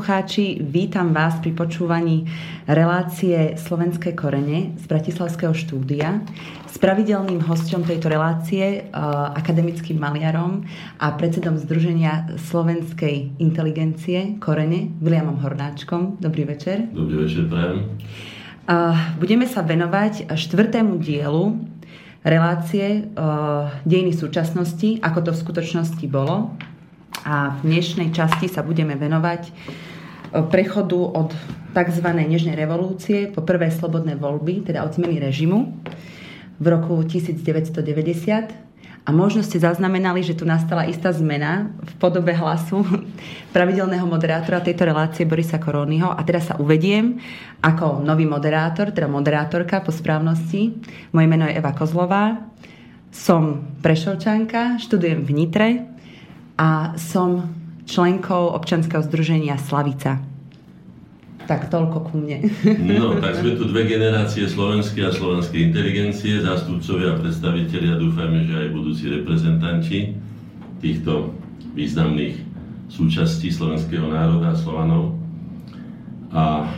poslucháči, vítam vás pri počúvaní relácie Slovenské korene z Bratislavského štúdia s pravidelným hostom tejto relácie, uh, akademickým maliarom a predsedom Združenia slovenskej inteligencie Korene, Williamom Hornáčkom. Dobrý večer. Dobrý večer, prajem. Uh, budeme sa venovať štvrtému dielu relácie uh, Dejiny súčasnosti, ako to v skutočnosti bolo a v dnešnej časti sa budeme venovať prechodu od tzv. nežnej revolúcie po prvé slobodné voľby, teda od zmeny režimu v roku 1990 a možno ste zaznamenali, že tu nastala istá zmena v podobe hlasu pravidelného moderátora tejto relácie Borisa Korónyho. A teraz sa uvediem ako nový moderátor, teda moderátorka po správnosti. Moje meno je Eva Kozlová. Som prešovčanka, študujem v Nitre a som členkou občanského združenia Slavica. Tak toľko ku mne. No, tak sme tu dve generácie slovenskej a slovenskej inteligencie, zástupcovia a predstavitelia, dúfajme, že aj budúci reprezentanti týchto významných súčastí slovenského národa a Slovanov. A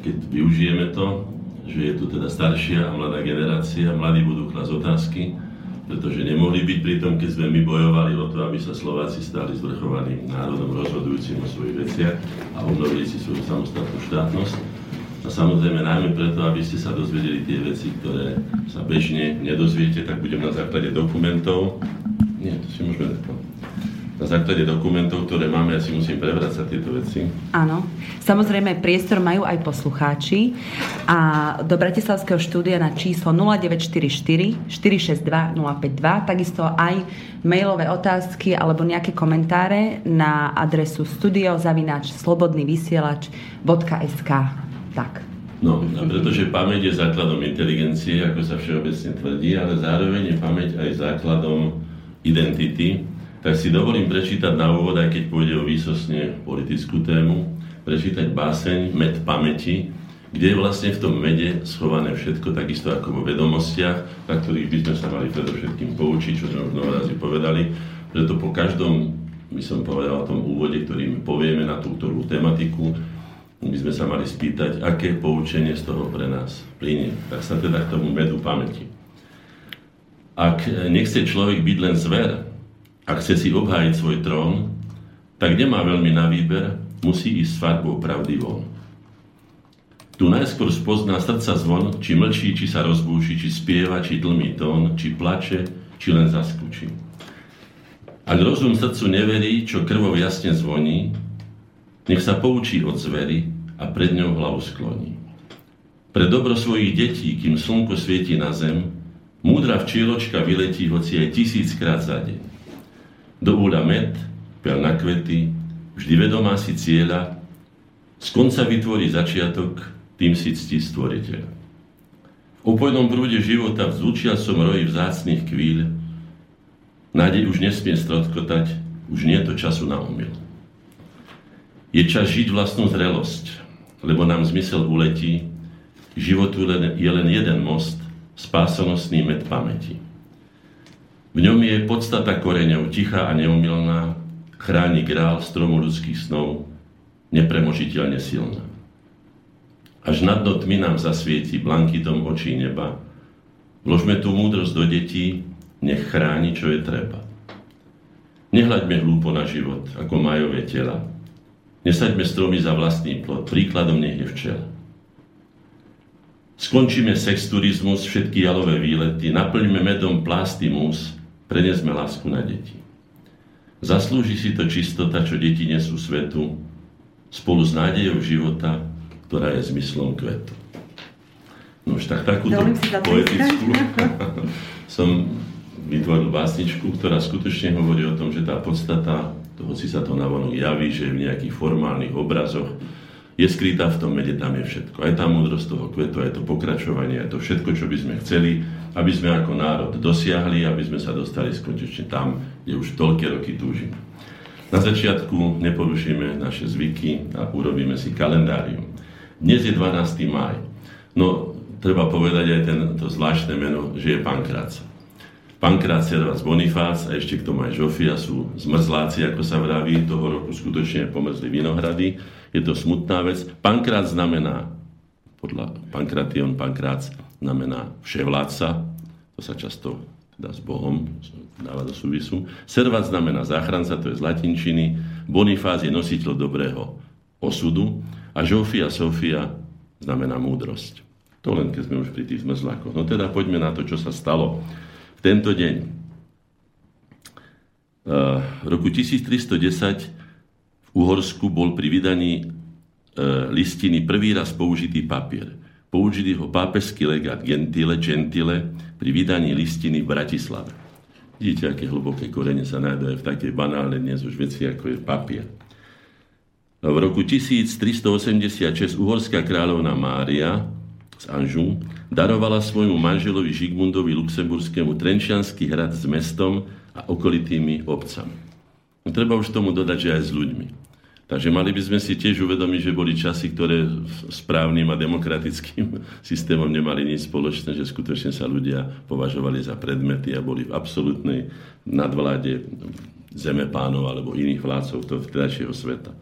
keď využijeme to, že je tu teda staršia a mladá generácia, mladí budú klas otázky, pretože nemohli byť pri tom, keď sme my bojovali o to, aby sa Slováci stali zvrchovaným národom rozhodujúcim o svojich veciach a obnovili si svoju samostatnú štátnosť. A samozrejme najmä preto, aby ste sa dozvedeli tie veci, ktoré sa bežne nedozviete, tak budem na základe dokumentov. Nie, to si môžeme na základe dokumentov, ktoré máme, ja si musím prevracať tieto veci. Áno. Samozrejme, priestor majú aj poslucháči a do Bratislavského štúdia na číslo 0944 462 052, takisto aj mailové otázky alebo nejaké komentáre na adresu studiozavináč.slobodnyvysielač.sk Tak. No, a pretože pamäť je základom inteligencie, ako sa všeobecne tvrdí, ale zároveň je pamäť aj základom identity, tak si dovolím prečítať na úvod, aj keď pôjde o výsosne politickú tému, prečítať báseň Med pamäti, kde je vlastne v tom mede schované všetko, takisto ako vo vedomostiach, na ktorých by sme sa mali predovšetkým poučiť, čo sme už mnoho razy povedali. Preto po každom, by som povedal, tom úvode, ktorým povieme na túto tematiku, by sme sa mali spýtať, aké poučenie z toho pre nás plynie. Tak sa teda k tomu medu pamäti. Ak nechce človek byť len zver, ak chce si obhájiť svoj trón, tak nemá veľmi na výber, musí ísť s farbou pravdy von. Tu najskôr spozná srdca zvon, či mlčí, či sa rozbúši, či spieva, či tlmí tón, či plače, či len zaskučí. Ak rozum srdcu neverí, čo krvou jasne zvoní, nech sa poučí od zvery a pred ňou hlavu skloní. Pre dobro svojich detí, kým slnko svieti na zem, múdra včieločka vyletí hoci aj tisíckrát za deň. Do úľa med, pel na kvety, vždy vedomá si cieľa, z konca vytvorí začiatok, tým si ctí stvoriteľ. V opojnom prúde života vzúčia som roji vzácných chvíľ, nádej už nesmie strotkotať, už nie je to času na omyl. Je čas žiť vlastnú zrelosť, lebo nám zmysel uletí, životu je len jeden most, spásonosný med pamäti. V ňom je podstata koreňov tichá a neumilná, chráni grál stromu ľudských snov, nepremožiteľne silná. Až nad dno tmy nám zasvieti blankitom očí neba. Vložme tú múdrosť do detí, nech chráni, čo je treba. Nehľaďme hlúpo na život, ako majové tela. Nesaďme stromy za vlastný plod, príkladom nech je včela. Skončíme sexturizmus, všetky jalové výlety, naplňme medom plásty mús, Prenesme lásku na deti. Zaslúži si to čistota, čo deti nesú svetu, spolu s nádejou života, ktorá je zmyslom kvetu. No už tak takúto poetickú som vytvoril básničku, ktorá skutočne hovorí o tom, že tá podstata, toho si sa to navonok javí, že v nejakých formálnych obrazoch je skrytá v tom mede, tam je všetko. Aj tá múdrosť toho kvetu, aj to pokračovanie, aj to všetko, čo by sme chceli, aby sme ako národ dosiahli, aby sme sa dostali skutočne tam, kde už toľké roky túžime. Na začiatku neporušíme naše zvyky a urobíme si kalendárium. Dnes je 12. maj. No, treba povedať aj ten, to zvláštne meno, že je Pankrác. Pankrát, Servas, Bonifác a ešte k tomu aj Žofia sú zmrzláci, ako sa vraví, toho roku skutočne pomrzli vinohrady. Je to smutná vec. Pankrát znamená, podľa Pankration, Pankrác znamená vševládca, to sa často teda s Bohom dáva do súvisu. Servat znamená záchranca, to je z latinčiny. Bonifác je nositeľ dobrého osudu. A Žofia, Sofia znamená múdrosť. To len keď sme už pri tých zmrzlákoch. No teda poďme na to, čo sa stalo v tento deň. V roku 1310 v Uhorsku bol pri vydaní e, listiny prvý raz použitý papier. Použili ho pápežský legát Gentile, Gentile pri vydaní listiny v Bratislave. Vidíte, aké hlboké korene sa nájdu aj v takej banálnej dnes už veci, ako je papier. V roku 1386 uhorská kráľovna Mária z Anžu, darovala svojmu manželovi Žigmundovi Luxemburskému Trenčianský hrad s mestom a okolitými obcami. Treba už tomu dodať, že aj s ľuďmi. Takže mali by sme si tiež uvedomiť, že boli časy, ktoré správnym a demokratickým systémom nemali nič spoločné, že skutočne sa ľudia považovali za predmety a boli v absolútnej nadvláde zemepánov alebo iných vládcov toho vtedajšieho sveta.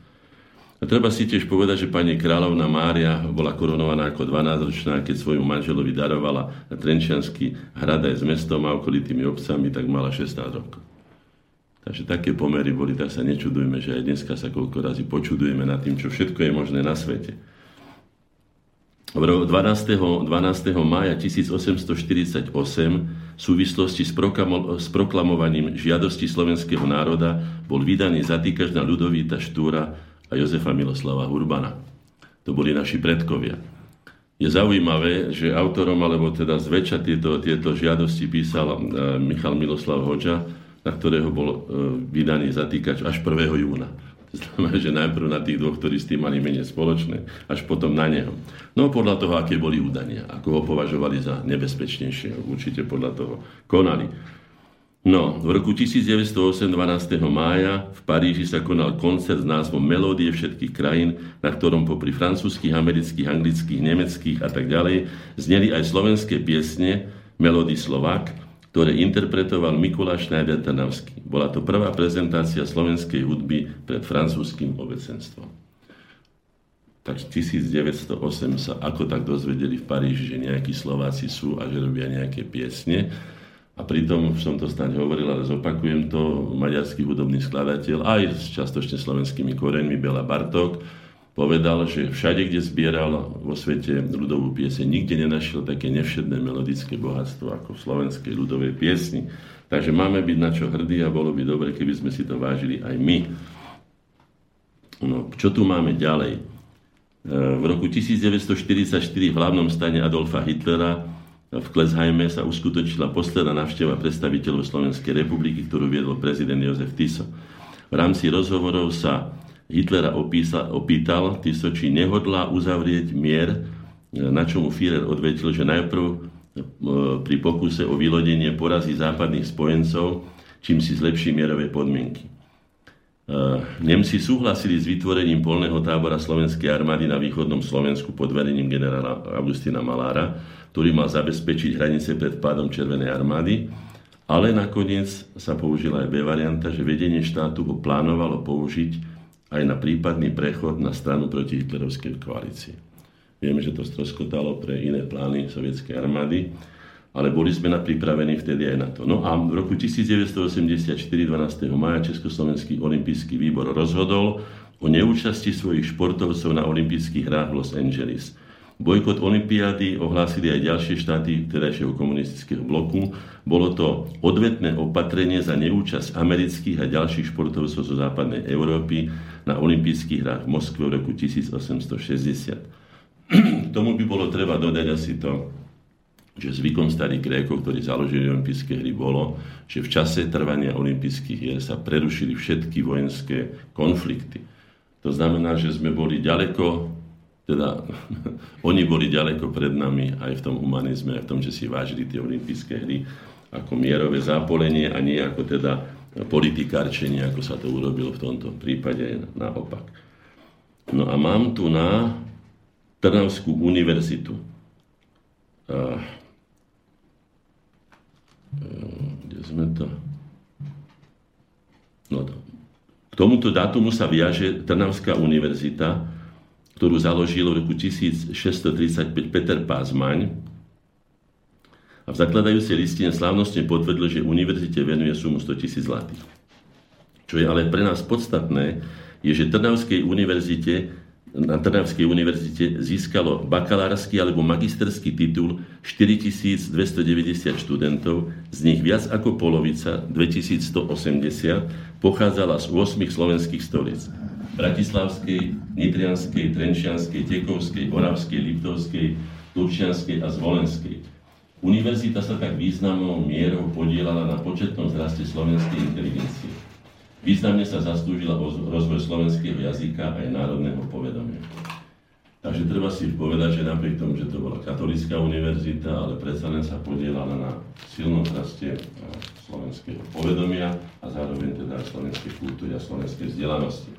A treba si tiež povedať, že pani kráľovna Mária bola korunovaná ako 12-ročná, keď svojmu manželovi darovala na Trenčiansky hrad aj s mestom a okolitými obcami, tak mala 16 rokov. Takže také pomery boli, tak sa nečudujme, že aj dneska sa koľko razy počudujeme nad tým, čo všetko je možné na svete. 12. 12. mája 1848 v súvislosti s, s proklamovaním žiadosti slovenského národa bol vydaný zatýkač na Ľudovíta Štúra a Jozefa Miloslava Urbana. To boli naši predkovia. Je zaujímavé, že autorom, alebo teda zväčša tieto, tieto žiadosti písal e, Michal Miloslav Hoďa, na ktorého bol e, vydaný zatýkač až 1. júna. To znamená, že najprv na tých dvoch, ktorí s tým mali menej spoločné, až potom na neho. No podľa toho, aké boli údania, ako ho považovali za nebezpečnejšie, určite podľa toho konali. No, v roku 1908, 12. mája, v Paríži sa konal koncert s názvom Melódie všetkých krajín, na ktorom popri francúzských, amerických, anglických, nemeckých a tak ďalej zneli aj slovenské piesne Melódy Slovák, ktoré interpretoval Mikuláš Schneider Trnavský. Bola to prvá prezentácia slovenskej hudby pred francúzským obecenstvom. Tak 1908 sa ako tak dozvedeli v Paríži, že nejakí Slováci sú a že robia nejaké piesne a pritom, už som to snáď hovoril, ale zopakujem to, maďarský hudobný skladateľ, aj s častočne slovenskými koreňmi, Bela Bartok, povedal, že všade, kde zbieral vo svete ľudovú piese, nikde nenašiel také nevšedné melodické bohatstvo ako v slovenskej ľudovej piesni. Takže máme byť na čo hrdí a bolo by dobre, keby sme si to vážili aj my. No, čo tu máme ďalej? E, v roku 1944 v hlavnom stane Adolfa Hitlera v Klesheime sa uskutočila posledná návšteva predstaviteľov Slovenskej republiky, ktorú viedol prezident Jozef Tiso. V rámci rozhovorov sa Hitlera opísa, opýtal Tiso, či nehodlá uzavrieť mier, na čo mu Führer odvetil, že najprv e, pri pokuse o vylodenie porazí západných spojencov, čím si zlepší mierové podmienky. E, Nemci súhlasili s vytvorením polného tábora slovenskej armády na východnom Slovensku pod vedením generála Augustina Malára, ktorý mal zabezpečiť hranice pred pádom Červenej armády, ale nakoniec sa použila aj B varianta, že vedenie štátu ho plánovalo použiť aj na prípadný prechod na stranu proti hitlerovskej koalícii. Vieme, že to stroskotalo pre iné plány sovietskej armády, ale boli sme pripravení vtedy aj na to. No a v roku 1984, 12. maja, Československý olimpijský výbor rozhodol o neúčasti svojich športovcov na olympijských hrách v Los Angeles. Bojkot Olympiády ohlásili aj ďalšie štáty vtedajšieho komunistického bloku. Bolo to odvetné opatrenie za neúčasť amerických a ďalších športovcov zo západnej Európy na olympijských hrách v Moskve v roku 1860. Tomu by bolo treba dodať asi to, že zvykom starých Grékov, ktorí založili olympijské hry, bolo, že v čase trvania olympijských hier sa prerušili všetky vojenské konflikty. To znamená, že sme boli ďaleko teda oni boli ďaleko pred nami aj v tom humanizme, aj v tom, že si vážili tie olympijské hry ako mierové zápolenie a nie ako teda politikárčenie, ako sa to urobilo v tomto prípade naopak. No a mám tu na Trnavskú univerzitu. A, kde sme to... No. K tomuto dátumu sa viaže Trnavská univerzita, ktorú založil v roku 1635 Peter Pázmaň a v zakladajúcej listine slávnostne potvrdil, že univerzite venuje sumu 100 tisíc zlatých. Čo je ale pre nás podstatné, je, že Trnavskej univerzite na Trnavskej univerzite získalo bakalársky alebo magisterský titul 4290 študentov, z nich viac ako polovica, 2180, pochádzala z 8 slovenských stolic. Bratislavskej, Nitrianskej, Trenčianskej, Tekovskej, Oravskej, Liptovskej, Turčianskej a Zvolenskej. Univerzita sa tak významnou mierou podielala na početnom zraste slovenskej inteligencie. Významne sa zaslúžila o rozvoj slovenského jazyka aj národného povedomia. Takže treba si povedať, že napriek tomu, že to bola katolická univerzita, ale predsa len sa podielala na silnom raste slovenského povedomia a zároveň teda slovenskej kultúry a slovenskej vzdelanosti.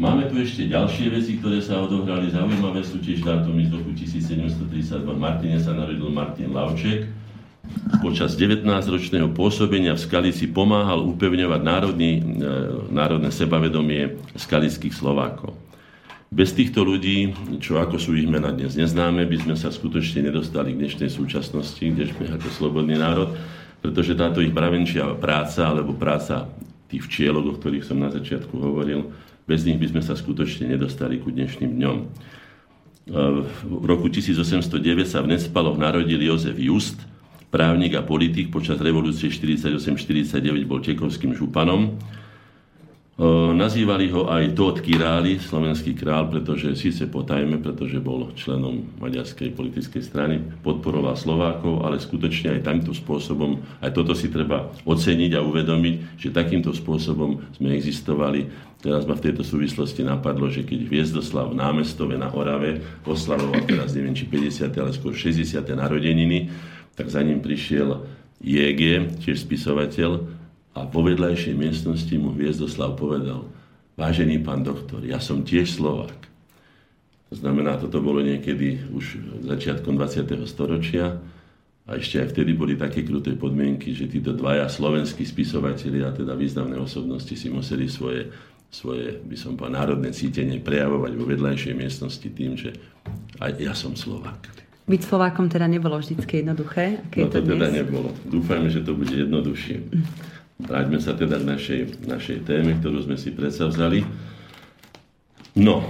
Máme tu ešte ďalšie veci, ktoré sa odohrali. Zaujímavé sú tiež dátumy z roku 1732. V Martine sa narodil Martin Lavček, Počas 19-ročného pôsobenia v Skalici pomáhal upevňovať národný, e, národné sebavedomie skalických Slovákov. Bez týchto ľudí, čo ako sú ich mena dnes neznáme, by sme sa skutočne nedostali k dnešnej súčasnosti, kde sme ako slobodný národ, pretože táto ich bravenčia práca, alebo práca tých včielok, o ktorých som na začiatku hovoril, bez nich by sme sa skutočne nedostali ku dnešným dňom. E, v roku 1809 sa v Nespaloch narodil Jozef Just, právnik a politik, počas revolúcie 48-49 bol čekovským županom. Nazývali ho aj Tóth Király, slovenský král, pretože síce potajme, pretože bol členom maďarskej politickej strany, podporoval Slovákov, ale skutočne aj takýmto spôsobom, aj toto si treba oceniť a uvedomiť, že takýmto spôsobom sme existovali. Teraz ma v tejto súvislosti napadlo, že keď Viezdoslav v námestove na Orave oslavoval teraz neviem či 50. ale skôr 60. narodeniny, tak za ním prišiel JG, tiež spisovateľ, a vo vedľajšej miestnosti mu Hviezdoslav povedal, vážený pán doktor, ja som tiež Slovák. To znamená, toto bolo niekedy už začiatkom 20. storočia a ešte aj vtedy boli také kruté podmienky, že títo dvaja slovenskí spisovatelia, teda významné osobnosti, si museli svoje, svoje by som povedal, národné cítenie prejavovať vo vedľajšej miestnosti tým, že aj ja som Slovák. Byť Slovákom teda nebolo vždy jednoduché. no to, to teda nebolo. Dúfajme, že to bude jednoduchšie. Vráťme sa teda k našej, našej téme, ktorú sme si predsa vzali. No,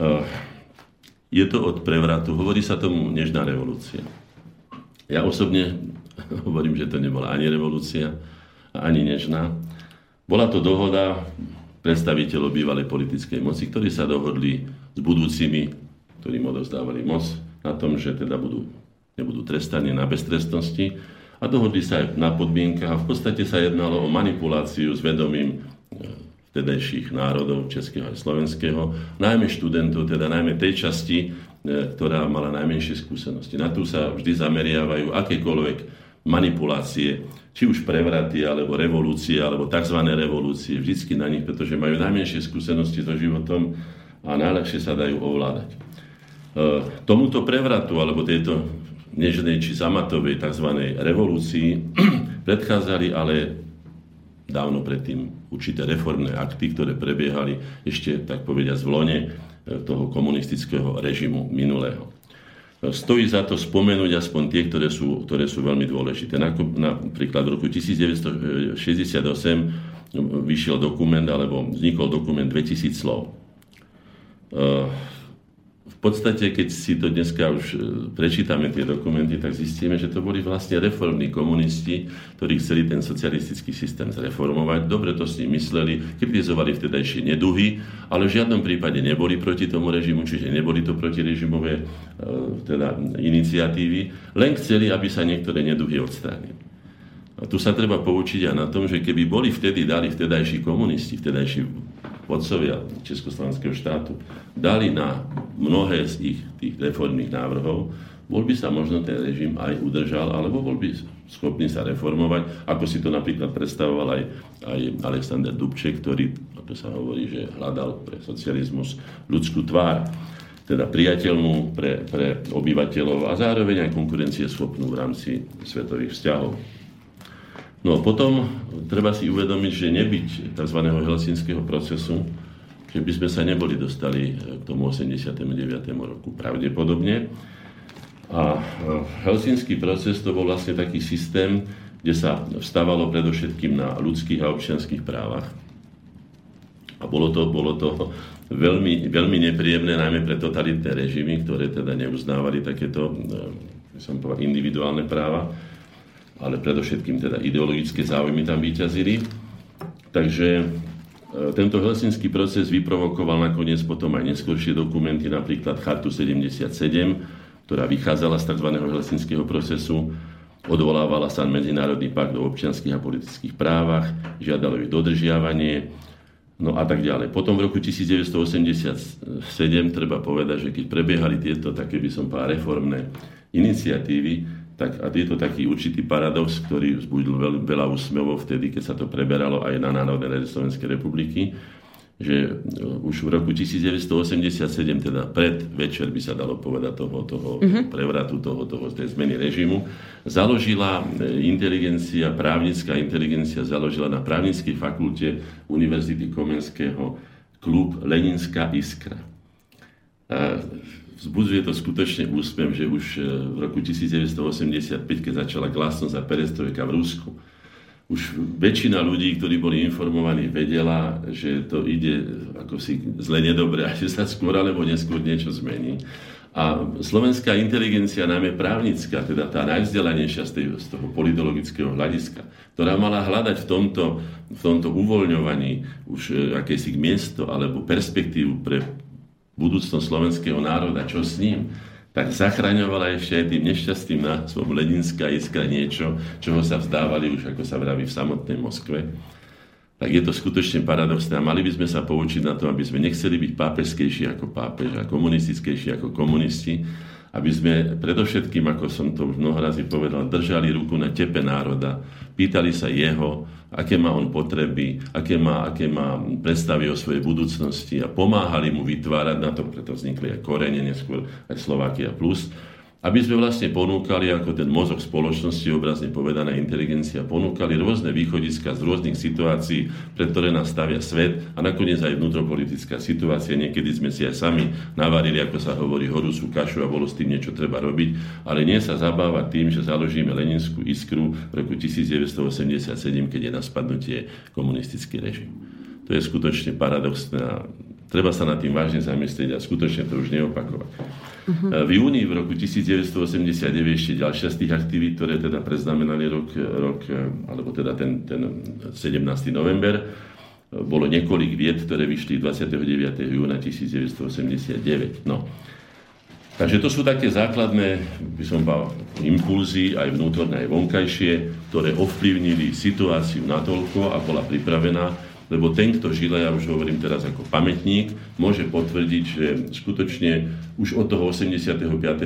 uh, je to od prevratu. Hovorí sa tomu nežná revolúcia. Ja osobne hovorím, že to nebola ani revolúcia, ani nežná. Bola to dohoda predstaviteľov bývalej politickej moci, ktorí sa dohodli s budúcimi, ktorým odovzdávali moc, na tom, že teda budú, nebudú trestaní na beztrestnosti a dohodli sa aj na podmienkach a v podstate sa jednalo o manipuláciu s vedomím e, vtedajších národov, českého a slovenského, najmä študentov, teda najmä tej časti, e, ktorá mala najmenšie skúsenosti. Na tú sa vždy zameriavajú akékoľvek manipulácie, či už prevraty, alebo revolúcie, alebo tzv. revolúcie, vždycky na nich, pretože majú najmenšie skúsenosti so životom a najľahšie sa dajú ovládať. E, tomuto prevratu alebo tejto nežnej či zamatovej tzv. revolúcii predchádzali ale dávno predtým určité reformné akty, ktoré prebiehali ešte, tak povediať, v lone e, toho komunistického režimu minulého. E, stojí za to spomenúť aspoň tie, ktoré sú, ktoré sú veľmi dôležité. Napríklad v roku 1968 vyšiel dokument, alebo vznikol dokument 2000 slov v podstate, keď si to dneska už e, prečítame tie dokumenty, tak zistíme, že to boli vlastne reformní komunisti, ktorí chceli ten socialistický systém zreformovať. Dobre to s ním mysleli, kritizovali vtedajšie neduhy, ale v žiadnom prípade neboli proti tomu režimu, čiže neboli to protirežimové e, teda, iniciatívy, len chceli, aby sa niektoré neduhy odstránili. A tu sa treba poučiť aj na tom, že keby boli vtedy dali vtedajší komunisti, vtedajší vodcovia Československého štátu dali na mnohé z ich tých reformných návrhov, bol by sa možno ten režim aj udržal, alebo bol by schopný sa reformovať, ako si to napríklad predstavoval aj, aj Alexander Dubček, ktorý, ako sa hovorí, že hľadal pre socializmus ľudskú tvár, teda priateľnú pre, pre obyvateľov a zároveň aj konkurencieschopnú v rámci svetových vzťahov. No potom treba si uvedomiť, že nebyť tzv. helsinského procesu, že by sme sa neboli dostali k tomu 89. roku pravdepodobne. A helsinský proces to bol vlastne taký systém, kde sa vstávalo predovšetkým na ľudských a občianských právach. A bolo to, bolo to veľmi, veľmi nepríjemné, najmä pre totalitné režimy, ktoré teda neuznávali takéto, by som povedal, individuálne práva ale predovšetkým teda ideologické záujmy tam vyťazili. Takže e, tento helsinský proces vyprovokoval nakoniec potom aj neskôršie dokumenty, napríklad Chartu 77, ktorá vychádzala z tzv. helsinského procesu, odvolávala sa Medzinárodný pakt o občianských a politických právach, žiadalo ich dodržiavanie, no a tak ďalej. Potom v roku 1987 treba povedať, že keď prebiehali tieto také by som povedal reformné iniciatívy, tak, a je to taký určitý paradox, ktorý vzbudil veľ, veľa úsmevov vtedy, keď sa to preberalo aj na Národnej rade Slovenskej republiky, že e, už v roku 1987, teda pred večer by sa dalo povedať toho, toho mm-hmm. prevratu, toho, toho, tej zmeny režimu, založila e, inteligencia, právnická inteligencia založila na právnickej fakulte Univerzity Komenského klub Leninská iskra. Vzbudzuje to skutočne úsmev, že už e, v roku 1985, keď začala glasnosť a perestrojka v Rusku, už väčšina ľudí, ktorí boli informovaní, vedela, že to ide ako si zle nedobre a že sa skôr alebo neskôr niečo zmení. A slovenská inteligencia, najmä právnická, teda tá najvzdelanejšia z, tej, z toho politologického hľadiska, ktorá mala hľadať v tomto, v tomto uvoľňovaní už e, akési miesto alebo perspektívu pre budúcnosť slovenského národa, čo s ním, tak zachraňovala ešte aj tým nešťastným názvom Leninská iskra niečo, čoho sa vzdávali už, ako sa vraví, v samotnej Moskve. Tak je to skutočne paradoxné a mali by sme sa poučiť na to, aby sme nechceli byť pápežskejší ako pápež a komunistickejší ako komunisti, aby sme predovšetkým, ako som to už mnoho razy povedal, držali ruku na tepe národa, pýtali sa jeho, aké má on potreby, aké má, aké má predstavy o svojej budúcnosti a pomáhali mu vytvárať na to, preto vznikli aj korene, neskôr aj Slovakia Plus, aby sme vlastne ponúkali ako ten mozog spoločnosti, obrazne povedaná inteligencia, ponúkali rôzne východiska z rôznych situácií, pre ktoré nás stavia svet a nakoniec aj vnútropolitická situácia. Niekedy sme si aj sami navarili, ako sa hovorí, horúcu kašu a bolo s tým niečo treba robiť, ale nie sa zabávať tým, že založíme Leninskú iskru v roku 1987, keď je na spadnutie komunistický režim. To je skutočne paradoxné a treba sa nad tým vážne zamyslieť a skutočne to už neopakovať. Uh-huh. V júni v roku 1989 ešte ďalšia z tých aktivít, ktoré teda preznamenali rok, rok alebo teda ten, ten 17. november, bolo niekoľko vied, ktoré vyšli 29. júna 1989. No. Takže to sú také základné, by som bol, impulzy, aj vnútorné, aj vonkajšie, ktoré ovplyvnili situáciu natoľko a bola pripravená, lebo ten, kto žil, ja už hovorím teraz ako pamätník, môže potvrdiť, že skutočne už od toho 85.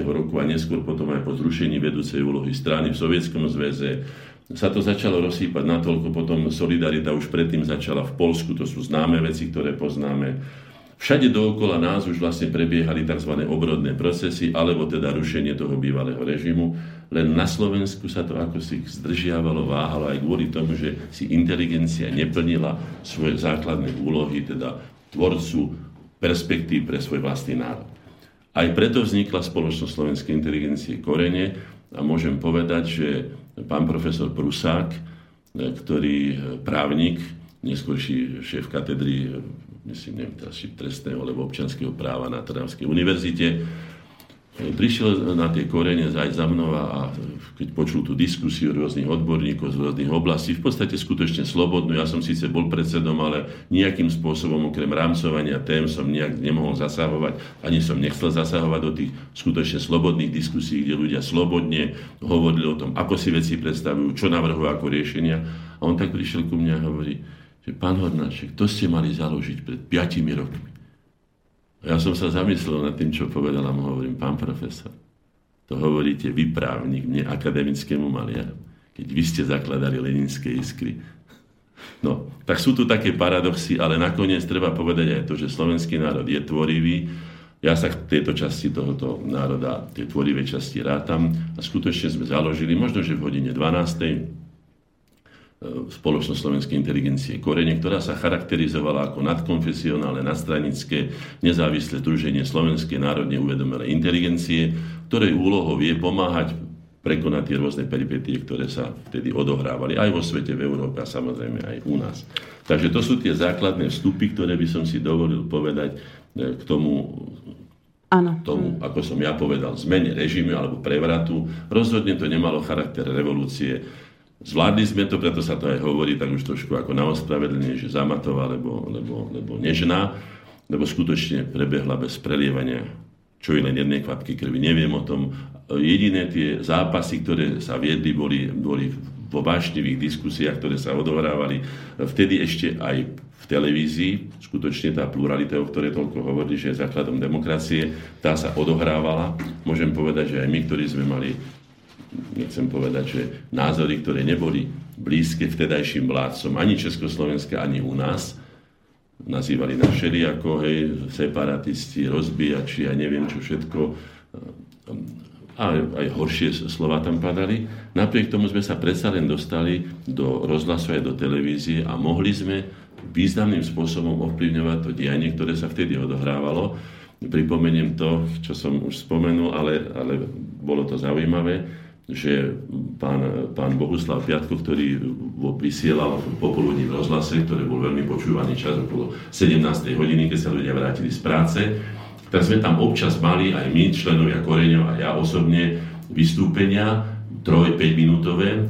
roku a neskôr potom aj po zrušení vedúcej úlohy strany v Sovietskom zväze sa to začalo rozsýpať natoľko, potom Solidarita už predtým začala v Polsku, to sú známe veci, ktoré poznáme. Všade dookola nás už vlastne prebiehali tzv. obrodné procesy, alebo teda rušenie toho bývalého režimu. Len na Slovensku sa to ako si zdržiavalo, váhalo aj kvôli tomu, že si inteligencia neplnila svoje základné úlohy, teda tvorcu perspektív pre svoj vlastný národ. Aj preto vznikla spoločnosť slovenskej inteligencie Korene a môžem povedať, že pán profesor Prusák, ktorý právnik, neskôrší šéf katedry, myslím, neviem teraz, trestného alebo občanského práva na Trnavskej univerzite, prišiel na tie korene aj za mnou a keď počul tú diskusiu rôznych odborníkov z rôznych oblastí, v podstate skutočne slobodnú. Ja som síce bol predsedom, ale nejakým spôsobom okrem rámcovania tém som nejak nemohol zasahovať, ani som nechcel zasahovať do tých skutočne slobodných diskusí, kde ľudia slobodne hovorili o tom, ako si veci predstavujú, čo navrhujú ako riešenia. A on tak prišiel ku mne a hovorí, že pán Hornáček, to ste mali založiť pred 5 rokmi. Ja som sa zamyslel nad tým, čo povedal a mu hovorím, pán profesor, to hovoríte vy právnik, mne akademickému maliaru, keď vy ste zakladali Leninské iskry. No, tak sú tu také paradoxy, ale nakoniec treba povedať aj to, že slovenský národ je tvorivý. Ja sa v tejto časti tohoto národa, tej tvorivej časti rátam a skutočne sme založili, možno že v hodine 12. spoločnosť slovenskej inteligencie Korene, ktorá sa charakterizovala ako nadkonfesionálne, nadstranické, nezávislé združenie Slovenskej národne uvedomelej inteligencie, ktorej úlohou je pomáhať prekonať tie rôzne peripetie, ktoré sa vtedy odohrávali aj vo svete, v Európe a samozrejme aj u nás. Takže to sú tie základné vstupy, ktoré by som si dovolil povedať e, k tomu, Áno. tomu, ako som ja povedal, zmene režimu alebo prevratu. Rozhodne to nemalo charakter revolúcie. Zvládli sme to, preto sa to aj hovorí tak už trošku ako na ospravedlenie, že zamatová, lebo, lebo, lebo nežná, lebo skutočne prebehla bez prelievania čo je len jednej kvapky krvi. Neviem o tom. Jediné tie zápasy, ktoré sa viedli, boli, boli vo vášnivých diskusiách, ktoré sa odohrávali vtedy ešte aj v televízii. Skutočne tá pluralita, o ktorej toľko hovorí, že je základom demokracie, tá sa odohrávala. Môžem povedať, že aj my, ktorí sme mali nechcem povedať, že názory, ktoré neboli blízke vtedajším vládcom ani Československa, ani u nás, nazývali na všelijako, hej, separatisti, rozbíjači a neviem čo všetko. A aj horšie slova tam padali. Napriek tomu sme sa predsa len dostali do rozhlasu aj do televízie a mohli sme významným spôsobom ovplyvňovať to dianie, ktoré sa vtedy odohrávalo. Pripomeniem to, čo som už spomenul, ale, ale bolo to zaujímavé že pán, pán Bohuslav Piatko, ktorý vysielal popoludní v rozhlase, ktorý bol veľmi počúvaný čas okolo 17. hodiny, keď sa ľudia vrátili z práce, tak sme tam občas mali aj my, členovia Koreňov a ja osobne, vystúpenia 3-5 minútové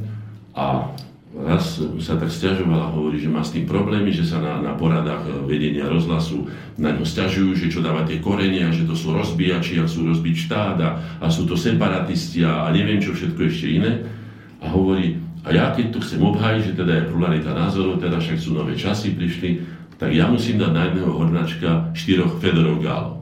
a raz sa tak stiažovala, hovorí, že má s tým problémy, že sa na, na poradách vedenia rozhlasu na ňo stiažujú, že čo dáva tie korenia, že to sú rozbíjači a sú rozbiť štát a, a sú to separatisti a, a neviem čo všetko ešte iné. A hovorí, a ja keď tu chcem obhájiť, že teda je pluralita názorov, teda však sú nové časy prišli, tak ja musím dať na jedného hornačka štyroch Fedorov Gálov.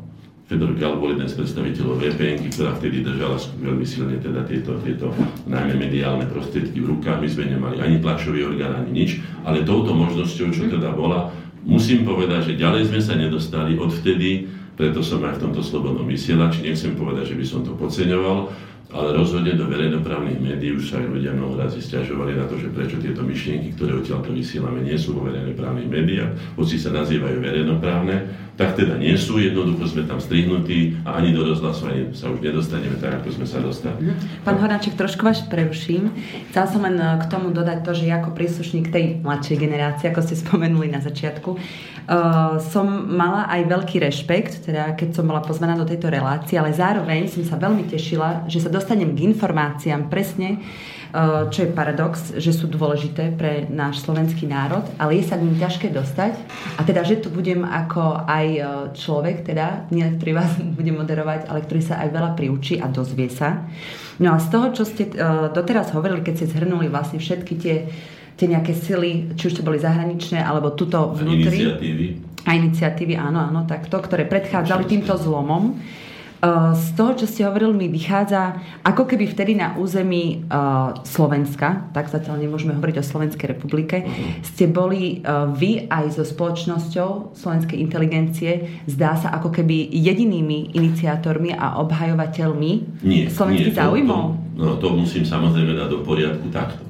Fedor Gal bol jeden z predstaviteľov VPN, ktorá vtedy držala veľmi silne teda tieto, tieto najmä mediálne prostriedky v rukách. My sme nemali ani tlačový orgán, ani nič, ale touto možnosťou, čo teda bola, musím povedať, že ďalej sme sa nedostali odvtedy, preto som aj v tomto slobodnom vysielači, nechcem povedať, že by som to podceňoval, ale rozhodne do verejnoprávnych médií už sa aj ľudia mnoho razy stiažovali na to, že prečo tieto myšlienky, ktoré odtiaľto vysielame, nie sú vo verejnoprávnych médiách, hoci sa nazývajú verejnoprávne, tak teda nie sú, jednoducho sme tam strihnutí a ani do rozhlasu ani sa už nedostaneme tak, ako sme sa dostali. Mhm. Pán Horáček, trošku vás preruším. Chcela som len eh, k tomu dodať to, že ako príslušník tej mladšej generácie, ako ste spomenuli na začiatku, uh, som mala aj veľký rešpekt, teda keď som bola pozvaná do tejto relácie, ale zároveň som sa veľmi tešila, že sa dostanem k informáciám presne, Eh, čo je paradox, že sú dôležité pre náš slovenský národ, ale je sa k ním ťažké dostať. A teda, že tu budem ako aj eh, človek, teda, nie ktorý vás bude moderovať, ale ktorý sa aj veľa priučí a dozvie sa. No a z toho, čo ste eh, doteraz hovorili, keď ste zhrnuli vlastne všetky tie, tie nejaké sily, či už to boli zahraničné, alebo tuto vnútri. A iniciatívy. A iniciatívy, áno, áno, takto, ktoré predchádzali týmto zlomom z toho, čo ste hovorili, mi vychádza, ako keby vtedy na území uh, Slovenska, tak zatiaľ nemôžeme hovoriť o Slovenskej republike, ste boli uh, vy aj so spoločnosťou slovenskej inteligencie, zdá sa ako keby jedinými iniciátormi a obhajovateľmi nie, slovenských záujmov? To, no, to musím samozrejme dať do poriadku takto.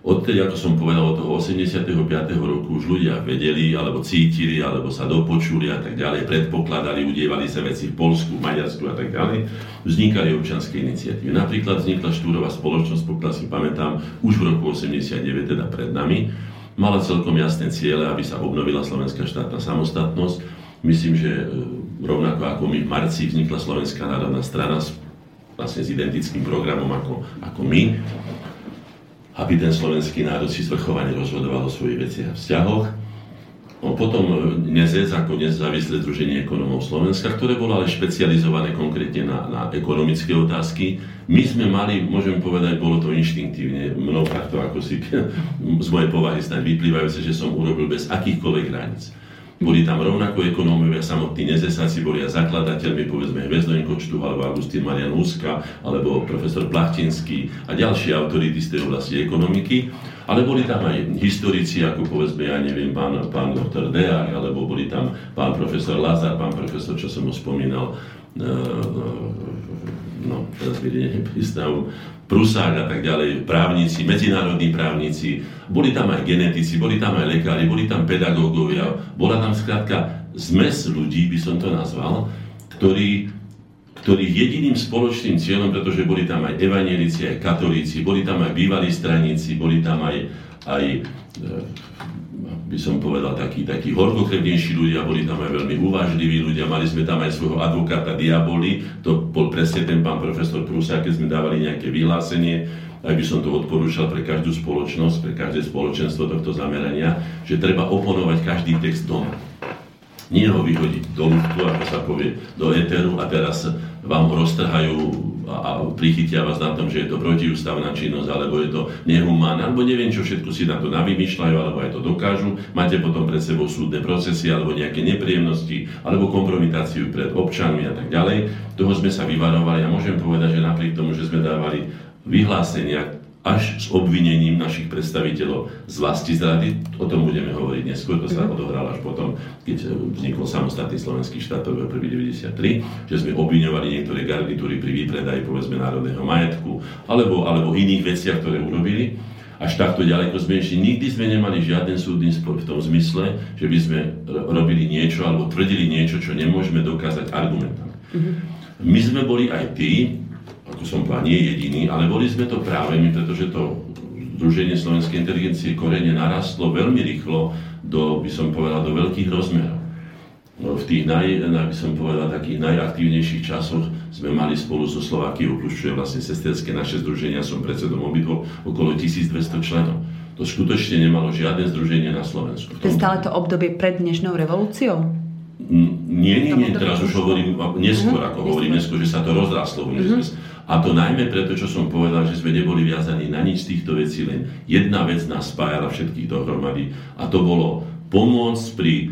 Odtedy, ako som povedal, od toho 85. roku už ľudia vedeli, alebo cítili, alebo sa dopočuli a tak ďalej, predpokladali, udievali sa veci v Polsku, Maďarsku a tak ďalej, vznikali občanské iniciatívy. Napríklad vznikla štúrová spoločnosť, pokiaľ si pamätám, už v roku 89, teda pred nami, mala celkom jasné ciele, aby sa obnovila slovenská štátna samostatnosť. Myslím, že e, rovnako ako my v marci vznikla Slovenská národná strana vlastne s identickým programom ako, ako my aby ten slovenský národ si zvrchovane rozhodoval o svojich veciach a vzťahoch. No, potom e, NEZEC ako nezávislé združenie ekonomov Slovenska, ktoré bolo ale špecializované konkrétne na, na ekonomické otázky. My sme mali, môžem povedať, bolo to inštinktívne, mnou takto ako si z mojej povahy snáď vyplývajúce, že som urobil bez akýchkoľvek hraníc. Boli tam rovnako ekonómovia, samotní nezesáci boli aj zakladateľmi, povedzme Hvezdojn Kočtu, alebo Agustín Marian Úska, alebo profesor Plachtinský a ďalší autority z tej oblasti ekonomiky. Ale boli tam aj historici, ako povedzme, ja neviem, pán, pán doktor Deák, alebo boli tam pán profesor Lazar, pán profesor, čo som mu spomínal, uh, no teraz mi prístavu, Prusák a tak ďalej, právnici, medzinárodní právnici, boli tam aj genetici, boli tam aj lekári, boli tam pedagógovia, bola tam skrátka zmes ľudí, by som to nazval, ktorí, ktorých jediným spoločným cieľom, pretože boli tam aj evanielici, aj katolíci, boli tam aj bývalí straníci, boli tam aj, aj e, by som povedal, takí, takí horkokrevnejší ľudia, boli tam aj veľmi uvážliví ľudia, mali sme tam aj svojho advokáta Diaboli, to bol presne ten pán profesor Prusa, keď sme dávali nejaké vyhlásenie, aj by som to odporúčal pre každú spoločnosť, pre každé spoločenstvo tohto zamerania, že treba oponovať každý text doma. Nie ho vyhodiť do luftu, ako sa povie, do éteru a teraz vám roztrhajú a prichytia vás na tom, že je to protiústavná činnosť, alebo je to nehumánne, alebo neviem čo všetko si na to navymýšľajú, alebo aj to dokážu. Máte potom pred sebou súdne procesy, alebo nejaké nepríjemnosti, alebo kompromitáciu pred občanmi a tak ďalej. Toho sme sa vyvarovali a môžem povedať, že napriek tomu, že sme dávali vyhlásenia až s obvinením našich predstaviteľov z vlasti zrady. O tom budeme hovoriť neskôr, to sa mhm. odohralo až potom, keď vznikol samostatný slovenský štát 1.1.93, že sme obviňovali niektoré garnitúry pri výpredaji povedzme národného majetku alebo, alebo iných veciach, ktoré urobili. Až takto ďaleko sme ešte nikdy sme nemali žiaden súdny spor v tom zmysle, že by sme robili niečo alebo tvrdili niečo, čo nemôžeme dokázať argumentami. Mm-hmm. My sme boli aj tí, ako som povedal, nie jediný, ale boli sme to práve my, pretože to Združenie slovenskej inteligencie korene narastlo veľmi rýchlo do, by som povedal, do veľkých rozmerov. No, v tých naj, by som povedal, takých najaktívnejších časoch sme mali spolu so Slovakiou, plus čo je vlastne sesterské naše združenia, som predsedom obidvo, okolo 1200 členov. To skutočne nemalo žiadne združenie na Slovensku. To je stále to obdobie pred dnešnou revolúciou? Nie, nie, nie, teraz už hovorím neskôr, ako hovorím neskôr, že sa to rozrastlo. Mm-hmm. A to najmä preto, čo som povedal, že sme neboli viazaní na nič z týchto vecí, len jedna vec nás spájala všetkých dohromady a to bolo pomôcť pri,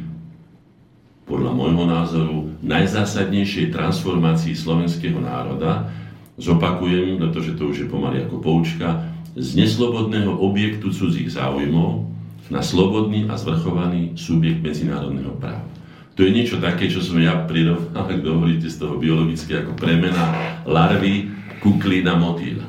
podľa môjho názoru, najzásadnejšej transformácii slovenského národa. Zopakujem, pretože to už je pomaly ako poučka, z neslobodného objektu cudzích záujmov na slobodný a zvrchovaný subjekt medzinárodného práva. To je niečo také, čo som ja prirovnal, ak dovolíte, z toho biologicky ako premena larvy kukli na motýla.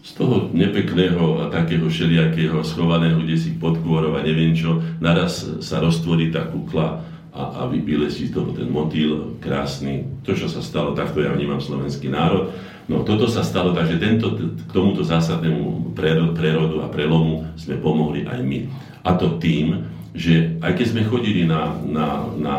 Z toho nepekného a takého všelijakého schovaného kde si pod kôrov a neviem čo, naraz sa roztvorí tá kukla a, a si z toho ten motýl krásny. To, čo sa stalo, takto ja vnímam slovenský národ. No toto sa stalo, takže tento, k tomuto zásadnému prerodu a prelomu sme pomohli aj my. A to tým, že aj keď sme chodili na, na, na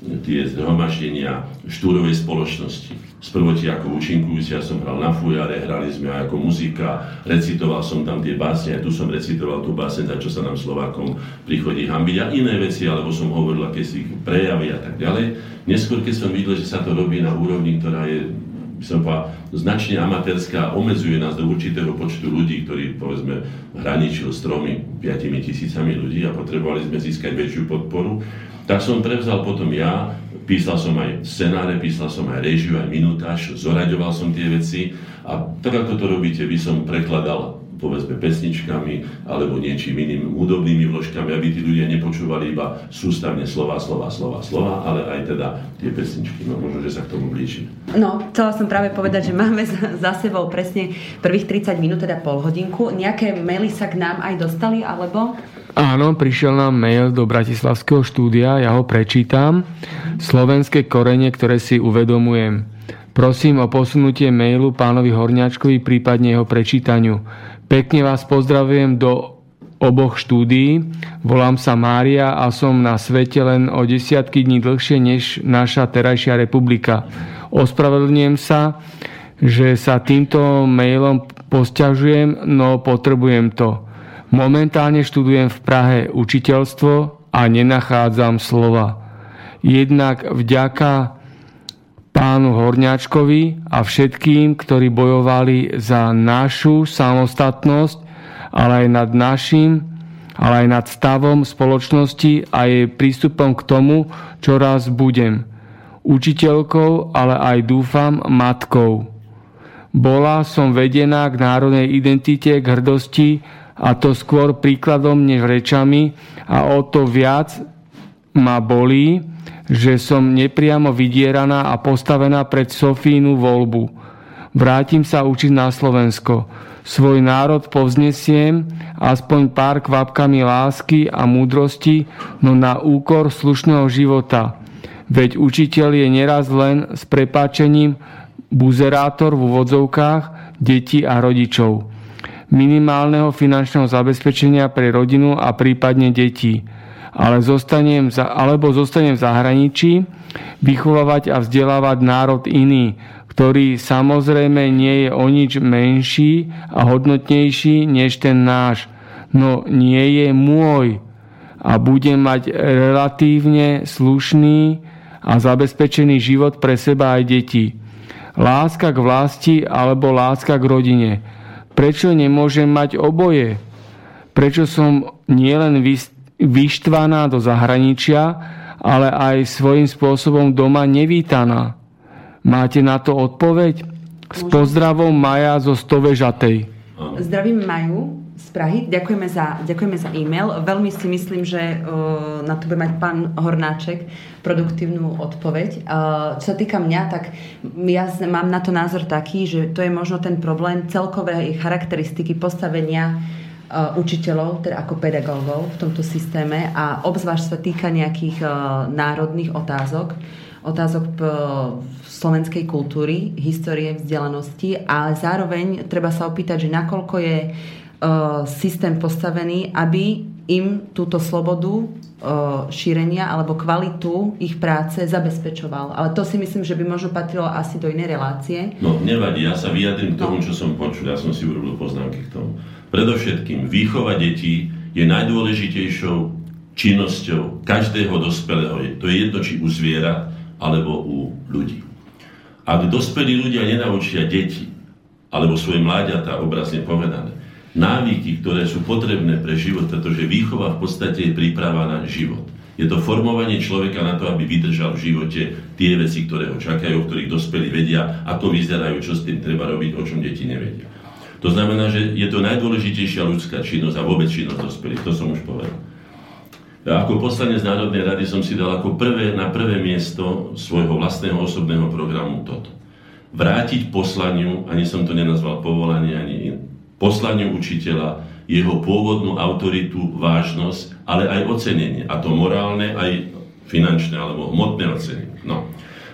tie zhromaždenia štúrovej spoločnosti. Sprvoti ako účinkujúci, ja som hral na fujare, hrali sme aj ako muzika, recitoval som tam tie básne, aj tu som recitoval tú básne, za čo sa nám Slovákom prichodí hambiť a iné veci, alebo som hovoril aké si prejavy a tak ďalej. Neskôr, keď som videl, že sa to robí na úrovni, ktorá je by som povedal, značne amatérska, omezuje nás do určitého počtu ľudí, ktorí, povedzme, hraničil s tromi, piatimi tisícami ľudí a potrebovali sme získať väčšiu podporu, tak som prevzal potom ja, písal som aj scenáre, písal som aj režiu, aj minutáž, zoraďoval som tie veci a tak ako to robíte, by som prekladal povedzme pesničkami alebo niečím iným hudobnými vložkami, aby tí ľudia nepočúvali iba sústavne slova, slova, slova, slova, ale aj teda tie pesničky. No možno, že sa k tomu blíži. No, chcela som práve povedať, že máme za sebou presne prvých 30 minút, teda pol hodinku. Nejaké maily sa k nám aj dostali, alebo? Áno, prišiel nám mail do Bratislavského štúdia, ja ho prečítam. Slovenské korene, ktoré si uvedomujem. Prosím o posunutie mailu pánovi Horňačkovi, prípadne jeho prečítaniu. Pekne vás pozdravujem do oboch štúdií. Volám sa Mária a som na svete len o desiatky dní dlhšie než naša terajšia republika. Ospravedlňujem sa, že sa týmto mailom posťažujem, no potrebujem to. Momentálne študujem v Prahe učiteľstvo a nenachádzam slova. Jednak vďaka pánu Horňačkovi a všetkým, ktorí bojovali za našu samostatnosť, ale aj nad našim, ale aj nad stavom spoločnosti a jej prístupom k tomu, čo raz budem. Učiteľkou, ale aj dúfam matkou. Bola som vedená k národnej identite, k hrdosti a to skôr príkladom než rečami a o to viac ma bolí, že som nepriamo vydieraná a postavená pred Sofínu voľbu. vrátim sa učiť na Slovensko. Svoj národ povznesiem, aspoň pár kvapkami lásky a múdrosti, no na úkor slušného života. Veď učiteľ je neraz len s prepáčením buzerátor v úvodzovkách detí a rodičov. Minimálneho finančného zabezpečenia pre rodinu a prípadne detí. Ale zostanem alebo zostanem v zahraničí, vychovávať a vzdelávať národ iný, ktorý samozrejme nie je o nič menší a hodnotnejší než ten náš, no nie je môj a bude mať relatívne slušný a zabezpečený život pre seba aj deti. Láska k vlasti alebo láska k rodine. Prečo nemôžem mať oboje? Prečo som nielen vyštvaná do zahraničia, ale aj svojím spôsobom doma nevítaná? Máte na to odpoveď? S pozdravom Maja zo Stovežatej. Zdravím Maju Prahy. Ďakujeme za, ďakujeme za e-mail. Veľmi si myslím, že uh, na to bude mať pán Hornáček produktívnu odpoveď. Uh, čo sa týka mňa, tak ja mám na to názor taký, že to je možno ten problém celkovej charakteristiky postavenia uh, učiteľov, teda ako pedagógov v tomto systéme a obzvlášť sa týka nejakých uh, národných otázok otázok slovenskej kultúry, histórie, vzdelanosti a zároveň treba sa opýtať, že nakoľko je systém postavený, aby im túto slobodu e, šírenia alebo kvalitu ich práce zabezpečoval. Ale to si myslím, že by možno patrilo asi do inej relácie. No, nevadí, ja sa vyjadrím k tomu, no. čo som počul, ja som si urobil poznámky k tomu. Predovšetkým, výchova detí je najdôležitejšou činnosťou každého dospelého. To je jedno, či u zviera, alebo u ľudí. Ak dospelí ľudia nenaučia deti, alebo svoje mláďatá, obrazne povedané, návyky, ktoré sú potrebné pre život, pretože výchova v podstate je príprava na život. Je to formovanie človeka na to, aby vydržal v živote tie veci, ktoré ho čakajú, o ktorých dospelí vedia, ako vyzerajú, čo s tým treba robiť, o čom deti nevedia. To znamená, že je to najdôležitejšia ľudská činnosť a vôbec činnosť dospelých, to som už povedal. Ako poslanec Národnej rady som si dal ako prvé, na prvé miesto svojho vlastného osobného programu toto. Vrátiť poslaniu, ani som to nenazval povolanie, ani poslaniu učiteľa, jeho pôvodnú autoritu, vážnosť, ale aj ocenenie. A to morálne, aj finančné alebo hmotné ocenenie. No.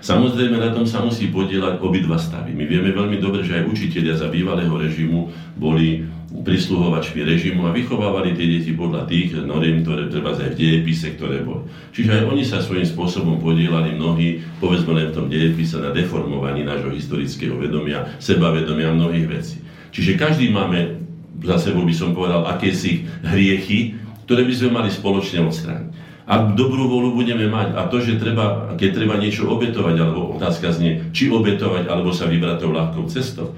Samozrejme, na tom sa musí podielať obidva stavy. My vieme veľmi dobre, že aj učiteľia za bývalého režimu boli prisluhovačmi režimu a vychovávali tie deti podľa tých noriem, ktoré treba aj v dejepise, ktoré boli. Čiže aj oni sa svojím spôsobom podielali mnohí, povedzme len v tom dejepise, na deformovaní nášho historického vedomia, sebavedomia mnohých vecí. Čiže každý máme, za sebou by som povedal, akési hriechy, ktoré by sme mali spoločne odstrániť. Ak dobrú volu budeme mať a to, že treba, keď treba niečo obetovať, alebo otázka znie, či obetovať, alebo sa vybrať tou ľahkou cestou,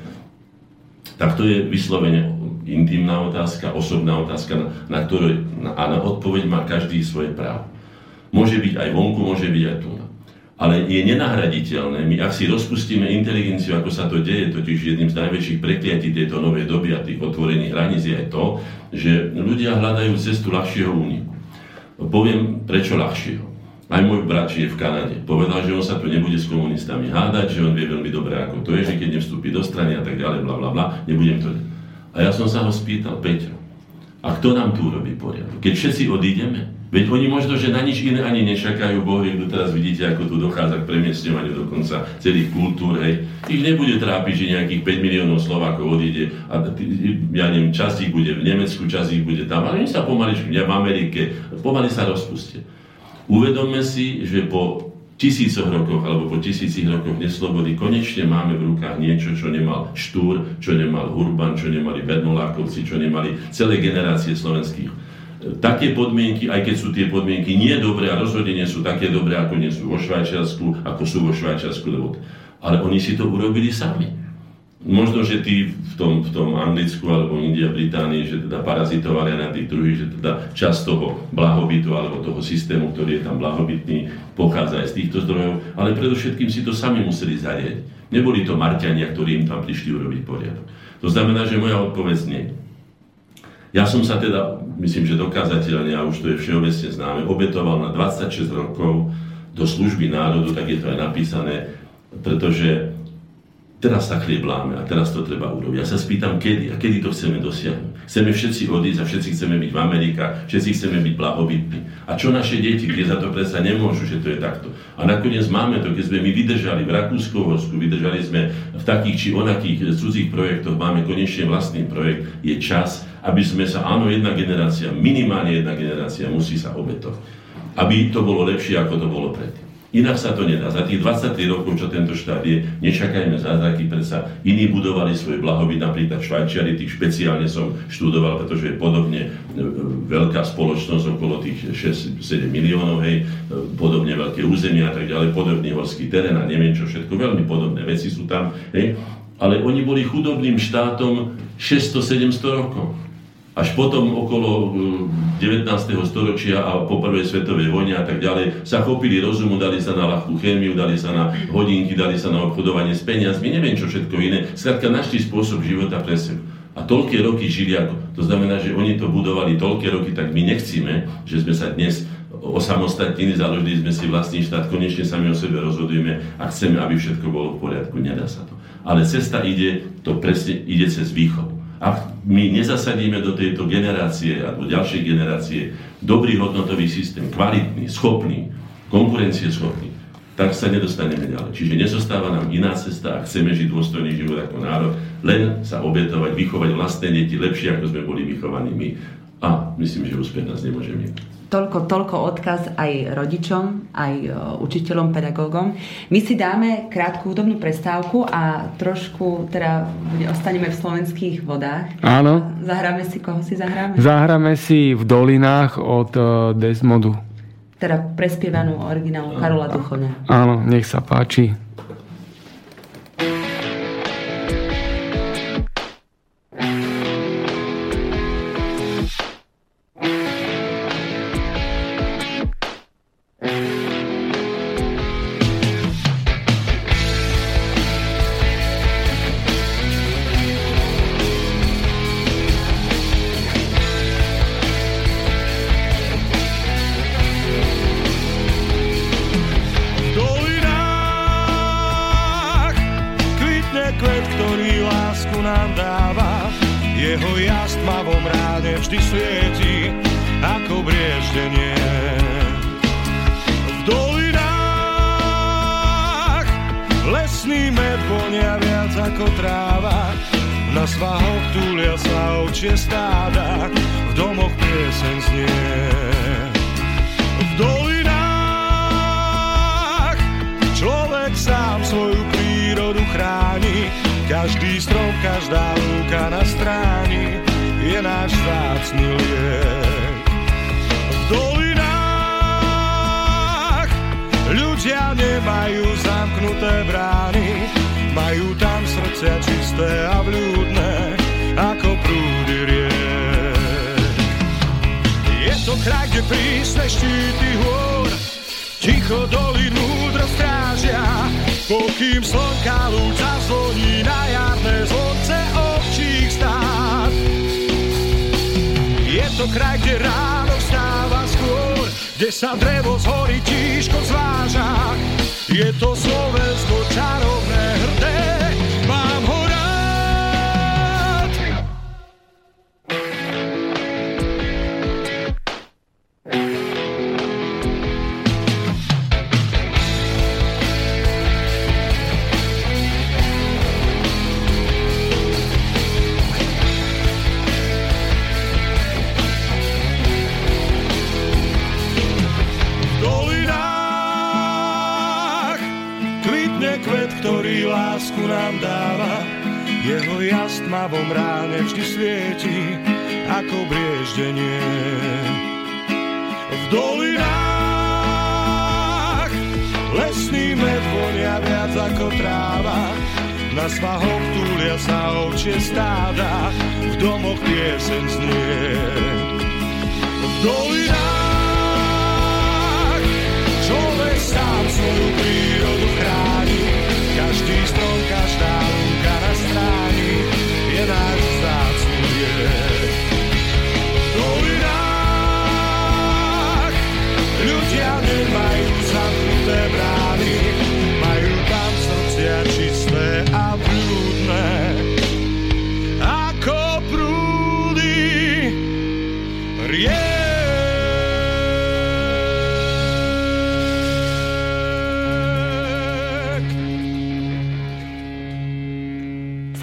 tak to je vyslovene intimná otázka, osobná otázka, na, na ktorú, a na odpoveď má každý svoje právo. Môže byť aj vonku, môže byť aj tu. Ale je nenahraditeľné, my ak si rozpustíme inteligenciu, ako sa to deje, totiž jedným z najväčších prekliatí tejto novej doby a tých otvorených hraníc je aj to, že ľudia hľadajú cestu ľahšieho úniku. Poviem, prečo ľahšieho. Aj môj brat žije v Kanade. Povedal, že on sa tu nebude s komunistami hádať, že on vie veľmi dobre, ako to je, že keď nevstúpi do strany a tak ďalej, bla bla bla, nebudem to... A ja som sa ho spýtal, Peťo, a kto nám tu robí poriadok? Keď všetci odídeme, veď oni možno, že na nič iné ani nečakajú Bohy, kto teraz vidíte, ako tu dochádza k premiestňovaniu dokonca celých kultúr, hej. Ich nebude trápiť, že nejakých 5 miliónov Slovákov odíde a ja neviem, časť ich bude v Nemecku, časť ich bude tam, ale oni sa pomaly, v Amerike, pomaly sa rozpustia. Uvedomme si, že po tisícoch rokoch alebo po tisícich rokoch neslobody konečne máme v rukách niečo, čo nemal Štúr, čo nemal Hurban, čo nemali Bernolákovci, čo nemali celé generácie slovenských. Také podmienky, aj keď sú tie podmienky nie dobré a rozhodne nie sú také dobré, ako nie sú vo Švajčiarsku, ako sú vo Švajčiarsku, lebo... ale oni si to urobili sami. Možno, že tí v tom, v tom Anglicku alebo India, Británii, že teda parazitovali na tých druhých, že teda časť toho blahobytu alebo toho systému, ktorý je tam blahobytný, pochádza aj z týchto zdrojov, ale predovšetkým si to sami museli zariadiť. Neboli to Marťania, ktorí im tam prišli urobiť poriadok. To znamená, že moja odpoveď nie. Ja som sa teda, myslím, že dokázateľne, a už to je všeobecne známe, obetoval na 26 rokov do služby národu, tak je to aj napísané, pretože teraz sa chliebláme a teraz to treba urobiť. Ja sa spýtam, kedy a kedy to chceme dosiahnuť. Chceme všetci odísť a všetci chceme byť v Amerika, všetci chceme byť blahobytní. A čo naše deti, kde za to predsa nemôžu, že to je takto. A nakoniec máme to, keď sme my vydržali v Rakúsko-Horsku, vydržali sme v takých či onakých cudzích projektoch, máme konečne vlastný projekt, je čas, aby sme sa, áno, jedna generácia, minimálne jedna generácia musí sa obetovať. Aby to bolo lepšie, ako to bolo predtým. Inak sa to nedá. Za tých 23 rokov, čo tento štát je, nečakajme zázraky, predsa iní budovali svoj blahobyt, napríklad Švajčiari, tých špeciálne som študoval, pretože je podobne e, veľká spoločnosť okolo tých 6-7 miliónov, hej, e, podobne veľké územia a tak ďalej, podobný horský terén a neviem čo všetko, veľmi podobné veci sú tam, hej, ale oni boli chudobným štátom 600-700 rokov. Až potom okolo 19. Mm, storočia a po prvej svetovej vojne a tak ďalej sa chopili rozumu, dali sa na ľahkú chémiu, dali sa na hodinky, dali sa na obchodovanie s peniazmi, neviem čo všetko iné. Skrátka našli spôsob života pre seba. A toľké roky žili ako. To znamená, že oni to budovali toľké roky, tak my nechcíme, že sme sa dnes osamostatnili, založili sme si vlastný štát, konečne sami o sebe rozhodujeme a chceme, aby všetko bolo v poriadku. Nedá sa to. Ale cesta ide, to presne ide cez výchov. Ak my nezasadíme do tejto generácie a do ďalšej generácie dobrý hodnotový systém, kvalitný, schopný, konkurencieschopný, tak sa nedostaneme ďalej. Čiže nezostáva nám iná cesta a chceme žiť dôstojný život ako národ, len sa obetovať, vychovať vlastné deti lepšie, ako sme boli vychovaní my. A myslím, že úspech nás nemôže mať toľko, toľko odkaz aj rodičom, aj e, učiteľom, pedagógom. My si dáme krátku hudobnú prestávku a trošku teda ostaneme v slovenských vodách. Áno. Zahráme si, koho si zahráme? Zahráme si v dolinách od e, Desmodu. Teda prespievanú originálu Karola Duchovňa. Áno, nech sa páči.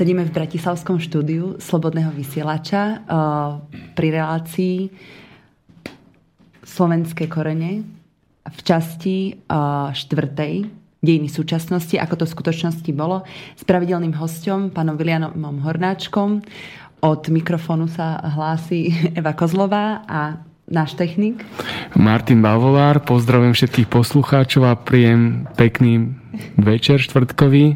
Sedíme v Bratislavskom štúdiu Slobodného vysielača pri relácii Slovenské korene v časti štvrtej dejiny súčasnosti, ako to v skutočnosti bolo, s pravidelným hostom, pánom Vilianom Hornáčkom. Od mikrofónu sa hlási Eva Kozlová a náš technik. Martin Bavolár, pozdravujem všetkých poslucháčov a príjem pekný večer štvrtkový.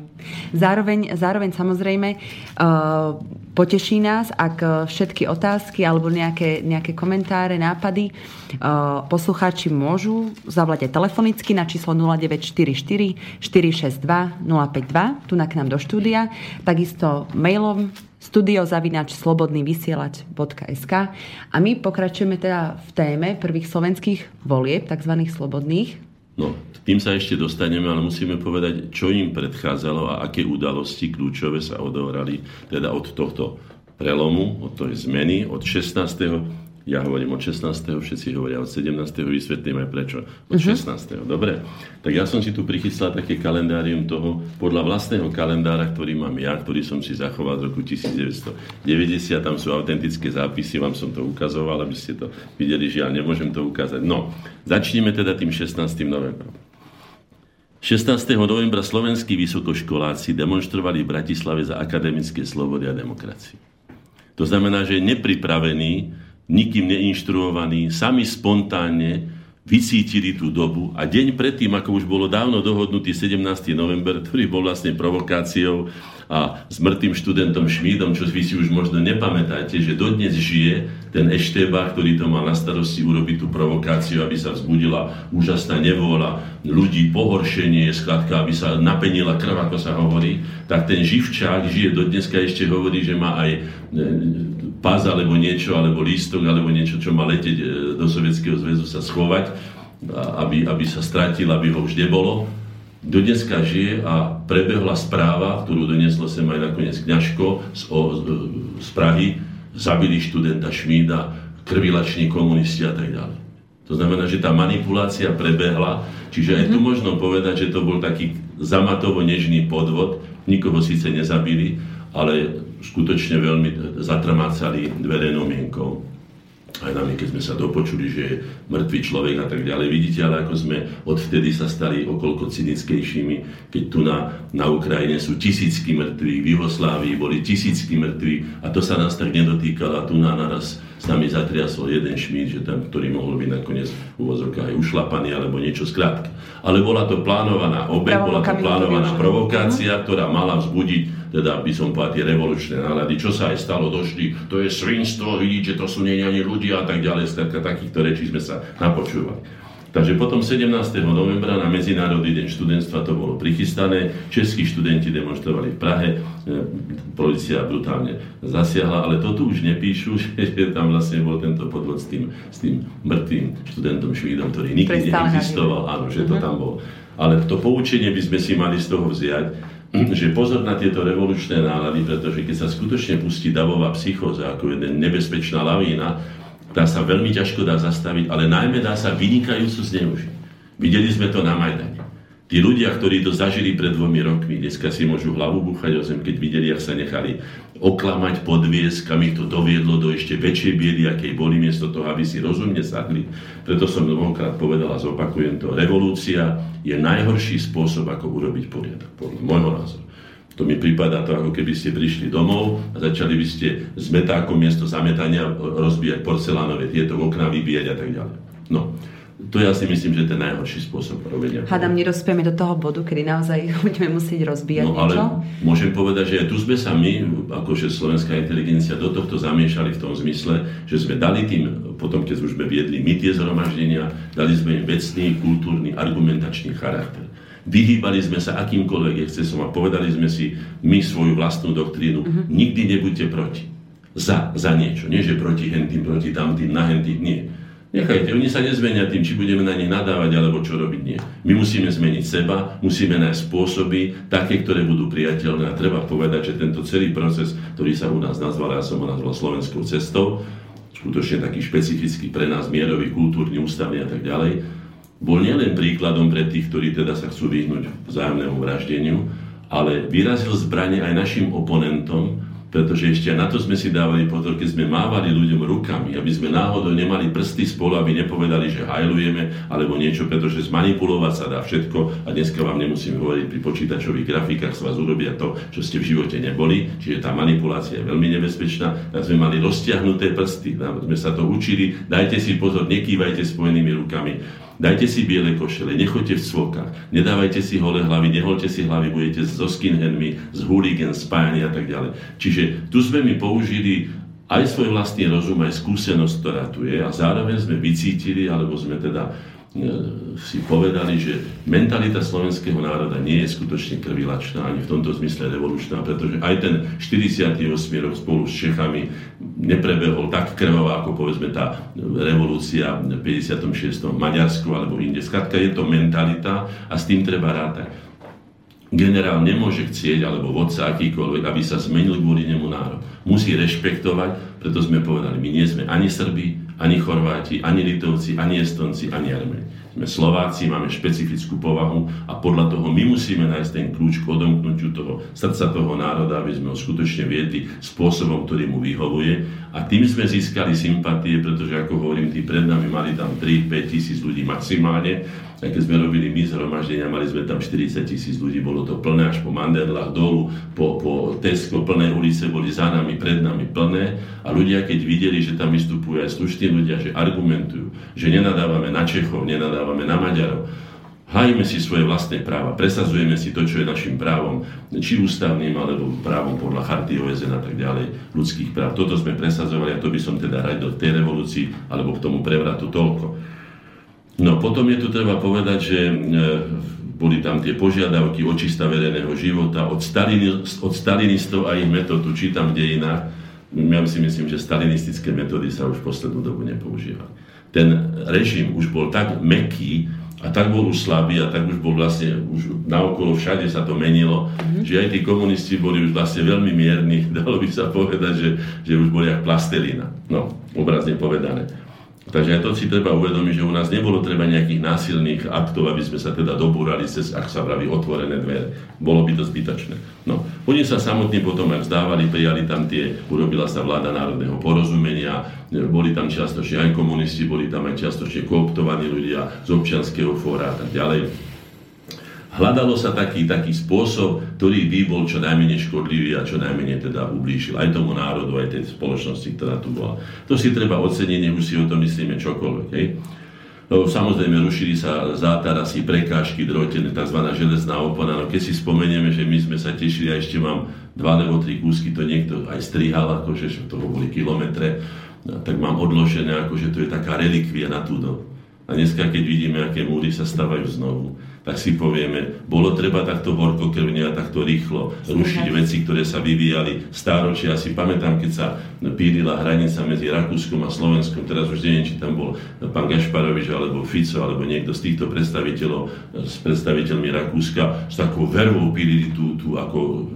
Zároveň, zároveň samozrejme uh, poteší nás, ak všetky otázky alebo nejaké, nejaké komentáre, nápady uh, poslucháči môžu zavolať aj telefonicky na číslo 0944 462 052 tu na k nám do štúdia, takisto mailom studiozavinač.slobodnývysielač.sk a my pokračujeme teda v téme prvých slovenských volieb, tzv. slobodných. No, tým sa ešte dostaneme, ale musíme povedať, čo im predchádzalo a aké udalosti kľúčové sa odohrali teda od tohto prelomu, od tej zmeny, od 16 ja hovorím od 16. všetci hovoria od 17. vysvetlím aj prečo. Od uh-huh. Mhm. 16. Dobre. Tak ja som si tu prichystal také kalendárium toho, podľa vlastného kalendára, ktorý mám ja, ktorý som si zachoval z roku 1990. Tam sú autentické zápisy, vám som to ukazoval, aby ste to videli, že ja nemôžem to ukázať. No, začneme teda tým 16. novembrom. 16. novembra slovenskí vysokoškoláci demonstrovali v Bratislave za akademické slobody a demokraciu. To znamená, že nepripravení nikým neinštruovaní, sami spontánne vycítili tú dobu a deň predtým, ako už bolo dávno dohodnutý 17. november, ktorý bol vlastne provokáciou a s mŕtvým študentom Šmídom, čo vy si už možno nepamätáte, že dodnes žije ten Ešteba, ktorý to mal na starosti urobiť tú provokáciu, aby sa vzbudila úžasná nevôľa ľudí, pohoršenie, skladka, aby sa napenila krv, ako sa hovorí, tak ten živčák žije do dneska ešte hovorí, že má aj e, pás alebo niečo, alebo lístok, alebo niečo, čo má leteť e, do Sovietskeho zväzu sa schovať, aby, aby sa stratil, aby ho už nebolo do dneska žije a prebehla správa, ktorú donieslo sem aj nakoniec kňažko z, o, z Prahy, zabili študenta Šmída, krvilační komunisti a tak ďalej. To znamená, že tá manipulácia prebehla, čiže aj tu mhm. možno povedať, že to bol taký zamatovo nežný podvod, nikoho síce nezabili, ale skutočne veľmi zatrmácali verejnou mienkou aj nami, keď sme sa dopočuli, že je mŕtvý človek a tak ďalej. Vidíte, ale ako sme odvtedy sa stali okolko cynickejšími, keď tu na, na Ukrajine sú tisícky mŕtvi, v Jugoslávii boli tisícky mŕtvi a to sa nás tak nedotýkalo a tu na naraz s nami zatriasol jeden šmíd, že tam, ktorý mohol byť nakoniec v úvozovkách aj ušlapaný alebo niečo skrátka. Ale bola to plánovaná obe, bola to plánovaná provokácia, ktorá mala vzbudiť teda by som povedal tie revolučné nálady, čo sa aj stalo, došli, to je svinstvo, vidíte, to sú nie ani ľudia a tak ďalej, skrátka takýchto rečí sme sa napočúvali. Takže potom 17. novembra na Medzinárodný deň študentstva to bolo prichystané, českí študenti demonstrovali v Prahe, e, policia brutálne zasiahla, ale to tu už nepíšu, že tam vlastne bol tento podvod s tým, s tým mŕtvým študentom Švídom, ktorý nikdy neexistoval, áno, že to mhm. tam bol. Ale to poučenie by sme si mali z toho vziať, že pozor na tieto revolučné nálady, pretože keď sa skutočne pustí davová psychóza ako jeden nebezpečná lavína, tá sa veľmi ťažko dá zastaviť, ale najmä dá sa vynikajúco zneužiť. Videli sme to na Majdane. Tí ľudia, ktorí to zažili pred dvomi rokmi, dneska si môžu hlavu búchať o zem, keď videli, ak sa nechali oklamať, podviesť, kam ich to doviedlo do ešte väčšej biedy, akej boli, miesto toho, aby si rozumne sadli. Preto som mnohokrát povedal a zopakujem to. Revolúcia je najhorší spôsob, ako urobiť poriadok, podľa môjho názoru. To mi prípada to, ako keby ste prišli domov a začali by ste s metákom miesto zametania rozbíjať porcelánové tieto okna, vybíjať a tak ďalej. No, to ja si myslím, že je ten najhorší spôsob robenia. Hádam, nerozpieme do toho bodu, kedy naozaj budeme musieť rozbíjať no, ale môžem povedať, že tu sme sa my, akože slovenská inteligencia, do tohto zamiešali v tom zmysle, že sme dali tým, potom keď už sme viedli my tie zhromaždenia, dali sme im vecný, kultúrny, argumentačný charakter. Vyhýbali sme sa akýmkoľvek excesom a povedali sme si my svoju vlastnú doktrínu. Uh-huh. Nikdy nebuďte proti. Za, za niečo. Nie, že proti hentým, proti tamtým, na hentým. Nie Nechajte, oni sa nezmenia tým, či budeme na nich nadávať, alebo čo robiť nie. My musíme zmeniť seba, musíme nájsť spôsoby, také, ktoré budú priateľné a treba povedať, že tento celý proces, ktorý sa u nás nazval, ja som ho nazval slovenskou cestou, skutočne taký špecifický pre nás, mierový, kultúrny, ústavný a tak ďalej, bol nielen príkladom pre tých, ktorí teda sa chcú vyhnúť vzájomnému vraždeniu, ale vyrazil zbranie aj našim oponentom, pretože ešte na to sme si dávali pozor, keď sme mávali ľuďom rukami, aby sme náhodou nemali prsty spolu, aby nepovedali, že hajlujeme alebo niečo, pretože zmanipulovať sa dá všetko. A dneska vám nemusím hovoriť pri počítačových grafikách sa vás urobia to, čo ste v živote neboli, čiže tá manipulácia je veľmi nebezpečná, tak sme mali roztiahnuté prsty, sme sa to učili, dajte si pozor, nekývajte spojenými rukami, Dajte si biele košele, nechoďte v cvokách, nedávajte si holé hlavy, neholte si hlavy, budete so skinheadmi, z hooligan, spájani a tak ďalej. Čiže tu sme mi použili aj svoj vlastný rozum, aj skúsenosť, ktorá tu je a zároveň sme vycítili, alebo sme teda si povedali, že mentalita slovenského národa nie je skutočne krvilačná, ani v tomto zmysle revolučná, pretože aj ten 48 rok spolu s Čechami neprebehol tak krvavo, ako povedzme tá revolúcia v 56. Maďarsku alebo inde. Skladka je to mentalita a s tým treba rátať. Generál nemôže chcieť, alebo vodca akýkoľvek, aby sa zmenil kvôli nemu národ. Musí rešpektovať, preto sme povedali, my nie sme ani Srbi, ani Chorváti, ani Litovci, ani Estonci, ani Armeni. Sme Slováci, máme špecifickú povahu a podľa toho my musíme nájsť ten kľúč k odomknutiu toho srdca toho národa, aby sme ho skutočne viedli spôsobom, ktorý mu vyhovuje. A tým sme získali sympatie, pretože ako hovorím, tí pred nami mali tam 3-5 tisíc ľudí maximálne. A keď sme robili my zhromaždenia, mali sme tam 40 tisíc ľudí, bolo to plné až po Manderlách dolu, po, po Tesco, plné ulice boli za nami, pred nami plné. A ľudia, keď videli, že tam vystupujú aj slušní ľudia, že argumentujú, že nenadávame na Čechov, nenadávame na Maďarov, hajíme si svoje vlastné práva, presadzujeme si to, čo je našim právom, či ústavným, alebo právom podľa charty OSN a tak ďalej, ľudských práv. Toto sme presadzovali a to by som teda radil v tej revolúcii, alebo k tomu prevratu toľko. No potom je tu treba povedať, že e, boli tam tie požiadavky očista verejného života od, stalini, od stalinistov a ich metód, tu čítam v dejinách, ja si myslím, že stalinistické metódy sa už v poslednú dobu nepoužívali. Ten režim už bol tak meký a tak bol už slabý a tak už bol vlastne, už naokolo všade sa to menilo, mm-hmm. že aj tí komunisti boli už vlastne veľmi mierni, dalo by sa povedať, že, že už boli jak plastelina, no, obrazne povedané. Takže aj to si treba uvedomiť, že u nás nebolo treba nejakých násilných aktov, aby sme sa teda dobúrali cez, ak sa vraví, otvorené dvere. Bolo by to zbytočné. No, oni sa samotní potom aj vzdávali, prijali tam tie, urobila sa vláda národného porozumenia, boli tam čiastočne aj komunisti, boli tam aj čiastočne kooptovaní ľudia z občianského fóra a tak ďalej. Hľadalo sa taký, taký spôsob, ktorý by bol čo najmenej škodlivý a čo najmenej teda ublížil aj tomu národu, aj tej spoločnosti, ktorá tu bola. To si treba oceniť, už si o tom myslíme čokoľvek. Hej. No, samozrejme, rušili sa zátarasy, prekážky, drotené, tzv. železná opona. No, keď si spomenieme, že my sme sa tešili a ešte mám dva alebo tri kúsky, to niekto aj strihal, akože že toho boli kilometre, no, tak mám odložené, akože to je taká relikvia na tú dobu. A dneska, keď vidíme, aké múry sa stavajú znovu, tak si povieme, bolo treba takto horkokrvne a takto rýchlo rušiť veci, ktoré sa vyvíjali stáročia. Ja si pamätám, keď sa pílila hranica medzi Rakúskom a Slovenskom, teraz už neviem, či tam bol pán Gašparovič alebo Fico, alebo niekto z týchto predstaviteľov, s predstaviteľmi Rakúska, s takou vervou pílili tú, tú, ako,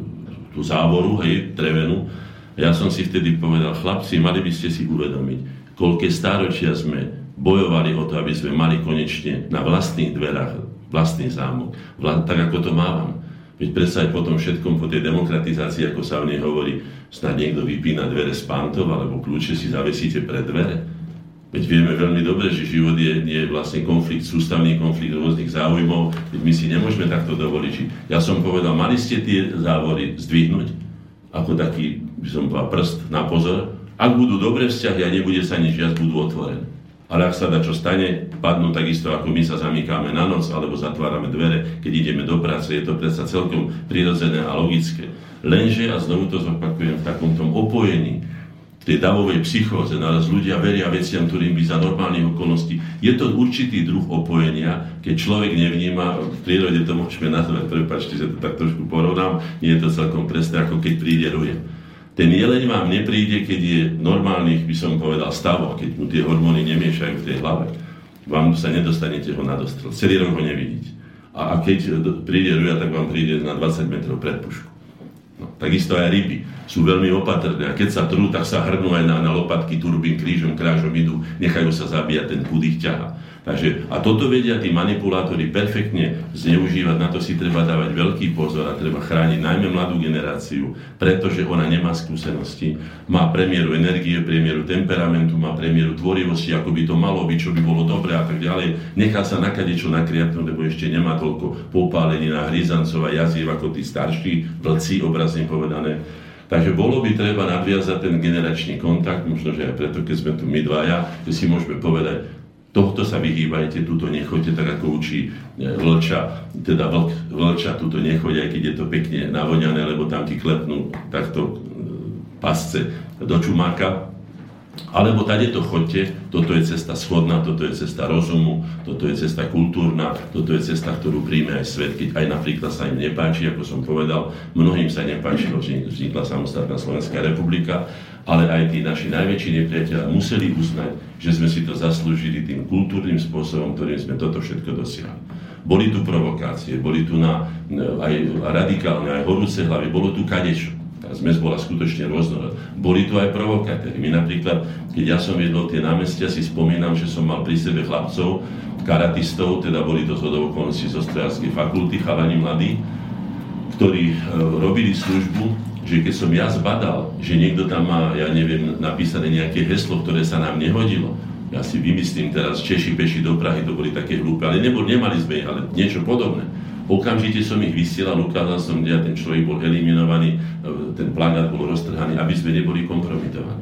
tú závoru, hej, trevenu. Ja som si vtedy povedal, chlapci, mali by ste si uvedomiť, koľké stáročia sme bojovali o to, aby sme mali konečne na vlastných dverách vlastný zámok, vla, tak ako to mávam. Veď predsa aj po tom všetkom, po tej demokratizácii, ako sa o nej hovorí, snad niekto vypína dvere z pantov, alebo kľúče si zavesíte pred dvere. Veď vieme veľmi dobre, že život je, je vlastne konflikt, sústavný konflikt rôznych záujmov, veď my si nemôžeme takto dovoliť. Ja som povedal, mali ste tie závory zdvihnúť, ako taký, by som povedal, prst na pozor. Ak budú dobré vzťahy a nebude sa nič viac, budú otvorené. Ale ak sa dá čo stane, padnú takisto, ako my sa zamykáme na noc alebo zatvárame dvere, keď ideme do práce. Je to predsa celkom prirodzené a logické. Lenže, a znovu to zopakujem, v takom tom opojení, tej davovej psychóze, naraz ľudia veria veciam, ktorým by za normálnych okolností. Je to určitý druh opojenia, keď človek nevníma, v prírode to môžeme nazvať, prepačte, že to tak trošku porovnám, nie je to celkom presné, ako keď príde ruje. Ten jeleň vám nepríde, keď je normálnych, by som povedal, stavoch, keď mu tie hormóny nemiešajú v tej hlave. Vám sa nedostanete ho na dostrel. Celý rok ho nevidíte. A, a keď príde ruja, tak vám príde na 20 metrov pred pušku. No, takisto aj ryby sú veľmi opatrné a keď sa trú, tak sa hrnú aj na, na lopatky, turbín, krížom, krážom idú, nechajú sa zabíjať, ten ich ťaha. Takže, a toto vedia tí manipulátori perfektne zneužívať, na to si treba dávať veľký pozor a treba chrániť najmä mladú generáciu, pretože ona nemá skúsenosti, má premiéru energie, premiéru temperamentu, má premiéru tvorivosti, ako by to malo byť, čo by bolo dobré a tak ďalej. Nechá sa na čo nakriatnúť, lebo ešte nemá toľko popálení na hryzancov a jaziev ako tí starší vlci, obrazne povedané. Takže bolo by treba nadviazať ten generačný kontakt, možno, že aj preto, keď sme tu my dvaja, že si môžeme povedať, tohto sa vyhýbajte, túto nechoďte, tak ako učí e, vlča, teda vlk, vlča, túto nechoď, aj keď je to pekne navoňané, lebo tam ti klepnú takto e, pasce do čumáka. Alebo tady to chodte, toto je cesta schodná, toto je cesta rozumu, toto je cesta kultúrna, toto je cesta, ktorú príjme aj svet, keď aj napríklad sa im nepáči, ako som povedal, mnohým sa nepáčilo, že vznikla samostatná Slovenská republika, ale aj tí naši najväčší nepriateľa museli uznať, že sme si to zaslúžili tým kultúrnym spôsobom, ktorým sme toto všetko dosiahli. Boli tu provokácie, boli tu na, aj radikálne, aj horúce hlavy, bolo tu kadečo. Tá zmes bola skutočne rôznorodá. Boli tu aj provokátory. My napríklad, keď ja som viedol tie námestia, si spomínam, že som mal pri sebe chlapcov, karatistov, teda boli to zhodov okolností zo strojárskej fakulty, chalani mladí, ktorí e, robili službu, že keď som ja zbadal, že niekto tam má, ja neviem, napísané nejaké heslo, ktoré sa nám nehodilo, ja si vymyslím teraz Češi peši do Prahy, to boli také hlúpe, ale nebol, nemali sme ich, ale niečo podobné Okamžite som ich vysielal, ukázal som, kde ten človek bol eliminovaný, e, ten plagát bol roztrhaný, aby sme neboli kompromitovaní.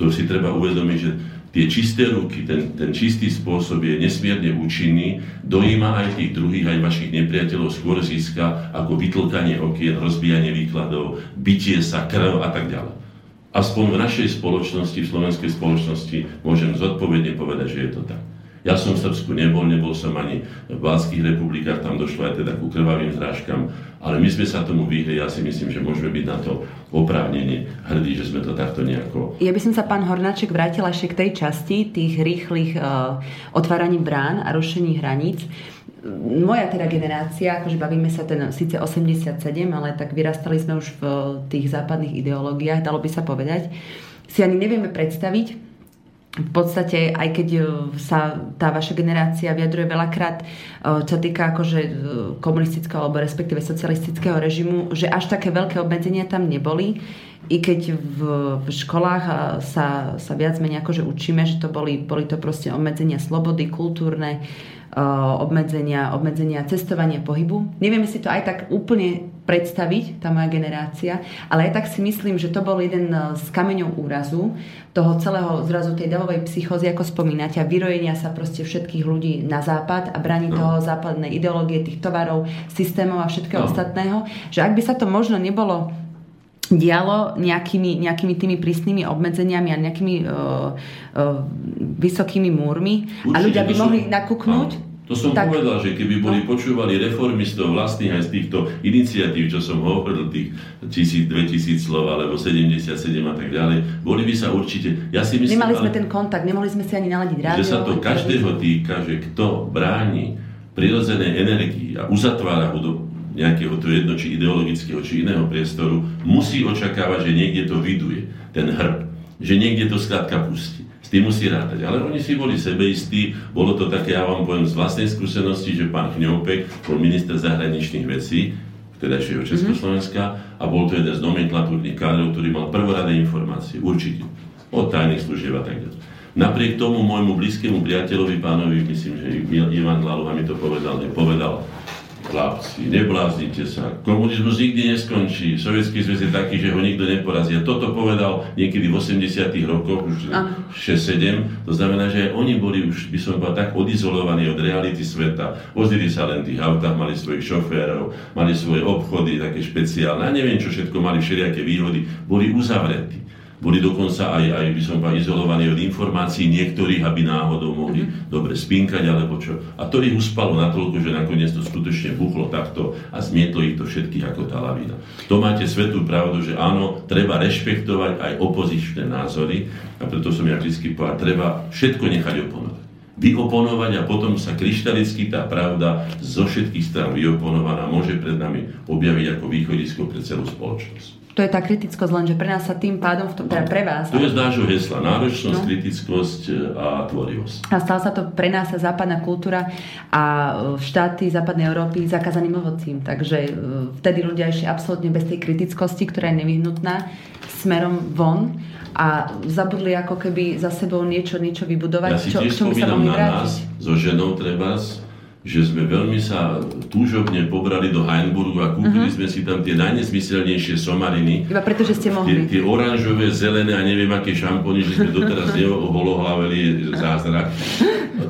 To si treba uvedomiť, že tie čisté ruky, ten, ten čistý spôsob je nesmierne účinný, dojíma aj tých druhých, aj vašich nepriateľov skôr získa ako vytlkanie okien, rozbijanie výkladov, bytie sa, krv a tak ďalej. Aspoň v našej spoločnosti, v slovenskej spoločnosti môžem zodpovedne povedať, že je to tak. Ja som v Srbsku nebol, nebol som ani v Balských republikách, tam došlo aj teda ku krvavým zrážkam, ale my sme sa tomu vyhli, ja si myslím, že môžeme byť na to oprávnenie hrdí, že sme to takto nejako... Ja by som sa, pán Hornáček, vrátila ešte k tej časti tých rýchlych uh, otváraní brán a rušení hraníc. Moja teda generácia, akože bavíme sa ten síce 87, ale tak vyrastali sme už v tých západných ideológiách, dalo by sa povedať, si ani nevieme predstaviť, v podstate, aj keď e, sa tá vaša generácia vyjadruje veľakrát, e, čo týka akože e, komunistického alebo respektíve socialistického režimu, že až také veľké obmedzenia tam neboli, i keď v, v školách sa, sa viac menej akože učíme, že to boli, boli to proste obmedzenia slobody, kultúrne, obmedzenia, obmedzenia cestovania, pohybu. Nevieme si to aj tak úplne predstaviť, tá moja generácia, ale aj tak si myslím, že to bol jeden z kameňov úrazu toho celého zrazu tej davovej psychózy, ako spomínate, a vyrojenia sa proste všetkých ľudí na západ a braní no. toho západnej ideológie, tých tovarov, systémov a všetkého no. ostatného, že ak by sa to možno nebolo dialo nejakými, nejakými tými prísnymi obmedzeniami a nejakými uh, uh, vysokými múrmi Určite, a ľudia by mohli som, nakúknúť. To som tak, povedal, že keby boli no. počúvali reformistov vlastných aj z týchto iniciatív, čo som hovoril, tých 1000, 2000 slov alebo 77 a tak ďalej, boli by sa určite... Ja si myslím, Nemali sme ale, ten kontakt, nemohli sme si ani naladiť rádio. Že sa to každého týka, že kto bráni prirodzenej energii a uzatvára ho do nejakého to jedno, či ideologického, či iného priestoru, musí očakávať, že niekde to vyduje, ten hrb, že niekde to skladka pustí. S tým musí rátať. Ale oni si boli sebeistí, bolo to také, ja vám poviem z vlastnej skúsenosti, že pán Chňopek bol minister zahraničných vecí, vtedajšieho mhm. Československa a bol to jeden z nomenklatúrnych kádrov, ktorý mal prvoradé informácie, určite, od tajných služieb a tak ďalej. Napriek tomu môjmu blízkému priateľovi, pánovi, myslím, že Ivan Glaluha mi to povedal, nepovedal, Chlapci, nebláznite sa. Komunizmus nikdy neskončí. Sovietský zväz je taký, že ho nikto neporazí. A toto povedal niekedy v 80 rokoch, už 6-7. To znamená, že oni boli už, by som povedal, tak odizolovaní od reality sveta. Vozili sa len tých autách, mali svojich šoférov, mali svoje obchody také špeciálne. A neviem, čo všetko mali všelijaké výhody. Boli uzavretí. Boli dokonca aj, aj by som povedal, izolovaní od informácií niektorých, aby náhodou mohli mm-hmm. dobre spinkať alebo čo. A to ich uspalo natoľko, že nakoniec to skutočne buchlo takto a zmietlo ich to všetkých ako tá lavína. To máte svetú pravdu, že áno, treba rešpektovať aj opozičné názory a preto som ja vždy povedal, treba všetko nechať oponovať vyoponovať a potom sa kryštalicky tá pravda zo všetkých strán vyoponovaná môže pred nami objaviť ako východisko pre celú spoločnosť. To je tá kritickosť, lenže pre nás sa tým pádom, v tom, teda pre vás... To je z nášho hesla. Náročnosť, no. kritickosť e, a tvorivosť. A stala sa to pre nás západná kultúra a e, štáty západnej Európy zakázaným ovocím. Takže e, vtedy ľudia išli absolútne bez tej kritickosti, ktorá je nevyhnutná, smerom von a zabudli ako keby za sebou niečo, niečo vybudovať, ja si čo, k čomu sa mohli vrátiť. nás, so ženou treba že sme veľmi sa túžobne pobrali do Heinburgu a kúpili uh-huh. sme si tam tie najnesmyselnejšie somariny. Iba preto, že ste mohli. Tie, tie oranžové, zelené a neviem aké šampóny, že sme doteraz neoholohlaveli zázrak.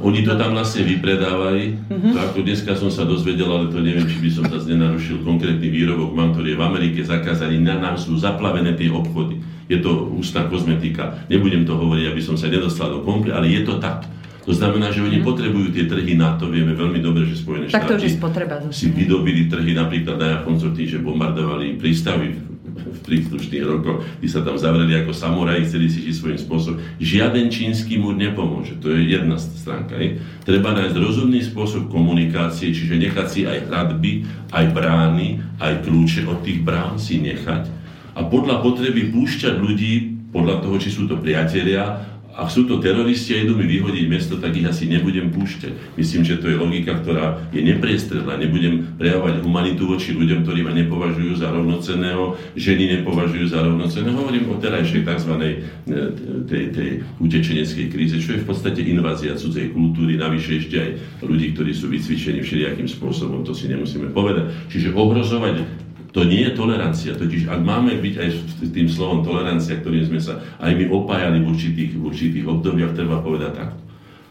Oni to tam vlastne vypredávali. Uh-huh. To ako dneska som sa dozvedel, ale to neviem, či by som sa nenarušil. Konkrétny výrobok mám, ktorý je v Amerike zakázaný. Na nám sú zaplavené tie obchody. Je to ústna kozmetika. Nebudem to hovoriť, aby som sa nedostal do kompli, ale je to tak. To znamená, že oni mm. potrebujú tie trhy na to, vieme veľmi dobre, že Spojené tak to štáty spotreba, si vydobili trhy napríklad na Japonco tým, že bombardovali prístavy v príslušných rokoch, tí sa tam zavreli ako samuraji, chceli si žiť svojím spôsobom. Žiaden čínsky múr nepomôže, to je jedna stránka. Je. Treba nájsť rozumný spôsob komunikácie, čiže nechať si aj hradby, aj brány, aj kľúče od tých brán si nechať a podľa potreby púšťať ľudí, podľa toho, či sú to priatelia, ak sú to teroristi a idú mi vyhodiť mesto, tak ich asi nebudem púšťať. Myslím, že to je logika, ktorá je nepriestrelná. Nebudem prejavovať humanitu voči ľuďom, ktorí ma nepovažujú za rovnocenného, ženy nepovažujú za rovnocenného. Hovorím o terajšej tzv. E, tej, tej utečeneckej kríze, čo je v podstate invázia cudzej kultúry, navyše ešte aj ľudí, ktorí sú vycvičení všelijakým spôsobom, to si nemusíme povedať. Čiže ohrozovať to nie je tolerancia. Totiž ak máme byť aj tým slovom tolerancia, ktorým sme sa aj my opájali v určitých, v určitých obdobiach, treba povedať takto.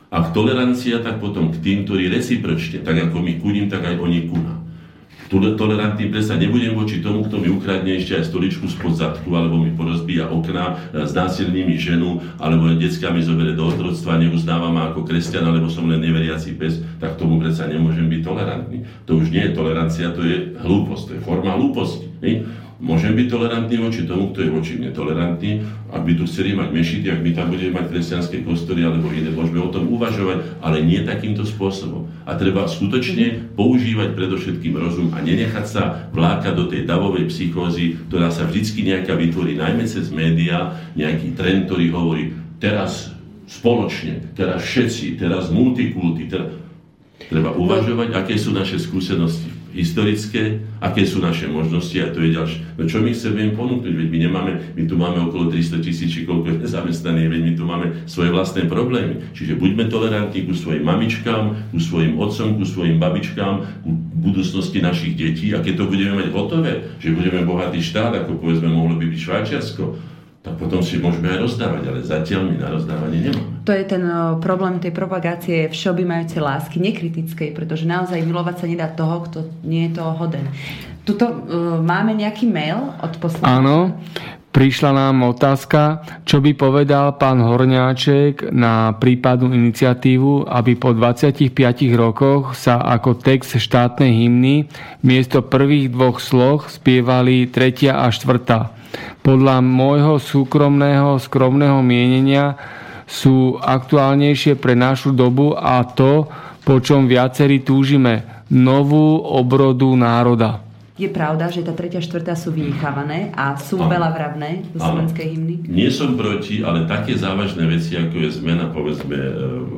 Ak tolerancia, tak potom k tým, ktorí recipročne, tak ako my ku tak aj oni ku tolerantný presa nebudem voči tomu, kto mi ukradne ešte aj stoličku spod zadku, alebo mi porozbíja okna, e, znásilní mi ženu, alebo decka mi zoberie do otroctva, neuznáva ma ako kresťan, alebo som len neveriaci pes, tak tomu predsa nemôžem byť tolerantný. To už nie je tolerancia, to je hlúposť, to je forma hlúposti. Môžem byť tolerantný voči tomu, kto je voči mne tolerantný. Ak by tu chceli mať mešity, ak my tam budeme mať kresťanské kostoly alebo iné, môžeme o tom uvažovať, ale nie takýmto spôsobom. A treba skutočne používať predovšetkým rozum a nenechať sa vlákať do tej davovej psychózy, ktorá sa vždycky nejaká vytvorí, najmä cez médiá, nejaký trend, ktorý hovorí, teraz spoločne, teraz všetci, teraz multikulty, teraz... Treba uvažovať, aké sú naše skúsenosti historické, aké sú naše možnosti a to je ďalšie. No čo my chceme im ponúknuť, veď my nemáme, my tu máme okolo 300 tisíc, či koľko nezamestnaných, veď my tu máme svoje vlastné problémy. Čiže buďme tolerantní ku svojim mamičkám, ku svojim otcom, ku svojim babičkám, ku budúcnosti našich detí a keď to budeme mať hotové, že budeme bohatý štát, ako povedzme mohlo by byť Švajčiarsko, tak potom si môžeme aj rozdávať, ale zatiaľ my na rozdávanie nemáme. To je ten problém tej propagácie všeobjímajúcej lásky, nekritickej, pretože naozaj milovať sa nedá toho, kto nie je toho hoden. Tuto uh, máme nejaký mail od poslanca. Áno, prišla nám otázka, čo by povedal pán Horňáček na prípadnú iniciatívu, aby po 25 rokoch sa ako text štátnej hymny miesto prvých dvoch sloh spievali tretia a štvrtá. Podľa môjho súkromného, skromného mienenia sú aktuálnejšie pre našu dobu a to, po čom viacerí túžime, novú obrodu národa. Je pravda, že tá tretia, štvrtá sú vynichávané a sú veľa veľavravné do slovenskej hymny? Nie som proti, ale také závažné veci, ako je zmena, povedzme, e,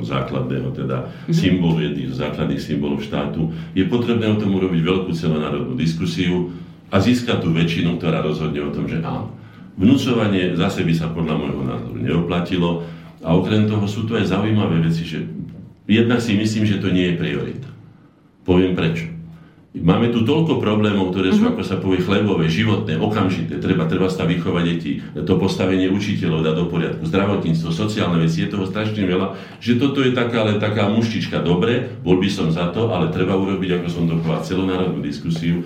základného, teda mm-hmm. symbolu, jedných základných symbolov štátu, je potrebné o tom urobiť veľkú celonárodnú diskusiu, a získať tú väčšinu, ktorá rozhodne o tom, že áno. Vnúcovanie zase by sa podľa môjho názoru neoplatilo a okrem toho sú tu aj zaujímavé veci, že jednak si myslím, že to nie je priorita. Poviem prečo. Máme tu toľko problémov, ktoré sú, mhm. ako sa povie, chlebové, životné, okamžité. Treba, treba sa vychovať deti, to postavenie učiteľov dať do poriadku, zdravotníctvo, sociálne veci, je toho strašne veľa, že toto je taká, ale taká muštička. Dobre, bol by som za to, ale treba urobiť, ako som to povedal, celonárodnú diskusiu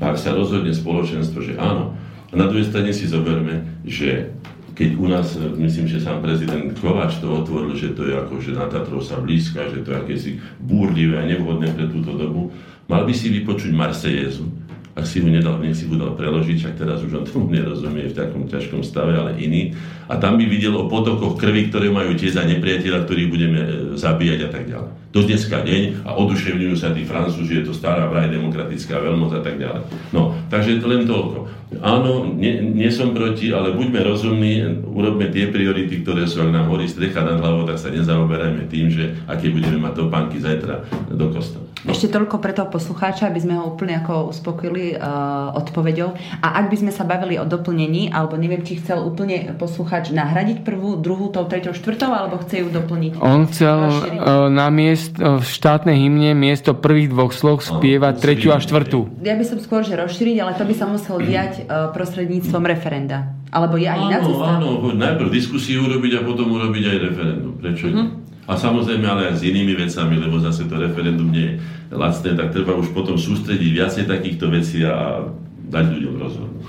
ak sa rozhodne spoločenstvo, že áno. A na druhej strane si zoberme, že keď u nás, myslím, že sám prezident Kováč to otvoril, že to je ako, že na Tatrov sa blízka, že to je akési búrlivé a nevhodné pre túto dobu, mal by si vypočuť Marsejezu. Ak si ho nedal, nech si ho dal preložiť, však teraz už on tomu nerozumie v takom ťažkom stave, ale iný. A tam by videl o potokoch krvi, ktoré majú tie za nepriateľa, ktorých budeme e, zabíjať a tak ďalej. Do dneska deň a oduševňujú sa tí Francúzi, že je to stará vraj demokratická veľmoc a tak ďalej. No, takže to len toľko. Áno, nie, nie som proti, ale buďme rozumní, urobme tie priority, ktoré sú, ak nám horí strecha nad hlavou, tak sa nezaoberajme tým, že aké budeme mať topánky zajtra do kostola. Ešte toľko pre toho poslucháča, aby sme ho úplne ako uspokojili uh, odpoveďou. A ak by sme sa bavili o doplnení, alebo neviem, či chcel úplne poslucháč nahradiť prvú, druhú, tou treťou, štvrtou, alebo chce ju doplniť? On chcel uh, na miest, v štátnej hymne miesto prvých dvoch slov spievať tretiu a štvrtú. Ja by som skôr, že rozšíriť, ale to by sa muselo diať uh, prostredníctvom referenda. Alebo je aj iná cesta? Áno, najprv diskusiu urobiť a potom urobiť aj referendum. Prečo hm. A samozrejme ale aj s inými vecami, lebo zase to referendum nie je lacné, tak treba už potom sústrediť viacej takýchto vecí a dať ľuďom rozhodnúť.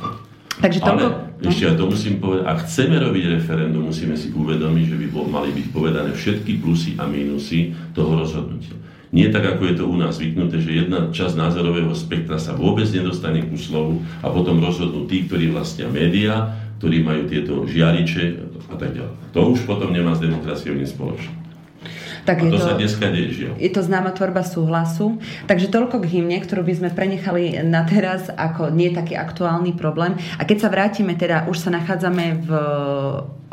Takže toľko... Ale ešte ja to musím povedať, ak chceme robiť referendum, musíme si uvedomiť, že by bol, mali byť povedané všetky plusy a mínusy toho rozhodnutia. Nie tak, ako je to u nás zvyknuté, že jedna časť názorového spektra sa vôbec nedostane ku slovu a potom rozhodnú tí, ktorí vlastnia médiá, ktorí majú tieto žiariče a tak ďalej. To už potom nemá s demokraciou nič spoločné. Tak a to, to sa dneska deje, Je to známa tvorba súhlasu. Takže toľko k hymne, ktorú by sme prenechali na teraz ako nie taký aktuálny problém. A keď sa vrátime, teda už sa nachádzame v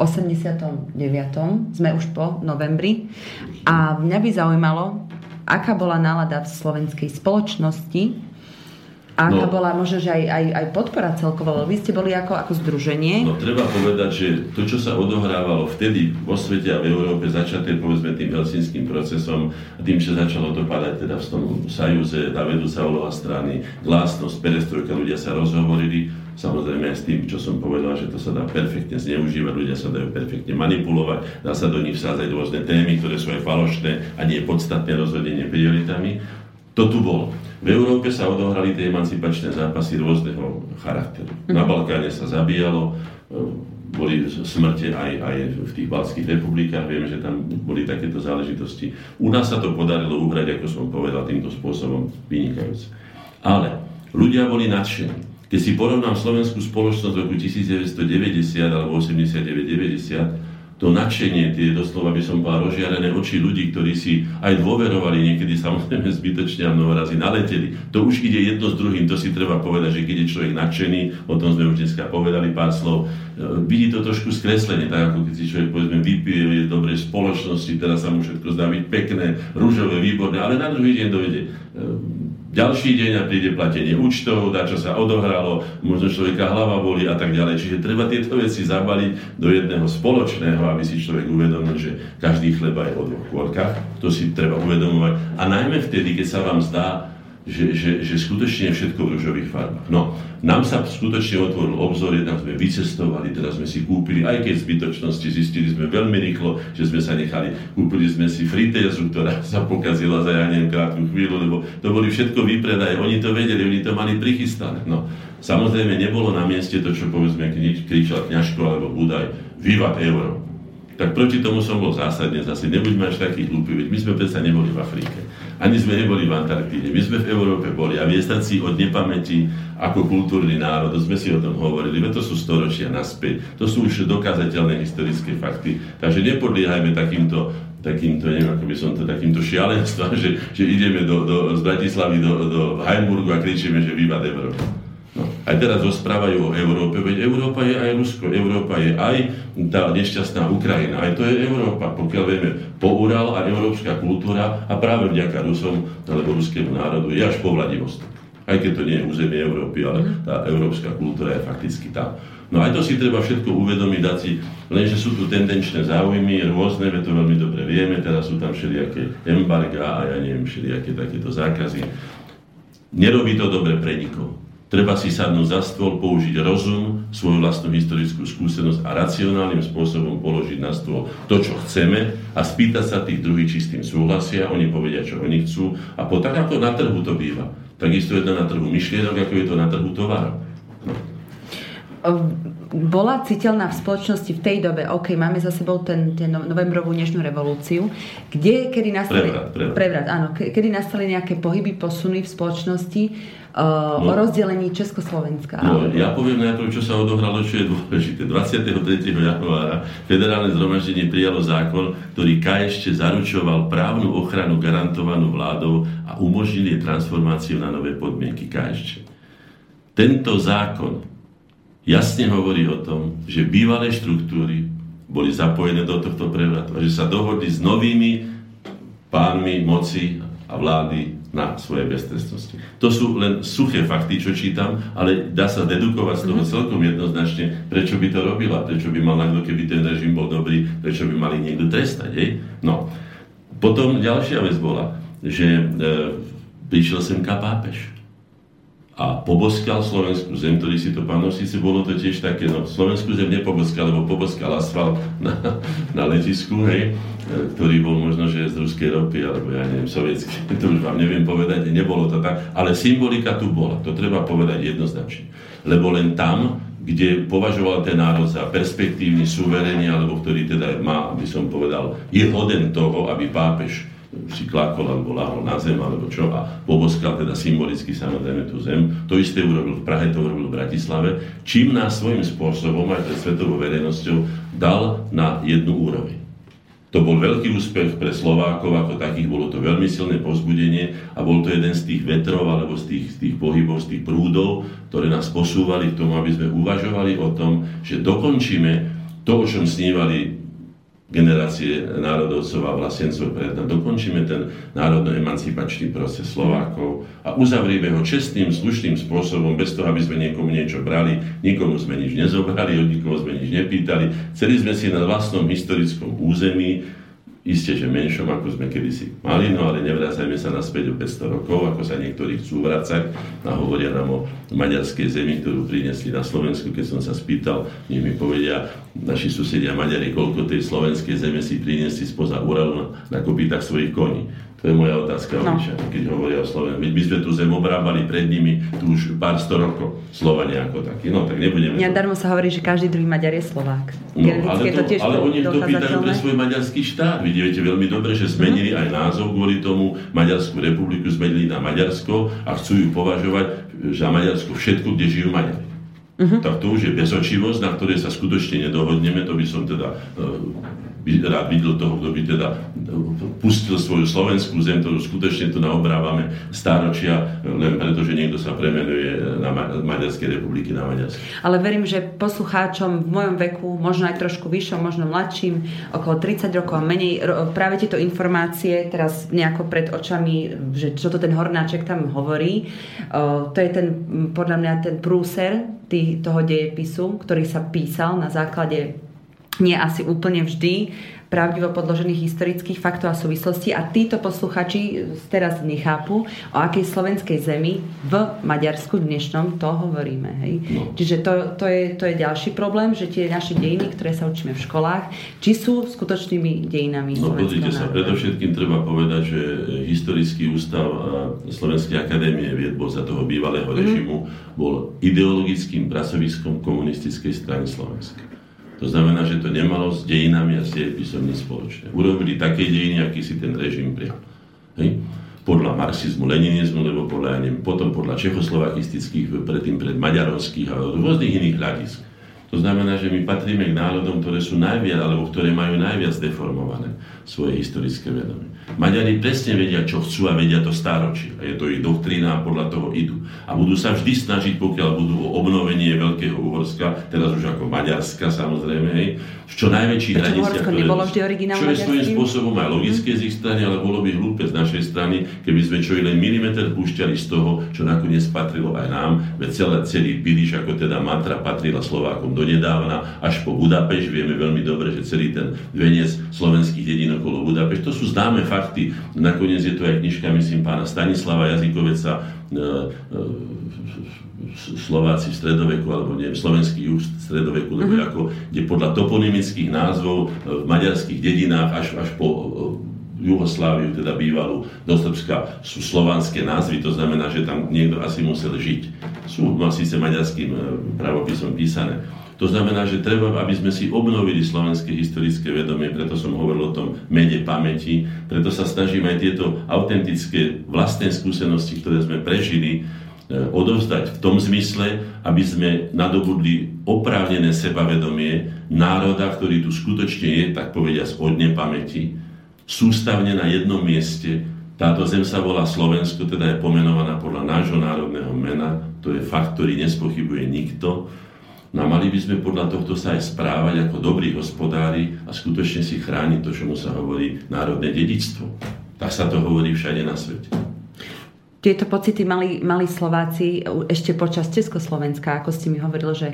89. Sme už po novembri. A mňa by zaujímalo, aká bola nálada v slovenskej spoločnosti aká no, bola možno, že aj, aj, aj podpora celkovo? Vy ste boli ako, ako združenie? No treba povedať, že to, čo sa odohrávalo vtedy vo svete a v Európe, začaté povedzme tým helsinským procesom, tým, že začalo to padať teda v tom Sajúze, tá vedúca úloha strany, glásnosť, perestrojka, ľudia sa rozhovorili, samozrejme aj s tým, čo som povedal, že to sa dá perfektne zneužívať, ľudia sa dajú perfektne manipulovať, dá sa do nich vsádzať rôzne témy, ktoré sú aj falošné a nie podstatné rozhodenie prioritami. To tu bolo. V Európe sa odohrali tie emancipačné zápasy rôzneho charakteru. Na mhm. Balkáne sa zabíjalo, e, boli smrte aj, aj v tých balských republikách, vieme, že tam boli takéto záležitosti. U nás sa to podarilo uhrať, ako som povedal, týmto spôsobom vynikajúce. Ale ľudia boli nadšení. Keď si porovnám slovenskú spoločnosť v roku 1990 alebo 89-90, to nadšenie, tie doslova by som povedal rozžiarené oči ľudí, ktorí si aj dôverovali, niekedy samozrejme zbytočne a mnoho naleteli. To už ide jedno s druhým, to si treba povedať, že keď je človek nadšený, o tom sme už dneska povedali pár slov, e, vidí to trošku skreslenie, tak ako keď si človek povedzme vypije v dobrej spoločnosti, teraz sa mu všetko zdá byť pekné, rúžové, výborné, ale na druhý deň dojde e, ďalší deň a príde platenie účtov, dá čo sa odohralo, možno človeka hlava boli a tak ďalej. Čiže treba tieto veci zabaliť do jedného spoločného, aby si človek uvedomil, že každý chleba je o dvoch kôrkach. To si treba uvedomovať. A najmä vtedy, keď sa vám zdá, že, že, že skutočne je všetko v ružových farbách. No, nám sa skutočne otvoril obzor, jednak sme vycestovali, teraz sme si kúpili, aj keď zbytočnosti zistili sme veľmi rýchlo, že sme sa nechali, kúpili sme si fritézu, ktorá sa pokazila za ja neviem krátku chvíľu, lebo to boli všetko vypredaje, oni to vedeli, oni to mali prichystané. No, samozrejme nebolo na mieste to, čo povedzme kričal kňažko alebo Budaj, Vivat euro tak proti tomu som bol zásadne zase. Nebuďme až takí hlúpi, veď my sme predsa neboli v Afrike. Ani sme neboli v Antarktíde. My sme v Európe boli a miestať si od nepamäti ako kultúrny národ, sme si o tom hovorili, to sú storočia naspäť. To sú už dokázateľné historické fakty. Takže nepodliehajme takýmto takýmto, neviem, ako by som to, takýmto šialenstvom, že, že ideme do, do, z Bratislavy do, do Heimburgu a kričíme, že vývad Európa. No, aj teraz rozprávajú o Európe, veď Európa je aj Rusko, Európa je aj tá nešťastná Ukrajina, aj to je Európa, pokiaľ vieme, po Ural a európska kultúra a práve vďaka Rusom, alebo ruskému národu, je až po Vladivostok. Aj keď to nie je územie Európy, ale mhm. tá európska kultúra je fakticky tam. No aj to si treba všetko uvedomiť, dať si, lenže sú tu tendenčné záujmy, rôzne, to veľmi dobre vieme, teraz sú tam všelijaké embarga a ja neviem, všelijaké takéto zákazy. Nerobí to dobre pre nikoho. Treba si sadnúť za stôl, použiť rozum, svoju vlastnú historickú skúsenosť a racionálnym spôsobom položiť na stôl to, čo chceme a spýtať sa tých druhých, či s tým súhlasia, oni povedia, čo oni chcú a po tak, ako na trhu to býva. Takisto je to na trhu myšlienok, ako je to na trhu tovar. Bola citeľná v spoločnosti v tej dobe, OK, máme za sebou ten, ten no, novembrovú dnešnú revolúciu, kde, kedy nastali... Prevrat, prevrat. prevrat áno, kedy nastali nejaké pohyby, posuny v spoločnosti uh, no, o rozdelení Československa. No, ja poviem najprv, čo sa odohralo, čo je dôležité. 23. januára federálne zhromaždenie prijalo zákon, ktorý ešte zaručoval právnu ochranu garantovanú vládou a umožnili transformáciu na nové podmienky KSČ. Tento zákon jasne hovorí o tom, že bývalé štruktúry boli zapojené do tohto prevratu a že sa dohodli s novými pánmi moci a vlády na svoje beztrestnosti. To sú len suché fakty, čo čítam, ale dá sa dedukovať z toho mhm. celkom jednoznačne, prečo by to robila, prečo by mal niekto, keby ten režim bol dobrý, prečo by mali niekto trestať. Jej? No. Potom ďalšia vec bola, že e, prišiel sem kapápeš a poboskal slovenskú zem, ktorý si to pamätal, síce bolo to tiež také, no slovenskú zem nepoboskal, lebo poboskal asfalt na, na letisku, hej, ktorý bol možno, že z ruskej ropy, alebo ja neviem, sovietský, to už vám neviem povedať, nebolo to tak, ale symbolika tu bola, to treba povedať jednoznačne. Lebo len tam, kde považoval ten národ za perspektívny, suverénny, alebo ktorý teda má, aby som povedal, je hoden toho, aby pápež si klakol alebo láhol na zem alebo čo a poboskal teda symbolicky samozrejme tú zem. To isté urobil v Prahe, to urobil v Bratislave, čím nás svojím spôsobom aj pred svetovou verejnosťou dal na jednu úroveň. To bol veľký úspech pre Slovákov ako takých, bolo to veľmi silné povzbudenie a bol to jeden z tých vetrov alebo z tých, z tých pohybov, z tých prúdov, ktoré nás posúvali k tomu, aby sme uvažovali o tom, že dokončíme to, o čom snívali generácie národovcov a vlastencov pred nám. Dokončíme ten národno-emancipačný proces Slovákov a uzavrieme ho čestným, slušným spôsobom, bez toho, aby sme niekomu niečo brali, nikomu sme nič nezobrali, od nikoho sme nič nepýtali. Chceli sme si na vlastnom historickom území Isté, že menšom, ako sme kedysi mali, no ale nevracajme sa naspäť o 500 rokov, ako sa niektorí chcú vracať a hovoria nám o maďarskej zemi, ktorú priniesli na Slovensku. Keď som sa spýtal, nech mi povedia naši susedia Maďari, koľko tej slovenskej zeme si priniesli spoza Uralu na, na kopítach svojich koní. To je moja otázka, no. keď hovoria o Slovensku. My sme tu zem obrábali pred nimi tu už pár sto rokov. Slovania ako taký. No tak nebudeme... Nedarmo sa hovorí, že každý druhý Maďar je Slovák. No, ale, to, to ale oni to pýtajú pre svoj maďarský štát. Vy viete veľmi dobre, že zmenili mm. aj názov kvôli tomu. Maďarskú republiku zmenili na Maďarsko a chcú ju považovať za Maďarsko všetko, kde žijú Maďari. Uh-huh. Tak to už je bezočivosť, na ktorej sa skutočne nedohodneme, to by som teda uh, by rád videl toho, kto by teda pustil svoju slovenskú zem, ktorú skutočne tu naobrávame stáročia, len preto, že niekto sa premenuje na Maďarskej republiky na Maďarsko. Ale verím, že poslucháčom v mojom veku, možno aj trošku vyššom, možno mladším, okolo 30 rokov a menej, práve tieto informácie teraz nejako pred očami, že čo to ten Hornáček tam hovorí, to je ten, podľa mňa ten prúser toho dejepisu, ktorý sa písal na základe nie asi úplne vždy pravdivo podložených historických faktov a súvislostí a títo posluchači teraz nechápu, o akej slovenskej zemi v Maďarsku dnešnom to hovoríme. Hej? No. Čiže to, to, je, to je ďalší problém, že tie naše dejiny, ktoré sa učíme v školách, či sú skutočnými dejinami No pozrite sa, predovšetkým treba povedať, že historický ústav Slovenskej akadémie vied bol za toho bývalého mm. režimu, bol ideologickým pracoviskom komunistickej strany Slovenska. To znamená, že to nemalo s dejinami a s dejepisom nič spoločné. Urobili také dejiny, aký si ten režim prijal. Hej? Podľa marxizmu, leninizmu, lebo podľa, neviem, potom podľa čechoslovakistických, predtým pred maďarovských a rôznych iných hľadisk. To znamená, že my patríme k národom, ktoré sú najviac, alebo ktoré majú najviac deformované svoje historické vedomie. Maďari presne vedia, čo chcú a vedia to stáročie. A je to ich doktrína a podľa toho idú. A budú sa vždy snažiť, pokiaľ budú o obnovenie Veľkého Uhorska, teraz už ako Maďarska samozrejme, hej, v čo najväčších hraniciach. Čo nebolo vždy Čo je svojím spôsobom aj logické z ich strany, ale bolo by hlúpe z našej strany, keby sme čo i len milimeter púšťali z toho, čo nakoniec patrilo aj nám, veď celé, celý Piliš, ako teda Matra patrila Slovákom donedávna, až po Budapeš, vieme veľmi dobre, že celý ten venec slovenských dedín okolo Budapeš, to sú známe fakty. Nakoniec je to aj knižka, myslím, pána Stanislava Jazykoveca, e, e, Slováci v stredoveku, alebo neviem, slovenský juh v stredoveku, lebo uh-huh. ako, kde podľa toponymických názvov v maďarských dedinách až, až po Jugosláviu, teda bývalú do Srbska, sú slovanské názvy, to znamená, že tam niekto asi musel žiť. sú no, síce maďarským e, pravopisom písané. To znamená, že treba, aby sme si obnovili slovenské historické vedomie, preto som hovoril o tom mede pamäti, preto sa snažím aj tieto autentické vlastné skúsenosti, ktoré sme prežili, e, odovzdať v tom zmysle, aby sme nadobudli oprávnené sebavedomie národa, ktorý tu skutočne je, tak povediať, od nepamäti, sústavne na jednom mieste. Táto zem sa volá Slovensko, teda je pomenovaná podľa nášho národného mena, to je fakt, ktorý nespochybuje nikto. No a mali by sme podľa tohto sa aj správať ako dobrí hospodári a skutočne si chrániť to, čomu sa hovorí národné dedičstvo. Tak sa to hovorí všade na svete. Tieto pocity mali, mali Slováci ešte počas Československa, ako ste mi hovorili, že,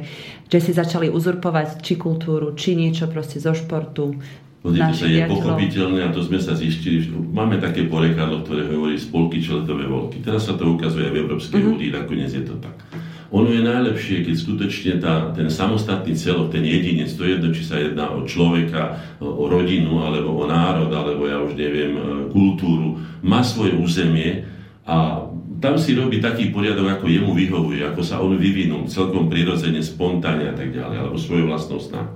že si začali uzurpovať či kultúru, či niečo proste zo športu. Pozrite sa, je pochopiteľné, a to sme sa zistili, že máme také porekadlo, ktoré hovorí spolky čletové volky. Teraz sa to ukazuje aj v Európskej mm-hmm. únii, nakoniec je to tak. Ono je najlepšie, keď skutočne tá, ten samostatný celok, ten jedinec, to je jedno, či sa jedná o človeka, o rodinu, alebo o národ, alebo ja už neviem, e, kultúru, má svoje územie a tam si robí taký poriadok, ako jemu vyhovuje, ako sa on vyvinul, celkom prirodzene, spontánne a tak ďalej, alebo svojou vlastnou snahu.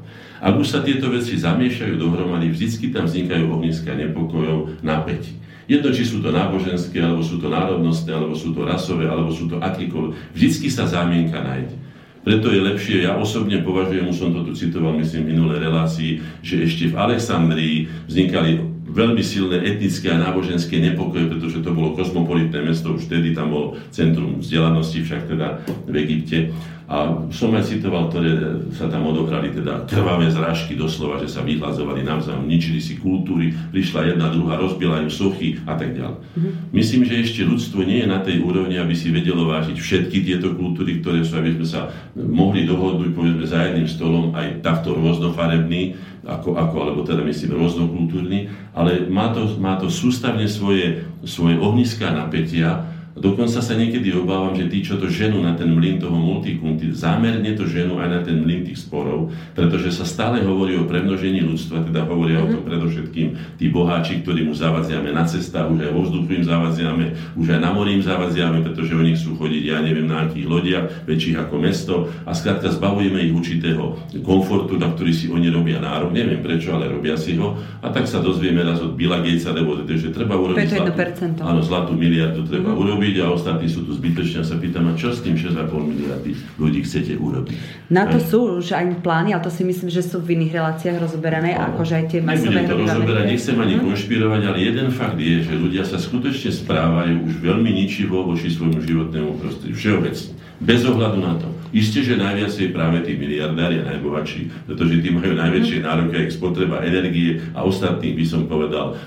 Ak už sa tieto veci zamiešajú dohromady, vždycky tam vznikajú ohniska nepokojov, napätí. Jedno, či sú to náboženské, alebo sú to národnostné, alebo sú to rasové, alebo sú to akýkoľvek. Vždycky sa zámienka nájde. Preto je lepšie, ja osobne považujem, už som to tu citoval, myslím, v minulej relácii, že ešte v Alexandrii vznikali veľmi silné etnické a náboženské nepokoje, pretože to bolo kozmopolitné mesto, už vtedy tam bolo centrum vzdelanosti, však teda v Egypte. A som aj citoval, ktoré sa tam odohrali teda krvavé zrážky doslova, že sa vyhlazovali navzájom, ničili si kultúry, prišla jedna, druhá, rozbila im sochy a tak ďalej. Mm-hmm. Myslím, že ešte ľudstvo nie je na tej úrovni, aby si vedelo vážiť všetky tieto kultúry, ktoré sú, aby sme sa mohli dohodnúť povedzme za jedným stolom aj takto rôznofarebný, ako, ako alebo teda myslím rôznokultúrny, ale má to, má to sústavne svoje, svoje ohniská napätia, Dokonca sa niekedy obávam, že tí, čo to ženú na ten mlyn toho multikunty, zámerne to ženú aj na ten mlyn tých sporov, pretože sa stále hovorí o premnožení ľudstva, teda hovoria mm-hmm. o tom mhm. predovšetkým tí boháči, ktorí mu zavadziame na cestách, už aj vo vzduchu im zavadziame, už aj na mori im zavadziame, pretože oni chcú chodiť, ja neviem, na akých lodiach, väčších ako mesto a skrátka zbavujeme ich určitého komfortu, na ktorý si oni robia nárok, neviem prečo, ale robia si ho a tak sa dozvieme raz od Billa Gatesa, lebo že treba urobiť zlatú, áno, zlatú miliardu treba mm-hmm. urobiť urobiť a ostatní sú tu zbytočne a sa pýtam, a čo s tým 6,5 miliardy ľudí chcete urobiť? Na to aj. sú už aj plány, ale to si myslím, že sú v iných reláciách rozoberané, no, akože aj tie masové to rozoberať, nechcem ani hmm. konšpirovať, ale jeden fakt je, že ľudia sa skutočne správajú už veľmi ničivo voči svojmu životnému prostrediu. Všeobecne. Bez ohľadu na to. Isté, že najviac je práve tí miliardári a najbohatší, pretože tí majú najväčšie mhm. nároky aj spotreba energie a ostatných by som povedal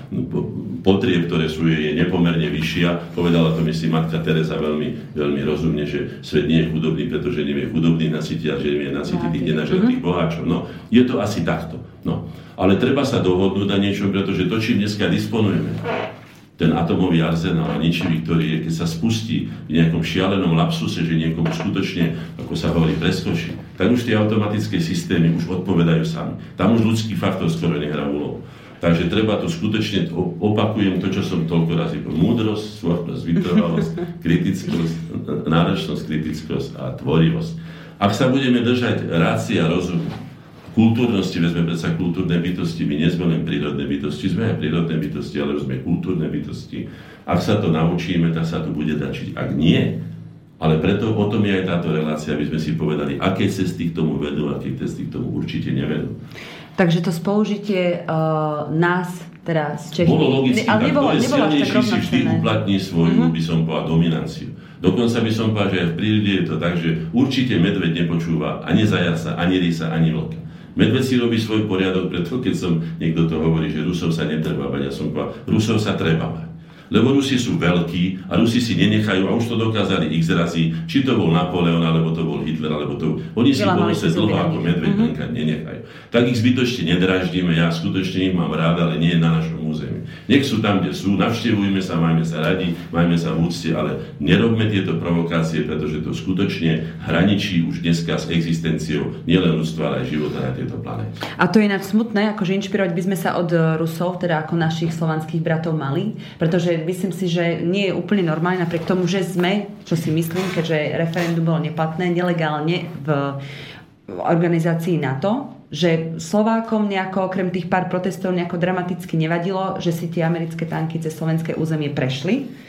potrieb, ktoré sú je nepomerne vyššia. Povedala to myslím Matka Teresa veľmi, veľmi rozumne, že svet nie je chudobný, pretože nevie chudobný nasytiť, a že nevie nasytiť tých nenažratých mhm. boháčov. No, je to asi takto. No. Ale treba sa dohodnúť na niečom, pretože to, čím dneska disponujeme, ten atomový arzenál a ničivý, ktorý je, keď sa spustí v nejakom šialenom lapsuse, že niekomu skutočne, ako sa hovorí, preskočí, tak už tie automatické systémy už odpovedajú sami. Tam už ľudský faktor skoro nehrá úlohu. Takže treba to skutočne, opakujem to, čo som toľko razy povedal. Múdrosť, svornosť, vytrvalosť, kritickosť, náročnosť, kritickosť a tvorivosť. Ak sa budeme držať rácia rozumu, kultúrnosti, veď sme predsa kultúrne bytosti, my nie sme len prírodné bytosti, sme aj prírodné bytosti, ale sme kultúrne bytosti. Ak sa to naučíme, tak sa to bude dačiť. Ak nie, ale preto o tom je aj táto relácia, aby sme si povedali, aké cesty k tomu vedú, aké cesty k tomu určite nevedú. Takže to spolužitie uh, nás, teda z Čechmi... Bolo logicky, ale nebolo, je silnejší, si vždy uplatní svoju, mm-hmm. by som povedal, dominanciu. Dokonca by som povedal, že aj v prírode je to tak, že určite medveď nepočúva ani zajaca, ani rysa, ani vlka. Medveď si robí svoj poriadok, preto keď som niekto to hovorí, že Rusov sa netreba bať, ja som povedal, Rusov sa treba bať. Lebo Rusi sú veľkí a Rusi si nenechajú, a už to dokázali x razy, či to bol Napoleon, alebo to bol Hitler, alebo to... Oni si sa dlho ako medveď mm-hmm. nenechajú. Tak ich zbytočne nedraždíme, ja skutočne ich mám rád, ale nie na našom území. Nech sú tam, kde sú, navštevujme sa, majme sa radi, majme sa v úcte, ale nerobme tieto provokácie, pretože to skutočne hraničí už dneska s existenciou nielen ľudstva, ale aj života na tejto planete. A to je ináč smutné, akože inšpirovať by sme sa od Rusov, teda ako našich slovanských bratov mali, pretože myslím si, že nie je úplne normálne, napriek tomu, že sme, čo si myslím, keďže referendum bolo neplatné, nelegálne v organizácii NATO, že Slovákom nejako okrem tých pár protestov nejako dramaticky nevadilo, že si tie americké tanky cez slovenské územie prešli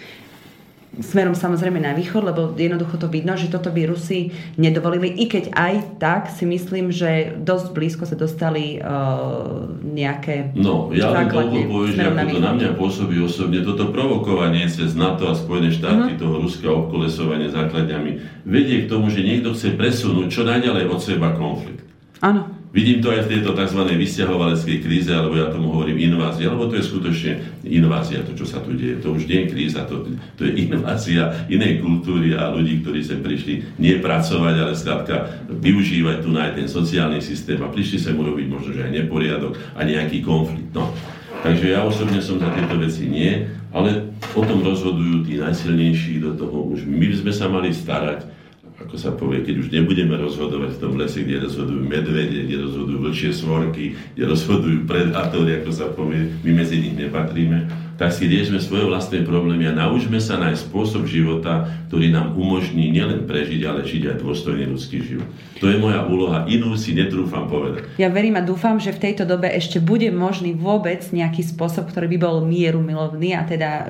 smerom samozrejme na východ, lebo jednoducho to vidno, že toto by Rusi nedovolili, i keď aj tak si myslím, že dosť blízko sa dostali uh, nejaké No, ja len toľko poviem, že ako to na mňa pôsobí osobne, toto provokovanie cez NATO a Spojené štáty, uh-huh. toho ruského obkolesovania základňami, vedie k tomu, že niekto chce presunúť čo najďalej od seba konflikt. Áno. Vidím to aj v tejto tzv. vysťahovaleckej kríze, alebo ja tomu hovorím invázia, lebo to je skutočne invázia, to, čo sa tu deje. To už nie je kríza, to, to je invázia inej kultúry a ľudí, ktorí sem prišli nie pracovať, ale skrátka využívať tu aj ten sociálny systém a prišli sem urobiť možno, že aj neporiadok a nejaký konflikt. No. Takže ja osobne som za tieto veci nie, ale o tom rozhodujú tí najsilnejší do toho. Už my sme sa mali starať ako sa povie, keď už nebudeme rozhodovať v tom lese, kde rozhodujú medvede, kde rozhodujú vlčie svorky, kde rozhodujú predátory, ako sa povie, my medzi nich nepatríme, tak si riešme svoje vlastné problémy a naučme sa nájsť spôsob života, ktorý nám umožní nielen prežiť, ale žiť aj dôstojný ľudský život. To je moja úloha, inú si netrúfam povedať. Ja verím a dúfam, že v tejto dobe ešte bude možný vôbec nejaký spôsob, ktorý by bol mieru milovný a teda e,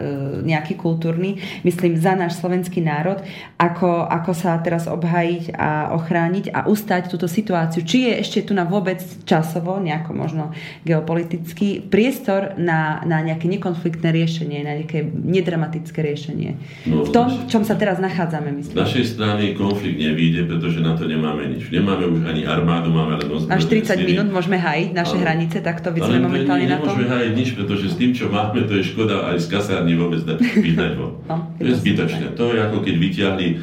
nejaký kultúrny, myslím, za náš slovenský národ, ako, ako sa teraz obhajiť a ochrániť a ustať túto situáciu. Či je ešte tu na vôbec časovo, nejako možno geopolitický priestor na, na nejaké nekonflikt konfliktné riešenie, na nejaké nedramatické riešenie. No, v tom, v čom sa teraz nachádzame, myslím. Z našej strany konflikt nevíde, pretože na to nemáme nič. Nemáme už ani armádu, máme len Až 30 sily. minút môžeme hajiť naše ale, hranice, tak to sme momentálne na to. Nemôžeme hajiť nič, pretože s tým, čo máme, to je škoda aj z kasárny vôbec vyhnať ho. No, to je zbytočné. To je ako keď vyťahli e,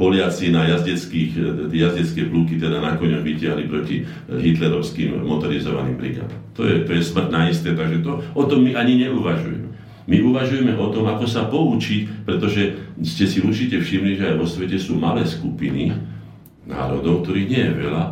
Poliaci na jazdeckých, e, jazdecké plúky, teda na koňom vyťahli proti e, hitlerovským motorizovaným brigádom. To je, to je smrť na isté, takže to, o tom my ani neuvažujeme. My uvažujeme o tom, ako sa poučiť, pretože ste si určite všimli, že aj vo svete sú malé skupiny národov, ktorých nie je veľa,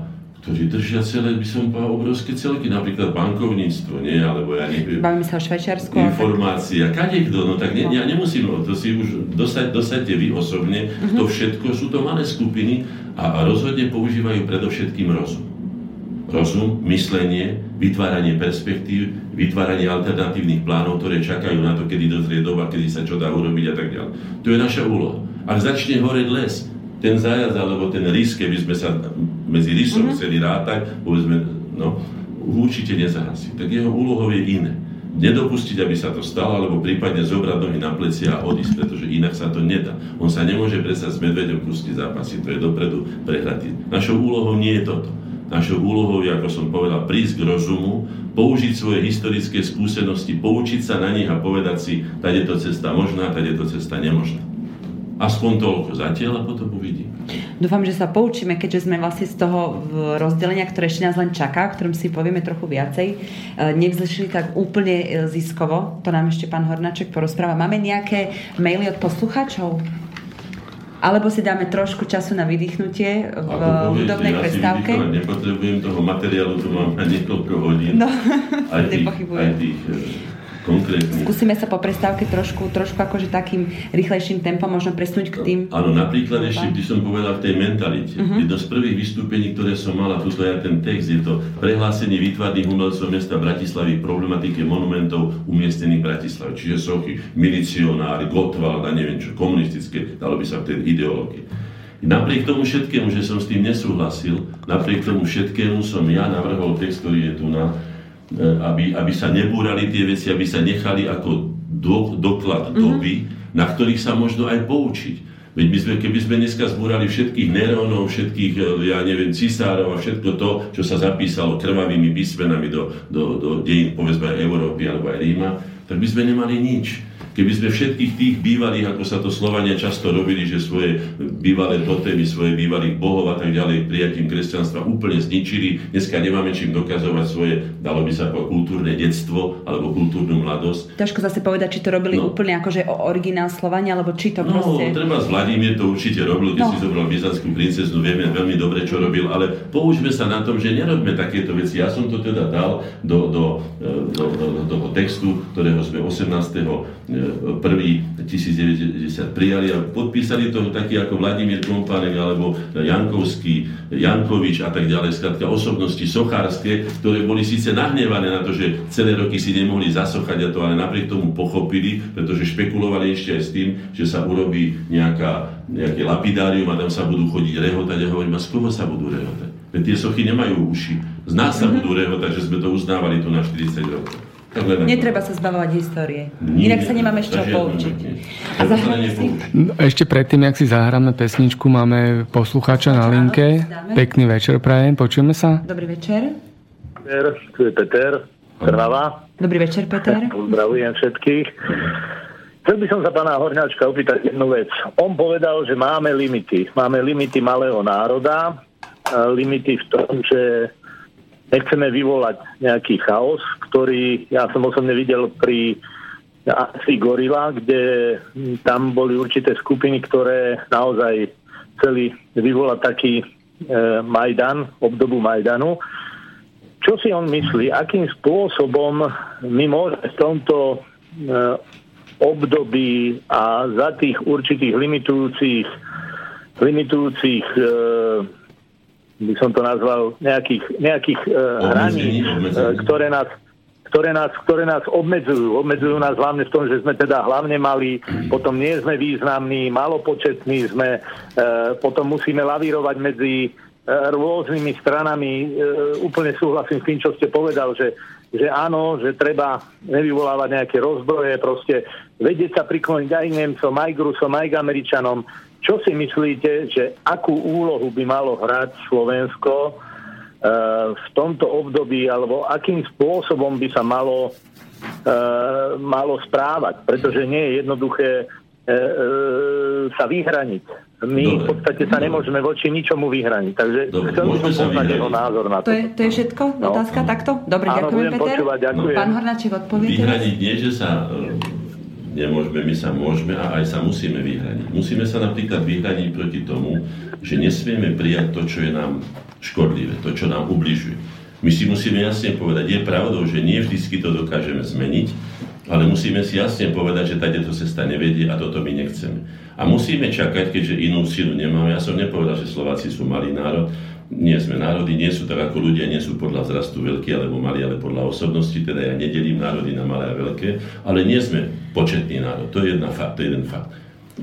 ktorí držia celé, by som povedal, obrovské celky, napríklad bankovníctvo, nie, alebo ja neviem. Bavíme sa o Švajčiarsku. Informácia, kade kto, no tak ne, ja nemusím, to si už dosať, dosaďte vy osobne, uh-huh. to všetko sú to malé skupiny a, a rozhodne používajú predovšetkým rozum rozum, myslenie, vytváranie perspektív, vytváranie alternatívnych plánov, ktoré čakajú na to, kedy dozrie doba, kedy sa čo dá urobiť a tak ďalej. To je naša úloha. Ak začne horeť les, ten zajac alebo ten rys, keby sme sa medzi rysom mm-hmm. chceli rátať, povedzme, no, určite nezahasí. Tak jeho úlohou je iné. Nedopustiť, aby sa to stalo, alebo prípadne zobrať nohy na plecia a odísť, pretože inak sa to nedá. On sa nemôže predsa s medveďom pustiť zápasy, to je dopredu prehratý. Našou úlohou nie je toto. Našou úlohou je, ako som povedal, prísť k rozumu, použiť svoje historické skúsenosti, poučiť sa na nich a povedať si, tady je to cesta možná, tady je to cesta nemožná. Aspoň toľko zatiaľ a potom uvidím. Dúfam, že sa poučíme, keďže sme vlastne z toho rozdelenia, ktoré ešte nás len čaká, o ktorom si povieme trochu viacej, e, nevzlišili tak úplne e, ziskovo. To nám ešte pán Hornáček porozpráva. Máme nejaké maily od poslucháčov? alebo si dáme trošku času na vydýchnutie v hudobnej prestávke. Ja nepotrebujem toho materiálu, tu mám na niekoľko hodín. No, aj tých, aj tých konkrétne. Skúsime sa po prestávke trošku, trošku akože takým rýchlejším tempom možno presnúť k tým. Áno, napríklad ešte by som povedal v tej mentalite. Uh-huh. Jedno z prvých vystúpení, ktoré som mal, a tu je ten text, je to prehlásenie výtvarných umelcov mesta Bratislavy problematike monumentov umiestnených v Bratislave. Čiže sochy, milicionári, Gotwald a neviem čo, komunistické, dalo by sa v tej ideológii. Napriek tomu všetkému, že som s tým nesúhlasil, napriek tomu všetkému som ja navrhol text, ktorý je tu na aby, aby sa nebúrali tie veci, aby sa nechali ako do, doklad mm-hmm. doby, na ktorých sa možno aj poučiť. Veď my sme, keby sme dneska zbúrali všetkých Nerónov, všetkých, e, ja neviem, cisárov a všetko to, čo sa zapísalo krvavými písmenami do, do, do dejín, povedzme aj Európy alebo aj Ríma, tak by sme nemali nič. Keby sme všetkých tých bývalých, ako sa to Slovania často robili, že svoje bývalé totémy, svoje bývalých bohov a tak ďalej prijatím kresťanstva úplne zničili, dneska nemáme čím dokazovať svoje, dalo by sa povedať, kultúrne detstvo alebo kultúrnu mladosť. Ťažko zase povedať, či to robili no. úplne akože o originál Slovania, alebo či to no, proste... treba z Vladimír to určite robil, keď no. si zobral byzantskú princeznu, vieme veľmi dobre, čo robil, ale použíme sa na tom, že nerobme takéto veci. Ja som to teda dal do, do, do, do, do toho textu, ktorého sme 18 prvý 1990 prijali a podpísali to takí ako Vladimír Kompánek alebo Jankovský, Jankovič a tak ďalej, skrátka osobnosti sochárske, ktoré boli síce nahnevané na to, že celé roky si nemohli zasochať a to, ale napriek tomu pochopili, pretože špekulovali ešte aj s tým, že sa urobí nejaká, nejaké lapidárium a tam sa budú chodiť rehotať a hovorím, a z koho sa budú rehotať? Veď tie sochy nemajú uši. Z nás sa mhm. budú rehotať, že sme to uznávali tu na 40 rokov. Netreba sa zbavovať histórie. Nie, Inak sa nemáme ešte poučiť. A si... No, ešte predtým, ak si zahráme pesničku, máme poslucháča na linke. Pekný večer prajem, počujeme sa? Dobrý večer. Peter, tu je Peter, Trnava. Dobrý večer, Peter. Pozdravujem všetkých. Chcel by som sa pána Horňačka opýtať jednu vec. On povedal, že máme limity. Máme limity malého národa, limity v tom, že nechceme vyvolať nejaký chaos, ktorý ja som osobne videl pri akcii Gorila, kde tam boli určité skupiny, ktoré naozaj chceli vyvolať taký e, Majdan, obdobu Majdanu. Čo si on myslí, akým spôsobom my môžeme v tomto e, období a za tých určitých limitujúcich, limitujúcich e, by som to nazval, nejakých, nejakých uh, hraníc, uh, ktoré nás ktoré nás, ktoré nás obmedzujú. Obmedzujú nás hlavne v tom, že sme teda hlavne mali, potom nie sme významní, malopočetní sme, e, potom musíme lavírovať medzi e, rôznymi stranami. E, úplne súhlasím s tým, čo ste povedal, že, že áno, že treba nevyvolávať nejaké rozbroje, proste vedieť sa prikloniť aj Nemcom, aj Grusom, aj Američanom, čo si myslíte, že akú úlohu by malo hrať Slovensko e, v tomto období, alebo akým spôsobom by sa malo, e, malo správať? Pretože nie je jednoduché e, sa vyhraniť. My Dobre. v podstate sa nemôžeme voči ničomu vyhraniť. Takže Dobre, chcel by som poznať jeho názor na to. To je, to je všetko? No. Otázka takto? Dobre, Áno, ďakujem, Peter. Počúvať, ďakujem. Pán Hornáček, odpoviete? Vyhraniť nie, že sa nemôžeme, my sa môžeme a aj sa musíme vyhraniť. Musíme sa napríklad vyhraniť proti tomu, že nesmieme prijať to, čo je nám škodlivé, to, čo nám ubližuje. My si musíme jasne povedať, je pravdou, že nie vždy to dokážeme zmeniť, ale musíme si jasne povedať, že tady to cesta nevedie a toto my nechceme. A musíme čakať, keďže inú silu nemáme. Ja som nepovedal, že Slováci sú malý národ, nie sme národy, nie sú tak ako ľudia, nie sú podľa vzrastu veľkí alebo malí, ale podľa osobnosti, teda ja nedelím národy na malé a veľké, ale nie sme početný národ, to je, jedna fakt, to je jeden fakt.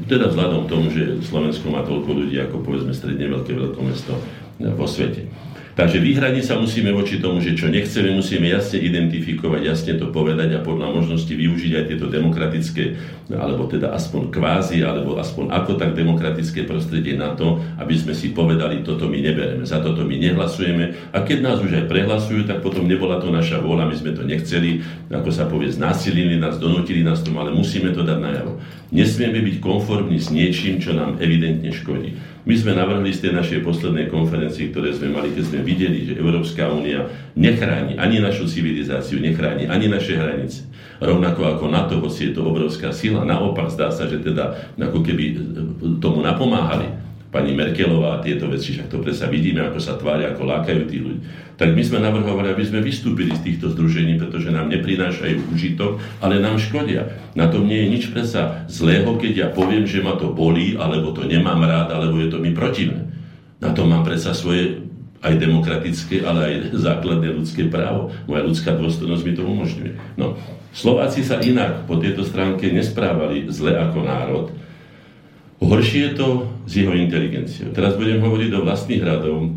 Teda vzhľadom tomu, že Slovensko má toľko ľudí ako povedzme stredne veľké veľkomesto vo svete. Takže vyhraniť sa musíme voči tomu, že čo nechceme, musíme jasne identifikovať, jasne to povedať a podľa možnosti využiť aj tieto demokratické, alebo teda aspoň kvázi, alebo aspoň ako tak demokratické prostredie na to, aby sme si povedali, toto my nebereme, za toto my nehlasujeme. A keď nás už aj prehlasujú, tak potom nebola to naša vôľa, my sme to nechceli, ako sa povie, znásilili nás, donútili nás tomu, ale musíme to dať najavo. Nesmieme byť konformní s niečím, čo nám evidentne škodí. My sme navrhli z tej našej poslednej konferencii, ktoré sme mali, keď sme videli, že Európska únia nechráni ani našu civilizáciu, nechráni ani naše hranice. Rovnako ako NATO, hoci je to obrovská sila. Naopak zdá sa, že teda ako keby tomu napomáhali pani Merkelová a tieto veci, však to predsa vidíme, ako sa tvária, ako lákajú tí ľudí. Tak my sme navrhovali, aby sme vystúpili z týchto združení, pretože nám neprinášajú užitok, ale nám škodia. Na tom nie je nič predsa zlého, keď ja poviem, že ma to bolí, alebo to nemám rád, alebo je to mi protivné. Na to mám predsa svoje aj demokratické, ale aj základné ľudské právo. Moja ľudská dôstojnosť mi to umožňuje. No, Slováci sa inak po tejto stránke nesprávali zle ako národ, Horšie je to s jeho inteligenciou. Teraz budem hovoriť do vlastných radov,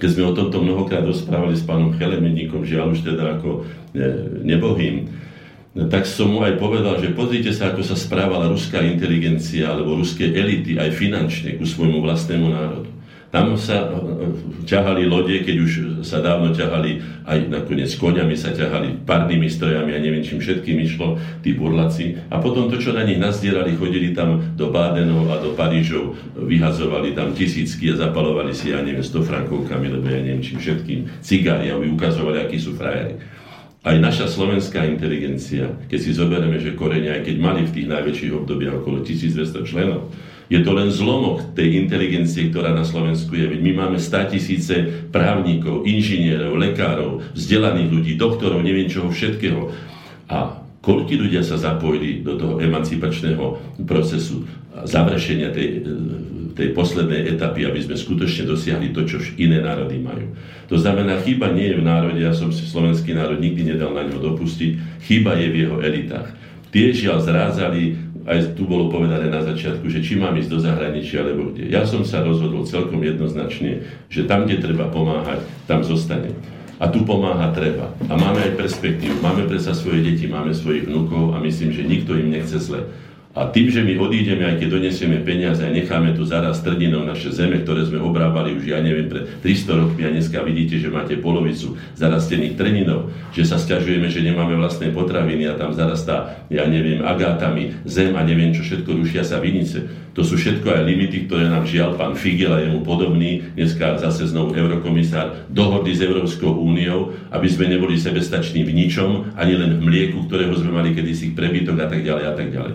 keď sme o tomto mnohokrát rozprávali s pánom Chelemenníkom, žiaľ už teda ako e, nebohým, tak som mu aj povedal, že pozrite sa, ako sa správala ruská inteligencia alebo ruské elity aj finančne ku svojmu vlastnému národu. Tam sa e, ťahali lode, keď už sa dávno ťahali, aj nakoniec koňami sa ťahali, parnými strojami a neviem čím všetkým išlo, tí burlaci. A potom to, čo na nich nazdierali, chodili tam do Bádenov a do Parížov, vyhazovali tam tisícky a zapalovali si, ja neviem, 100 frankovkami, lebo ja neviem čím všetkým, cigári, aby ukazovali, akí sú frajeri. Aj naša slovenská inteligencia, keď si zoberieme, že korene, aj keď mali v tých najväčších obdobiach okolo 1200 členov, je to len zlomok tej inteligencie, ktorá na Slovensku je. My máme 100 tisíce právnikov, inžinierov, lekárov, vzdelaných ľudí, doktorov, neviem čoho všetkého. A koľko ľudia sa zapojili do toho emancipačného procesu završenia tej, tej poslednej etapy, aby sme skutočne dosiahli to, čo iné národy majú. To znamená, chyba nie je v národe, ja som si slovenský národ nikdy nedal na ňo dopustiť, chyba je v jeho elitách. Tie žiaľ zrázali aj tu bolo povedané na začiatku, že či mám ísť do zahraničia alebo kde. Ja som sa rozhodol celkom jednoznačne, že tam, kde treba pomáhať, tam zostane. A tu pomáha treba. A máme aj perspektívu. Máme predsa svoje deti, máme svojich vnúkov a myslím, že nikto im nechce zle. A tým, že my odídeme, aj keď donesieme peniaze a necháme tu zaraz trdinou naše zeme, ktoré sme obrábali už, ja neviem, pred 300 rokmi a dneska vidíte, že máte polovicu zarastených trdinou, že sa stiažujeme, že nemáme vlastné potraviny a tam zarastá, ja neviem, agátami zem a neviem čo všetko, rušia sa vinice. To sú všetko aj limity, ktoré nám žial pán Figel a jemu podobný, dneska zase znovu eurokomisár, dohody s Európskou úniou, aby sme neboli sebestační v ničom, ani len v mlieku, ktorého sme mali kedysi prebytok a tak ďalej a tak ďalej.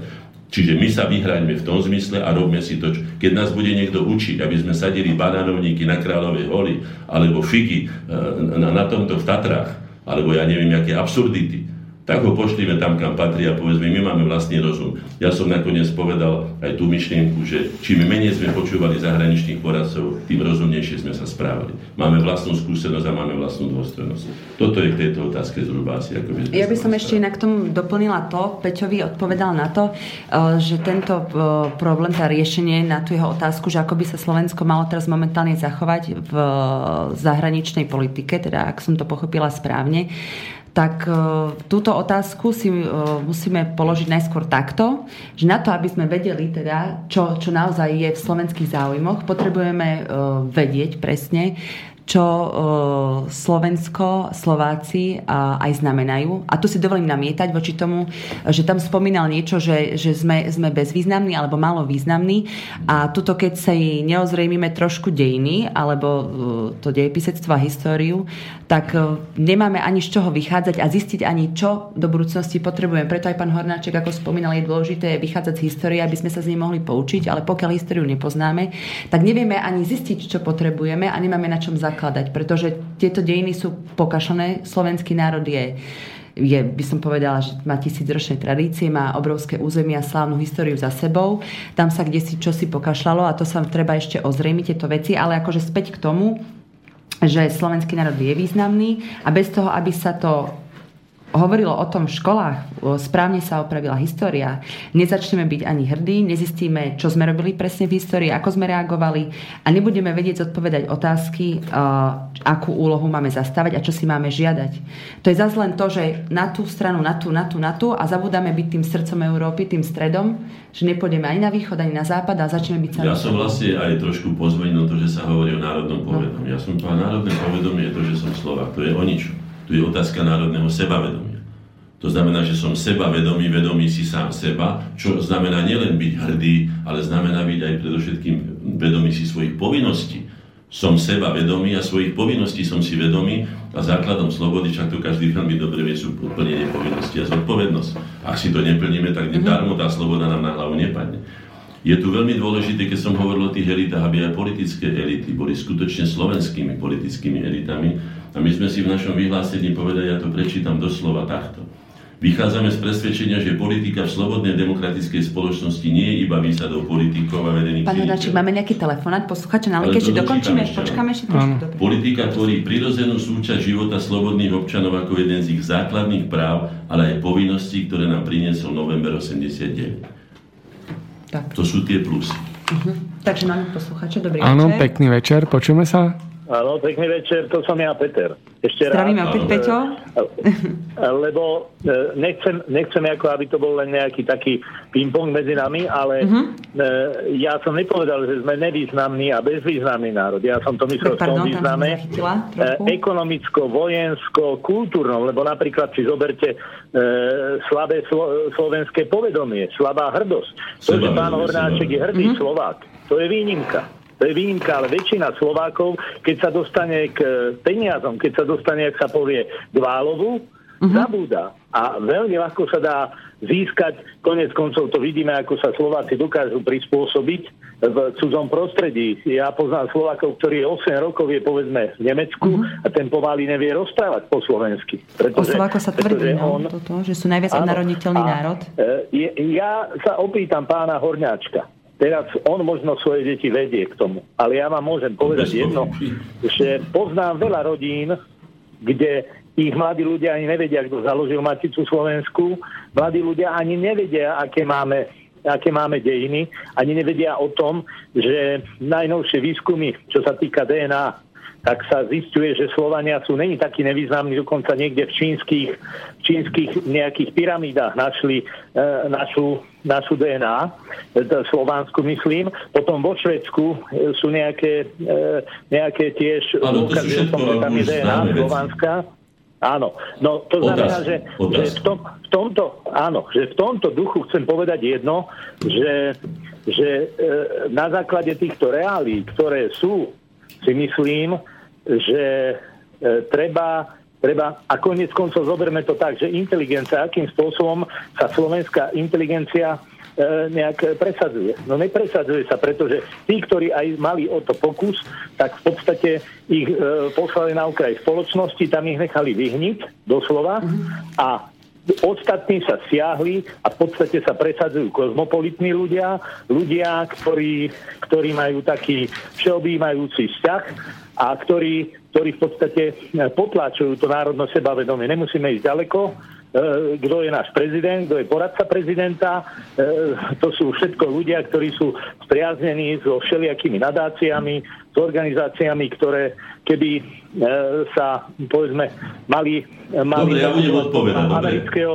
Čiže my sa vyhraňme v tom zmysle a robme si to, keď nás bude niekto učiť, aby sme sadili banánovníky na Kráľovej holi, alebo figy e, na, na tomto v Tatrách, alebo ja neviem, aké absurdity, tak ho pošlíme tam, kam patrí a povedzme, my máme vlastný rozum. Ja som nakoniec povedal aj tú myšlienku, že čím menej sme počúvali zahraničných poradcov, tým rozumnejšie sme sa správali. Máme vlastnú skúsenosť a máme vlastnú dôstojnosť. Toto je k tejto otázke zhruba asi. Ako by sme ja by som ešte inak tomu doplnila to, Peťovi odpovedal na to, eh, že tento eh, problém, tá riešenie na tú jeho otázku, že ako by sa Slovensko malo teraz momentálne zachovať v eh, zahraničnej politike, teda ak som to pochopila správne, tak e, túto otázku si e, musíme položiť najskôr takto, že na to, aby sme vedeli teda, čo, čo naozaj je v slovenských záujmoch, potrebujeme e, vedieť presne, čo e, Slovensko, Slováci aj znamenajú. A tu si dovolím namietať voči tomu, že tam spomínal niečo, že, že sme, sme bezvýznamní alebo málo významní a tuto keď sa neozrejmime trošku dejiny alebo e, to dejepisectvo a históriu, tak e, nemáme ani z čoho vychádzať a zistiť ani čo do budúcnosti potrebujeme. Preto aj pán Hornáček, ako spomínal, je dôležité vychádzať z histórie, aby sme sa z nej mohli poučiť, ale pokiaľ históriu nepoznáme, tak nevieme ani zistiť, čo potrebujeme a nemáme na čom zakladať zakladať, pretože tieto dejiny sú pokašané. Slovenský národ je je, by som povedala, že má tisícročné tradície, má obrovské územia, slávnu históriu za sebou. Tam sa kde si čosi pokašľalo a to sa treba ešte ozrejmiť tieto veci, ale akože späť k tomu, že slovenský národ je významný a bez toho, aby sa to hovorilo o tom v školách, správne sa opravila história, nezačneme byť ani hrdí, nezistíme, čo sme robili presne v histórii, ako sme reagovali a nebudeme vedieť zodpovedať otázky, akú úlohu máme zastávať a čo si máme žiadať. To je zase len to, že na tú stranu, na tú, na tú, na tú a zabudáme byť tým srdcom Európy, tým stredom, že nepôjdeme ani na východ, ani na západ a začneme byť sami. Ja som vlastne aj trošku pozmenil to, že sa hovorí o národnom povedomí. Ja som povedal, národné povedomie je to, že som Slovak. To je o ničom. Tu je otázka národného sebavedomia. To znamená, že som sebavedomý, vedomý si sám seba, čo znamená nielen byť hrdý, ale znamená byť aj predovšetkým vedomý si svojich povinností. Som seba vedomý a svojich povinností som si vedomý a základom slobody, však to každý veľmi dobre vie, sú plnenie povinností a zodpovednosť. Ak si to neplníme, tak mm-hmm. darmo tá sloboda nám na hlavu nepadne. Je tu veľmi dôležité, keď som hovoril o tých elitách, aby aj politické elity boli skutočne slovenskými politickými elitami, a my sme si v našom vyhlásení povedali, ja to prečítam doslova takto. Vychádzame z presvedčenia, že politika v slobodnej demokratickej spoločnosti nie je iba výsadou politikov a vedených Pán Hodáček, máme nejaký telefonát, posluchača na linke, či dokončíme, ešte, počkáme ešte trošku. Politika tvorí prirodzenú súčasť života slobodných občanov ako jeden z ich základných práv, ale aj povinností, ktoré nám priniesol november 89. Tak. To sú tie plusy. Uh-huh. Takže máme posluchača, dobrý Áno, večer. pekný večer, počujeme sa? Áno, pekný večer, to som ja, Peter. Ešte Zdravíme opäť, Peťo. Lebo e, nechcem, nechcem ako, aby to bol len nejaký taký ping-pong medzi nami, ale uh-huh. ja som nepovedal, že sme nevýznamný a bezvýznamný národ. Ja som to myslel v tom význame ekonomicko, vojensko, kultúrno, lebo napríklad si zoberte e, slabé slo, slovenské povedomie, slabá hrdosť. To, že pán Hornáček je hrdý uh-huh. Slovák, to je výnimka. To je výnimka, ale väčšina Slovákov, keď sa dostane k peniazom, keď sa dostane, ak sa povie, k Válovu, uh-huh. zabúda. A veľmi ľahko sa dá získať, konec koncov to vidíme, ako sa Slováci dokážu prispôsobiť v cudzom prostredí. Ja poznám Slovákov, ktorí 8 rokov je povedzme v Nemecku uh-huh. a ten pomaly nevie rozprávať po slovensky. Pretože, o Slováko sa tvrdí, no, on, toto, že sú najviac odnarodniteľný národ. E, ja sa opýtam pána Horňáčka. Teraz on možno svoje deti vedie k tomu. Ale ja vám môžem povedať jedno, že poznám veľa rodín, kde ich mladí ľudia ani nevedia, kto založil Maticu Slovensku. Mladí ľudia ani nevedia, aké máme, aké máme dejiny. Ani nevedia o tom, že najnovšie výskumy, čo sa týka DNA, tak sa zistuje, že Slovania sú není takí nevýznamní, dokonca niekde v čínskych, v čínskych nejakých pyramídach našli e, našu, našu DNA, e, Slovánsku myslím. Potom vo Švedsku e, sú nejaké, e, nejaké tiež dôkazy že tam je DNA Slovanská. Áno, no to znamená, že, že v, tom, v tomto, áno, že v tomto duchu chcem povedať jedno, že, že e, na základe týchto reálí, ktoré sú, si myslím, že e, treba, treba, a konec koncov zoberme to tak, že inteligencia, akým spôsobom sa slovenská inteligencia e, nejak presadzuje. No nepresadzuje sa, pretože tí, ktorí aj mali o to pokus, tak v podstate ich e, poslali na okraj spoločnosti, tam ich nechali vyhniť doslova a Ostatní sa siahli a v podstate sa presadzujú kozmopolitní ľudia, ľudia, ktorí, ktorí majú taký všeobjímajúci vzťah a ktorí, ktorí v podstate potláčujú to národno sebavedomie. Nemusíme ísť ďaleko, e, kto je náš prezident, kto je poradca prezidenta. E, to sú všetko ľudia, ktorí sú spriaznení so všelijakými nadáciami, s organizáciami, ktoré keby e, sa, povedzme, mali... mali dobre, ja budem odpovedať. Amerického,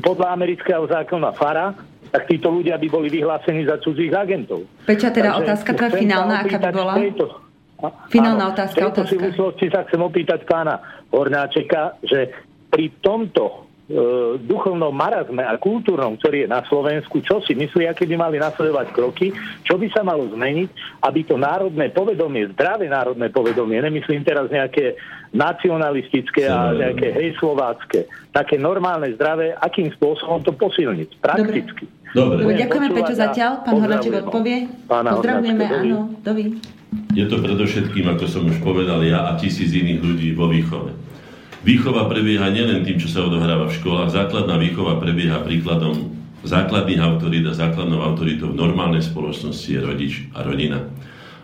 podľa amerického zákona FARA, tak títo ľudia by boli vyhlásení za cudzích agentov. Peča, teda Takže otázka tvoja finálna, aká by bola? Tejto, Finálna otázka. V tejto súvislosti sa chcem opýtať pána Hornáčeka, že pri tomto E, duchovnom marazme a kultúrnom, ktorý je na Slovensku, čo si myslí, aké by mali nasledovať kroky, čo by sa malo zmeniť, aby to národné povedomie, zdravé národné povedomie, nemyslím teraz nejaké nacionalistické a nejaké hej slovácké, také normálne, zdravé, akým spôsobom to posilniť, prakticky. Dobre. Dobre. Ďakujeme Peťo zatiaľ, pán Hornáček odpovie. Pozdravujeme, áno, dovi. Je to predovšetkým, ako som už povedal ja a tisíc iných ľudí vo výchove. Výchova prebieha nielen tým, čo sa odohráva v školách, základná výchova prebieha príkladom základných autorít a základnou autoritou v normálnej spoločnosti je rodič a rodina.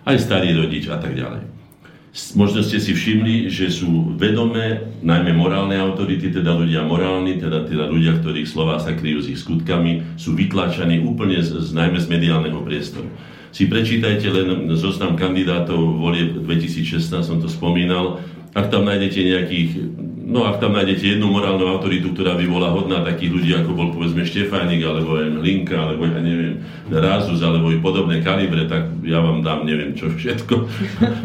Aj starý rodič a tak ďalej. Možno ste si všimli, že sú vedomé, najmä morálne autority, teda ľudia morálni, teda, teda ľudia, ktorých slova sa kryjú s ich skutkami, sú vytlačaní úplne z, z, najmä z mediálneho priestoru. Si prečítajte len zoznam kandidátov volie 2016, som to spomínal, ak tam nájdete nejakých, no ak tam nájdete jednu morálnu autoritu, ktorá by bola hodná takých ľudí, ako bol povedzme Štefánik, alebo aj Hlinka, alebo ja neviem, Rázus, alebo i podobné kalibre, tak ja vám dám neviem čo všetko.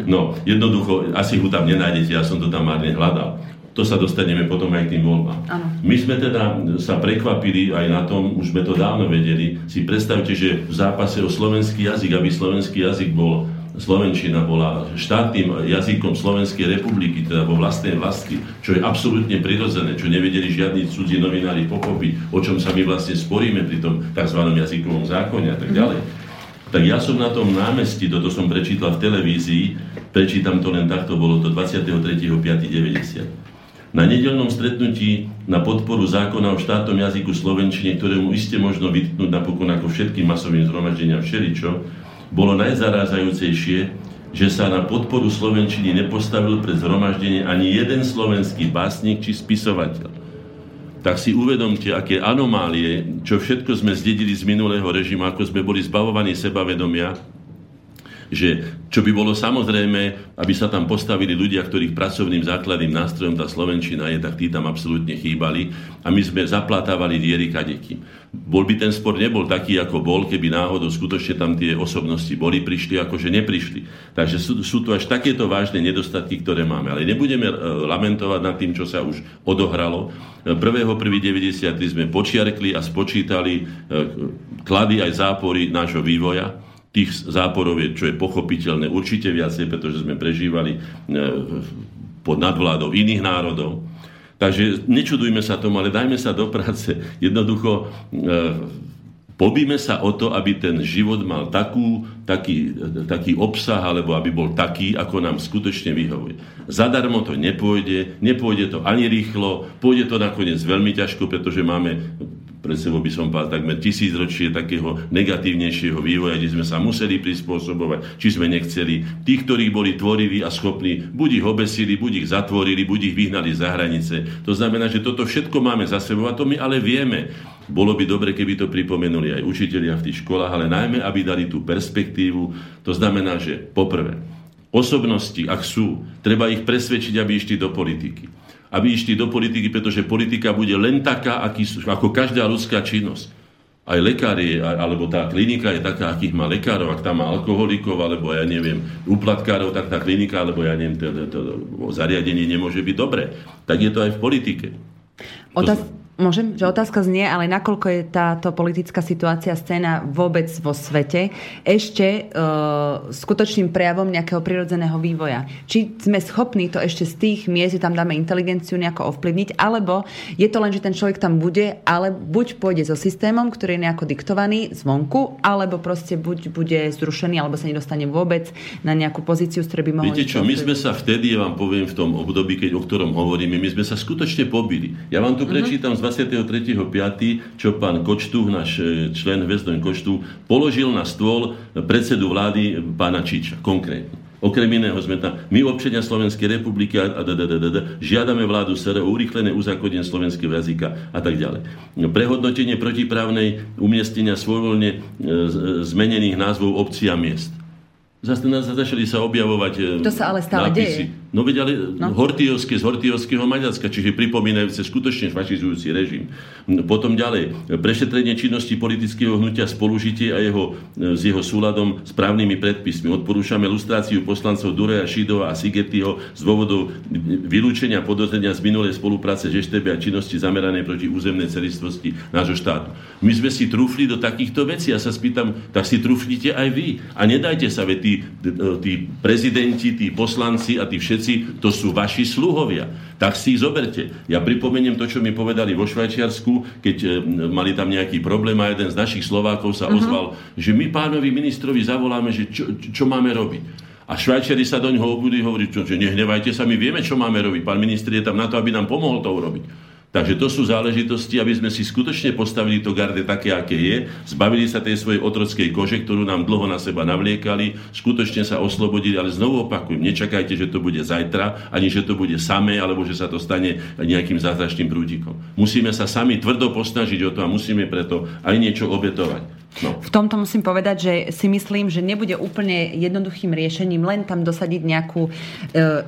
No, jednoducho, asi ho tam nenájdete, ja som to tam márne hľadal. To sa dostaneme potom aj k tým voľbám. My sme teda sa prekvapili aj na tom, už sme to dávno vedeli. Si predstavte, že v zápase o slovenský jazyk, aby slovenský jazyk bol Slovenčina bola štátnym jazykom Slovenskej republiky, teda vo vlastnej vlasti, čo je absolútne prirodzené, čo nevedeli žiadni cudzí novinári pochopiť, o čom sa my vlastne sporíme pri tom tzv. jazykovom zákone a tak mhm. ďalej. Tak ja som na tom námestí, toto som prečítal v televízii, prečítam to len takto, bolo to 23.5.90. Na nedelnom stretnutí na podporu zákona o štátnom jazyku Slovenčine, ktorému iste možno vytknúť napokon ako všetkým masovým zhromaždeniam všeličo, bolo najzarážajúcejšie, že sa na podporu Slovenčiny nepostavil pre zhromaždenie ani jeden slovenský básnik či spisovateľ. Tak si uvedomte, aké anomálie, čo všetko sme zdedili z minulého režimu, ako sme boli zbavovaní sebavedomia, že čo by bolo samozrejme, aby sa tam postavili ľudia, ktorých pracovným základným nástrojom tá Slovenčina je, tak tí tam absolútne chýbali a my sme zaplatávali diery kadekým. Bol by ten spor nebol taký, ako bol, keby náhodou skutočne tam tie osobnosti boli, prišli, akože neprišli. Takže sú, sú tu až takéto vážne nedostatky, ktoré máme. Ale nebudeme e, lamentovať nad tým, čo sa už odohralo. 1.1.93 sme počiarkli a spočítali e, klady aj zápory nášho vývoja Tých záporov je, čo je pochopiteľné, určite viacej, pretože sme prežívali e, pod nadvládou iných národov. Takže nečudujme sa tomu, ale dajme sa do práce. Jednoducho e, Pobíme sa o to, aby ten život mal takú, taký, taký obsah, alebo aby bol taký, ako nám skutočne vyhovuje. Zadarmo to nepôjde, nepôjde to ani rýchlo, pôjde to nakoniec veľmi ťažko, pretože máme pred sebou by som povedal takmer tisícročie takého negatívnejšieho vývoja, kde sme sa museli prispôsobovať, či sme nechceli. Tí, ktorí boli tvoriví a schopní, buď ich obesili, buď ich zatvorili, buď ich vyhnali za hranice. To znamená, že toto všetko máme za sebou a to my ale vieme. Bolo by dobre, keby to pripomenuli aj učitelia v tých školách, ale najmä, aby dali tú perspektívu. To znamená, že poprvé, osobnosti, ak sú, treba ich presvedčiť, aby išli do politiky aby išli do politiky, pretože politika bude len taká, aký, ako každá ľudská činnosť. Aj lekári, alebo tá klinika je taká, akých má lekárov, ak tam má alkoholikov, alebo ja neviem, uplatkárov, tak tá klinika, alebo ja neviem, to, to, to zariadenie nemôže byť dobré. Tak je to aj v politike. Otáz- Môžem, že otázka znie, ale nakoľko je táto politická situácia, scéna vôbec vo svete ešte uh, skutočným prejavom nejakého prirodzeného vývoja. Či sme schopní to ešte z tých miest, tam dáme inteligenciu nejako ovplyvniť, alebo je to len, že ten človek tam bude, ale buď pôjde so systémom, ktorý je nejako diktovaný zvonku, alebo proste buď bude zrušený, alebo sa nedostane vôbec na nejakú pozíciu, z ktorej by mohol... Viete čo, my sme sa vtedy, ja vám poviem v tom období, keď, o ktorom hovoríme, my sme sa skutočne pobili. Ja vám tu mhm. prečítam uh-huh 23.5., čo pán Kočtu, náš e, člen Hvezdoň Kočtu, položil na stôl predsedu vlády pána Čiča, konkrétne. Okrem iného sme tam, my občania Slovenskej republiky a, a, a, a, a, žiadame vládu SR o urýchlené uzákonenie slovenského jazyka a tak ďalej. Prehodnotenie protiprávnej umiestnenia svojvoľne e, zmenených názvov obcí a miest. Zase začali sa objavovať to sa ale stále nápisy. Deje. No veď ale no. Hortiovské z Hortiovského Maďarska, čiže pripomínajúce skutočne fašizujúci režim. Potom ďalej, prešetrenie činnosti politického hnutia spolužitie a jeho, s jeho súladom s právnymi predpismi. Odporúčame lustráciu poslancov Dureja, Šidova a Sigetyho z dôvodov vylúčenia podozrenia z minulej spolupráce Žeštebe a činnosti zameranej proti územnej celistvosti nášho štátu. My sme si trúfli do takýchto vecí. Ja sa spýtam, tak si trúflite aj vy. A nedajte sa, veď tí, tí prezidenti, tí poslanci a tí všetci všetci, to sú vaši sluhovia. Tak si ich zoberte. Ja pripomeniem to, čo mi povedali vo Švajčiarsku, keď e, mali tam nejaký problém a jeden z našich Slovákov sa uh-huh. ozval, že my pánovi ministrovi zavoláme, že čo, čo máme robiť. A Švajčiari sa do ňoho obudí hovorí, že nehnevajte sa, my vieme, čo máme robiť. Pán minister je tam na to, aby nám pomohol to urobiť. Takže to sú záležitosti, aby sme si skutočne postavili to garde také, aké je, zbavili sa tej svojej otrockej kože, ktorú nám dlho na seba navliekali, skutočne sa oslobodili, ale znovu opakujem, nečakajte, že to bude zajtra, ani že to bude samé, alebo že sa to stane nejakým zázračným prúdikom. Musíme sa sami tvrdo posnažiť o to a musíme preto aj niečo obetovať. No. V tomto musím povedať, že si myslím, že nebude úplne jednoduchým riešením len tam dosadiť nejakú e,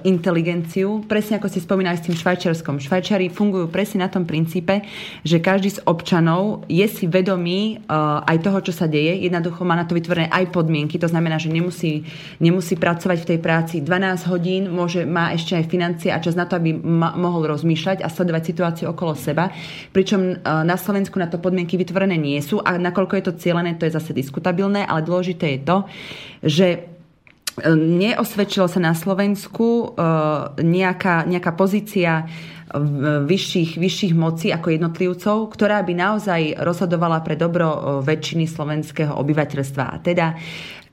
inteligenciu. Presne ako si spomínali s tým Švajčiarskom. Švajčiari fungujú presne na tom princípe, že každý z občanov je si vedomý e, aj toho, čo sa deje. Jednoducho má na to vytvorené aj podmienky. To znamená, že nemusí, nemusí pracovať v tej práci 12 hodín, môže, má ešte aj financie a čas na to, aby ma, mohol rozmýšľať a sledovať situáciu okolo seba. Pričom e, na Slovensku na to podmienky vytvorené nie sú a nakoľko je to cieľ zdieľané, to je zase diskutabilné, ale dôležité je to, že e, neosvedčilo sa na Slovensku e, nejaká, nejaká pozícia vyšších, vyšších mocí ako jednotlivcov, ktorá by naozaj rozhodovala pre dobro e, väčšiny slovenského obyvateľstva. A teda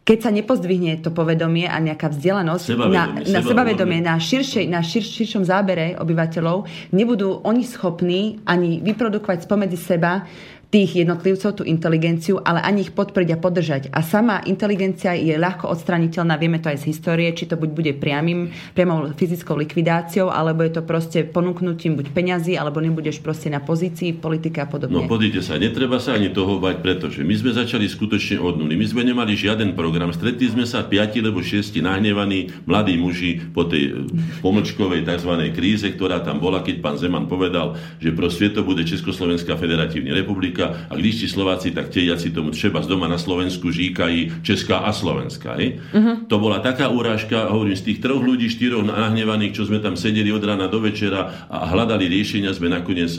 keď sa nepozdvihne to povedomie a nejaká vzdelanosť sebavedomie, na, na sebavedomie, na, širšej, na šir, širšom zábere obyvateľov, nebudú oni schopní ani vyprodukovať spomedzi seba tých jednotlivcov, tú inteligenciu, ale ani ich podporiť a podržať. A sama inteligencia je ľahko odstraniteľná, vieme to aj z histórie, či to buď bude priamým, priamou fyzickou likvidáciou, alebo je to proste ponúknutím buď peňazí, alebo nebudeš proste na pozícii v politike a podobne. No podíte sa, netreba sa ani toho bať, pretože my sme začali skutočne od nuly. My sme nemali žiaden program. Stretli sme sa piati alebo šiesti nahnevaní mladí muži po tej eh, pomlčkovej tzv. kríze, ktorá tam bola, keď pán Zeman povedal, že pro to bude Československá federatívna republika a když si Slováci, tak tiejaci tomu třeba z doma na Slovensku žíkají Česká a Slovenská. Uh-huh. To bola taká urážka, hovorím, z tých troch ľudí, štyroch nahnevaných, čo sme tam sedeli od rána do večera a hľadali riešenia, sme nakoniec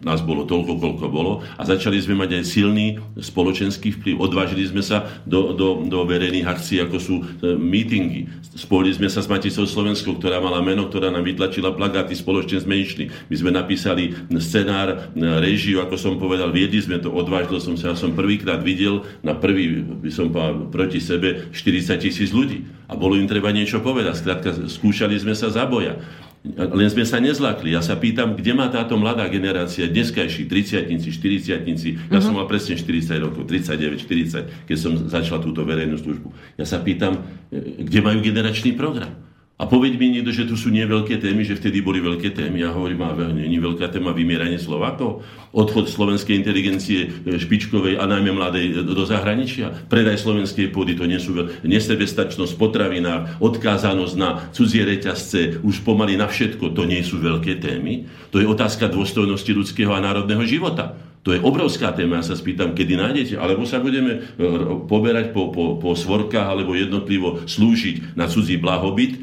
nás bolo toľko, koľko bolo a začali sme mať aj silný spoločenský vplyv. Odvážili sme sa do, do, do verejných akcií, ako sú e, mítingy. Spojili sme sa s Maticou Slovenskou, ktorá mala meno, ktorá nám vytlačila plagáty, spoločne sme išli. My sme napísali scenár, e, režiu, ako som povedal, viedli sme to, odvážil som sa, ja som prvýkrát videl na prvý, by som povedal, proti sebe 40 tisíc ľudí. A bolo im treba niečo povedať. Skrátka, skúšali sme sa za boja. Len sme sa nezlakli. Ja sa pýtam, kde má táto mladá generácia, dneskajší, 30 40 Ja uh-huh. som mal presne 40 rokov, 39, 40, keď som začal túto verejnú službu. Ja sa pýtam, e, kde majú generačný program. A povedť mi niekto, že tu sú nie veľké témy, že vtedy boli veľké témy. Ja hovorím, a nie veľká téma vymieranie Slovákov, odchod slovenskej inteligencie e, špičkovej a najmä mladej do zahraničia, predaj slovenskej pôdy, to nie sú nesebestačnosť potravinách, odkázanosť na cudzie reťazce, už pomaly na všetko, to nie sú veľké témy. To je otázka dôstojnosti ľudského a národného života. To je obrovská téma, ja sa spýtam, kedy nájdete, alebo sa budeme e, poberať po, po, po svorkách, alebo jednotlivo slúžiť na cudzí blahobyt,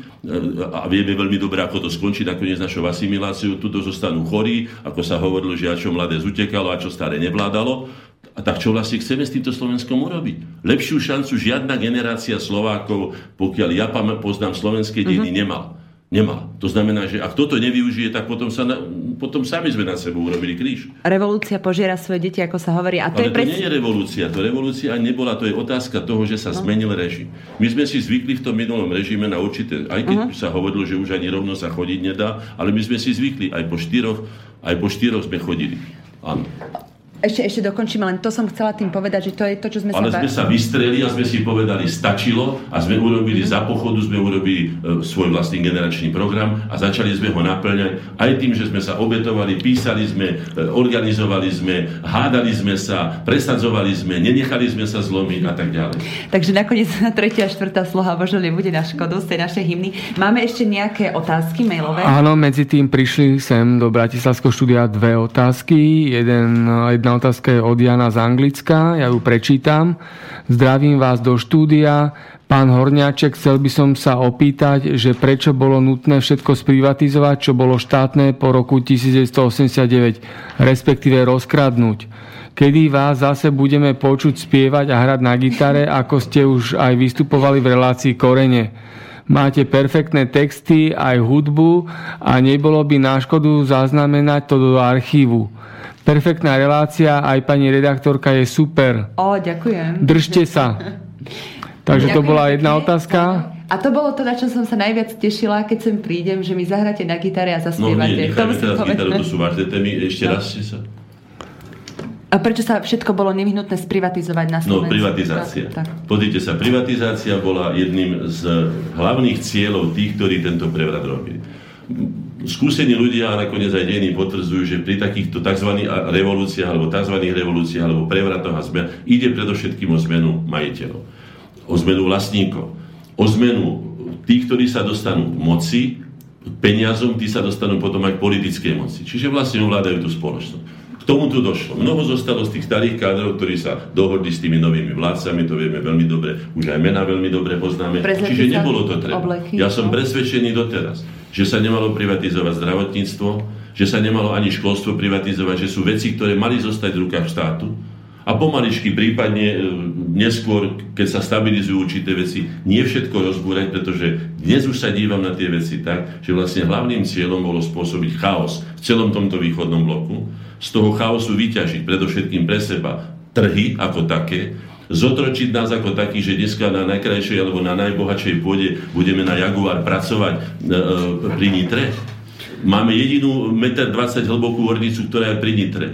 a vieme veľmi dobre, ako to skončí nakoniec našou asimiláciou. Tuto zostanú chorí, ako sa hovorilo, že a čo mladé zutekalo a čo staré nevládalo. A tak čo vlastne chceme s týmto Slovenskom urobiť? Lepšiu šancu žiadna generácia Slovákov, pokiaľ ja poznám slovenské dejiny, mm-hmm. nemala. Nemal. To znamená, že ak toto nevyužije, tak potom, sa na, potom sami sme na sebou urobili kríž. Revolúcia požiera svoje deti, ako sa hovorí. A to Ale je to nie je revolúcia. To revolúcia nebola. To je otázka toho, že sa no. zmenil režim. My sme si zvykli v tom minulom režime na určité, aj keď uh-huh. sa hovorilo, že už ani rovno sa chodiť nedá, ale my sme si zvykli. Aj po štyroch, aj po štyroch sme chodili. Áno. Ešte, ešte dokončíme, len to som chcela tým povedať, že to je to, čo sme Ale sa... Ale sme sa vystreli a sme si povedali, stačilo a sme urobili za pochodu, sme urobili e, svoj vlastný generačný program a začali sme ho naplňať aj tým, že sme sa obetovali, písali sme, e, organizovali sme, hádali sme sa, presadzovali sme, nenechali sme sa zlomiť a tak ďalej. Takže nakoniec na tretia a štvrtá sloha možno nebude na škodu z tej našej hymny. Máme ešte nejaké otázky mailové? Áno, medzi tým prišli sem do Bratislavského štúdia dve otázky. Jeden, jedna Jedna otázka je od Jana z Anglicka, ja ju prečítam. Zdravím vás do štúdia. Pán Horňáček, chcel by som sa opýtať, že prečo bolo nutné všetko sprivatizovať, čo bolo štátne po roku 1989, respektíve rozkradnúť. Kedy vás zase budeme počuť spievať a hrať na gitare, ako ste už aj vystupovali v relácii Korene máte perfektné texty, aj hudbu a nebolo by na škodu zaznamenať to do archívu. Perfektná relácia, aj pani redaktorka je super. O, ďakujem. Držte sa. Takže ďakujem to bola jedna otázka. A to bolo to, na čo som sa najviac tešila, keď sem prídem, že mi zahráte na gitare a zaspievate. No nie, teraz gitaru, to sú vážne témy. Ešte no. raz ste sa... A prečo sa všetko bolo nevyhnutné sprivatizovať na no, Slovensku? No, privatizácia. Tak, tak. Pozrite sa, privatizácia bola jedným z hlavných cieľov tých, ktorí tento prevrat robili skúsení ľudia a nakoniec aj dejiny potvrdzujú, že pri takýchto tzv. revolúciách alebo tzv. revolúciách alebo prevratoch a zmen ide predovšetkým o zmenu majiteľov, o zmenu vlastníkov, o zmenu tých, ktorí sa dostanú k moci, peniazom, tí sa dostanú potom aj k politickej moci. Čiže vlastne ovládajú tú spoločnosť tomu tu došlo. Mnoho zostalo z tých starých kádrov, ktorí sa dohodli s tými novými vládcami, to vieme veľmi dobre, už aj mená veľmi dobre poznáme. Prezlete Čiže nebolo to treba. Obleky, ja som no. presvedčený doteraz, že sa nemalo privatizovať zdravotníctvo, že sa nemalo ani školstvo privatizovať, že sú veci, ktoré mali zostať v rukách štátu a pomaličky prípadne e, neskôr, keď sa stabilizujú určité veci, nie všetko rozbúrať, pretože dnes už sa dívam na tie veci tak, že vlastne hlavným cieľom bolo spôsobiť chaos v celom tomto východnom bloku, z toho chaosu vyťažiť predovšetkým pre seba trhy ako také, zotročiť nás ako taký, že dneska na najkrajšej alebo na najbohatšej pôde budeme na Jaguar pracovať e, e pri Nitre. Máme jedinú 1,20 m hlbokú ornicu, ktorá je pri Nitre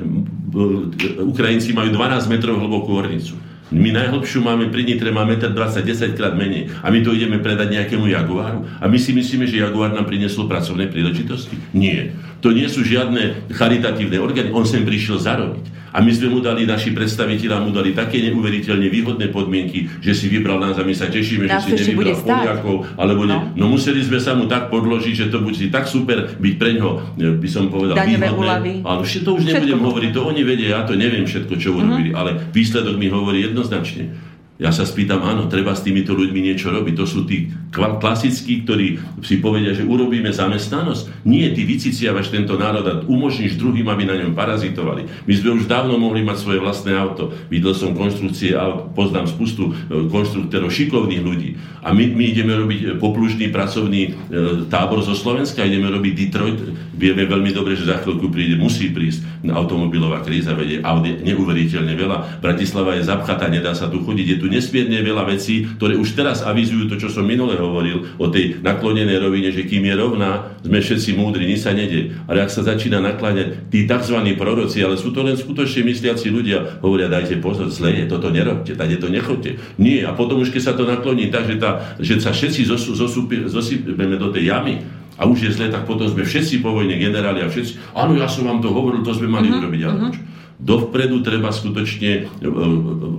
Ukrajinci majú 12 metrov hlbokú ornicu. My najhlbšiu máme pri Nitre, máme 1,20 10 krát menej. A my to ideme predať nejakému Jaguáru. A my si myslíme, že Jaguár nám priniesol pracovné príležitosti? Nie. To nie sú žiadne charitatívne orgány. On sem prišiel zarobiť. A my sme mu dali, naši predstaviteľa mu dali také neuveriteľne výhodné podmienky, že si vybral nás a my sa tešíme, nás že si nevybral Poliakov, alebo no. Ne, no museli sme sa mu tak podložiť, že to bude tak super byť pre ňo, e, by som povedal, Daňové výhodné. Ale všetko to už nebudem všetko. hovoriť, to oni vedia, ja to neviem všetko, čo urobili, uh-huh. ale výsledok mi hovorí jednoznačne ja sa spýtam, áno, treba s týmito ľuďmi niečo robiť. To sú tí klasickí, ktorí si povedia, že urobíme zamestnanosť. Nie, ty vyciciavaš tento národ a umožníš druhým, aby na ňom parazitovali. My sme už dávno mohli mať svoje vlastné auto. Videl som konštrukcie aut, poznám spustu e, konštruktorov šikovných ľudí. A my, my ideme robiť e, poplužný pracovný e, tábor zo Slovenska, ideme robiť Detroit. Vieme veľmi dobre, že za chvíľku príde, musí prísť automobilová kríza, vedie Audi neuveriteľne veľa. Bratislava je zapchatá, nedá sa tu chodiť, je tu nesmierne veľa vecí, ktoré už teraz avizujú to, čo som minule hovoril o tej naklonenej rovine, že kým je rovná, sme všetci múdri, nič sa nede. Ale ak sa začína nakláňať tí tzv. proroci, ale sú to len skutočne mysliaci ľudia, hovoria, dajte pozor, zle je, toto nerobte, tady to nechoďte. Nie, a potom už keď sa to nakloní tak, že, tá, že sa všetci zosypeme do tej jamy, a už je zle, tak potom sme všetci po vojne generáli a všetci, áno, ja som vám to hovoril, to sme mali uh-huh, urobiť. Uh-huh dovpredu treba skutočne e, e,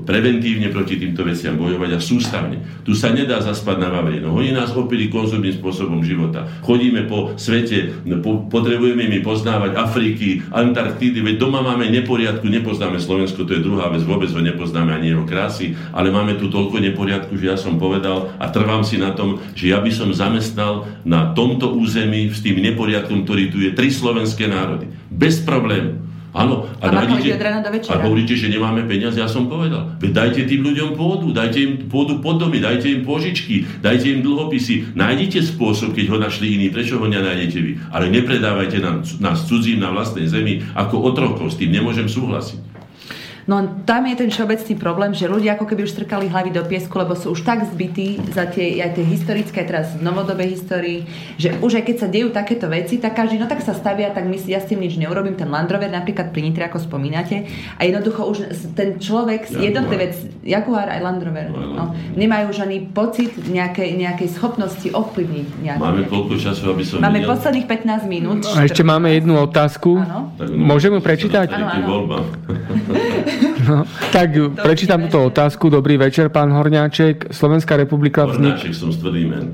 preventívne proti týmto veciam bojovať a sústavne. Tu sa nedá zaspať na Vavrino. Oni nás opili konzumným spôsobom života. Chodíme po svete, po, potrebujeme mi poznávať Afriky, Antarktídy, veď doma máme neporiadku, nepoznáme Slovensko, to je druhá vec, vôbec ho nepoznáme ani jeho krásy, ale máme tu toľko neporiadku, že ja som povedal a trvám si na tom, že ja by som zamestnal na tomto území s tým neporiadkom, ktorý tu je, tri slovenské národy. Bez problému. Áno, a, a nájdete, a hovoríte, že nemáme peniaze, ja som povedal. Veď dajte tým ľuďom pôdu, dajte im pôdu pod domy, dajte im požičky, dajte im dlhopisy. Nájdite spôsob, keď ho našli iní, prečo ho nenájdete vy. Ale nepredávajte nám, nás cudzím na vlastnej zemi ako otrokov, s tým nemôžem súhlasiť. No tam je ten všeobecný problém, že ľudia ako keby už strkali hlavy do piesku, lebo sú už tak zbytí za tie, aj tie historické, teraz v novodobej histórii, že už aj keď sa dejú takéto veci, tak každý, no tak sa stavia, tak my, ja s tým nič neurobím. Ten Land Rover napríklad pri Nitre, ako spomínate, a jednoducho už ten človek, jednotlivec, Jaguar aj Land Rover, no, nemajú už ani pocit nejakej, nejakej schopnosti ovplyvniť nejaké. Máme koľko času, aby som Máme videl? posledných 15 minút. A ešte máme jednu otázku. Áno. Môžeme prečítať? Áno, áno. No, tak prečítam túto otázku. Dobrý večer, pán Horňáček. Slovenská republika vznikla... Hornáček som stvrdý men.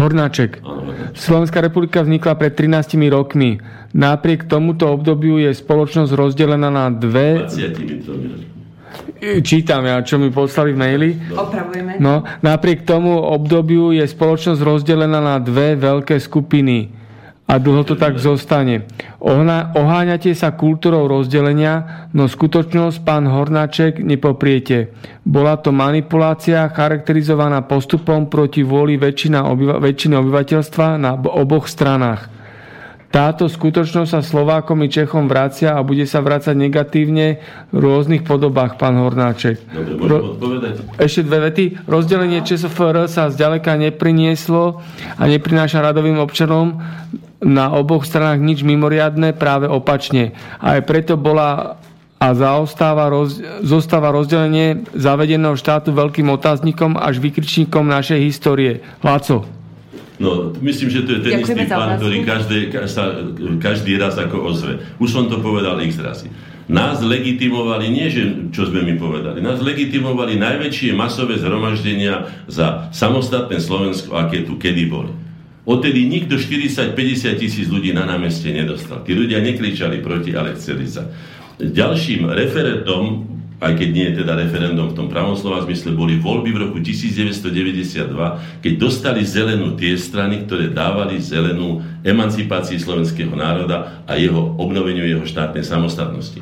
Hornáček. Slovenská republika vznikla pred 13 rokmi. Napriek tomuto obdobiu je spoločnosť rozdelená na dve... 20 Čítam ja, čo mi poslali v maili. Opravujeme. No, napriek tomu obdobiu je spoločnosť rozdelená na dve veľké skupiny a dlho to tak zostane. Oháňate sa kultúrou rozdelenia, no skutočnosť, pán Hornáček, nepopriete. Bola to manipulácia charakterizovaná postupom proti vôli väčšina obyva- väčšiny obyvateľstva na oboch stranách. Táto skutočnosť sa Slovákom i Čechom vracia a bude sa vrácať negatívne v rôznych podobách, pán Hornáček. Dobre, Ro- Ešte dve vety. Rozdelenie ČSFR sa zďaleka neprinieslo a neprináša radovým občanom na oboch stranách nič mimoriadne, práve opačne. Aj preto bola a zaostáva roz, zostáva rozdelenie zavedeného štátu veľkým otáznikom až vykričníkom našej histórie. Laco. No, myslím, že to je ten Ďakujeme istý pán, ktorý každý, sa, každý raz ako ozve. Už som to povedal x razy. Nás legitimovali, nie že čo sme mi povedali, nás legitimovali najväčšie masové zhromaždenia za samostatné Slovensko, aké tu kedy boli. Odtedy nikto 40-50 tisíc ľudí na námestie nedostal. Tí ľudia nekričali proti, ale chceli sa. Ďalším referendum, aj keď nie je teda referendum v tom pravom slova zmysle, boli voľby v roku 1992, keď dostali zelenú tie strany, ktoré dávali zelenú emancipácii slovenského národa a jeho obnoveniu jeho štátnej samostatnosti.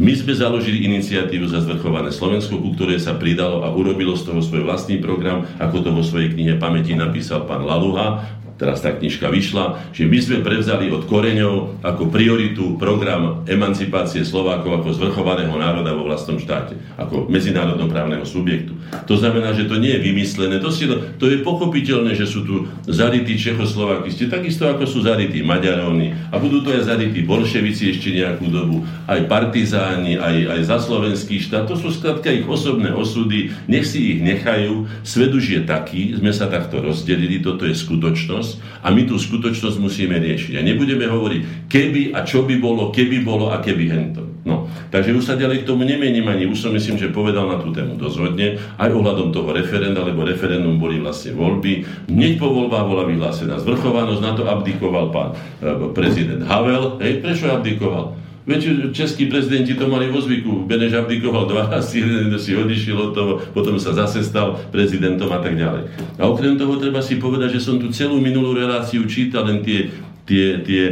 My sme založili iniciatívu za zvrchované Slovensko, ku ktorej sa pridalo a urobilo z toho svoj vlastný program, ako to vo svojej knihe pamäti napísal pán Laluha, teraz tá knižka vyšla, že my sme prevzali od koreňov ako prioritu program emancipácie Slovákov ako zvrchovaného národa vo vlastnom štáte, ako medzinárodnoprávneho subjektu. To znamená, že to nie je vymyslené, to, si, to je pochopiteľné, že sú tu zarytí Čechoslovakisti, takisto ako sú zarytí Maďarovni a budú to aj zarytí bolševici ešte nejakú dobu, aj partizáni, aj, aj za slovenský štát, to sú skladka ich osobné osudy, nech si ich nechajú, svet už je taký, sme sa takto rozdelili, toto je skutočnosť. A my tú skutočnosť musíme riešiť. A nebudeme hovoriť keby a čo by bolo, keby bolo a keby hento. No, takže už sa ďalej k tomu nemením ani, už som myslím, že povedal na tú tému dosť hodne, aj ohľadom toho referenda, lebo referendum boli vlastne voľby. Hneď po voľbách bola vyhlásená zvrchovanosť, na to abdikoval pán e, prezident Havel. Hej, prečo abdikoval? Veď českí prezidenti to mali vo zvyku. Beneš abdikoval dva razy, si odišiel od toho, potom sa zase stal prezidentom a tak ďalej. A okrem toho treba si povedať, že som tu celú minulú reláciu čítal len tie tie, tie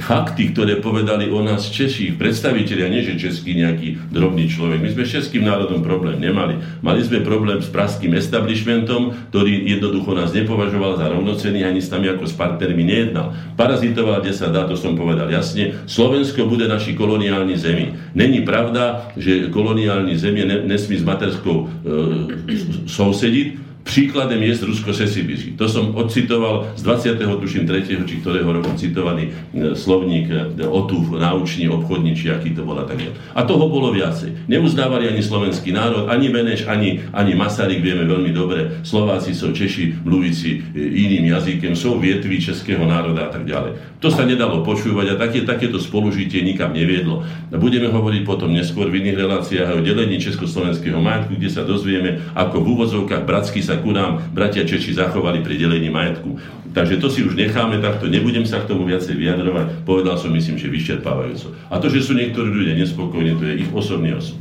fakty, ktoré povedali o nás Češi, predstaviteľia, nie že český nejaký drobný človek. My sme s českým národom problém nemali. Mali sme problém s praským establishmentom, ktorý jednoducho nás nepovažoval za rovnocený, ani s nami ako s partnermi nejednal. Parazitoval, kde sa dá, to som povedal jasne. Slovensko bude naši koloniálni zemi. Není pravda, že koloniálni zemi nesmí s materskou e, sousediť, Príkladem je Rusko Sesibisky. To som odcitoval z 20. tuším 3. či ktorého roku citovaný e, slovník e, Otúv, náučný, obchodní, či aký to bola tak A toho bolo viacej. Neuznávali ani slovenský národ, ani Beneš, ani, ani Masaryk, vieme veľmi dobre. Slováci sú Češi, mluvíci e, iným jazykem, sú vietví českého národa a tak ďalej. To sa nedalo počúvať a také, takéto spolužitie nikam neviedlo. Budeme hovoriť potom neskôr v iných reláciách o delení československého majetku, kde sa dozvieme, ako v úvodzovkách bratsky sa ku nám bratia Češi zachovali pri delení majetku. Takže to si už necháme takto, nebudem sa k tomu viacej vyjadrovať. Povedal som, myslím, že vyčerpávajúco. A to, že sú niektorí ľudia nespokojní, to je ich osobný osud.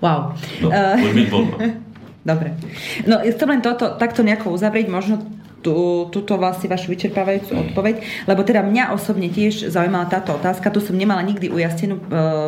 Wow. No, poďme Dobre. No, chcem len toto takto nejako uzavrieť. Možno tú, túto vlastne vašu vyčerpávajúcu odpoveď, lebo teda mňa osobne tiež zaujímala táto otázka, tu som nemala nikdy ujasnenú e,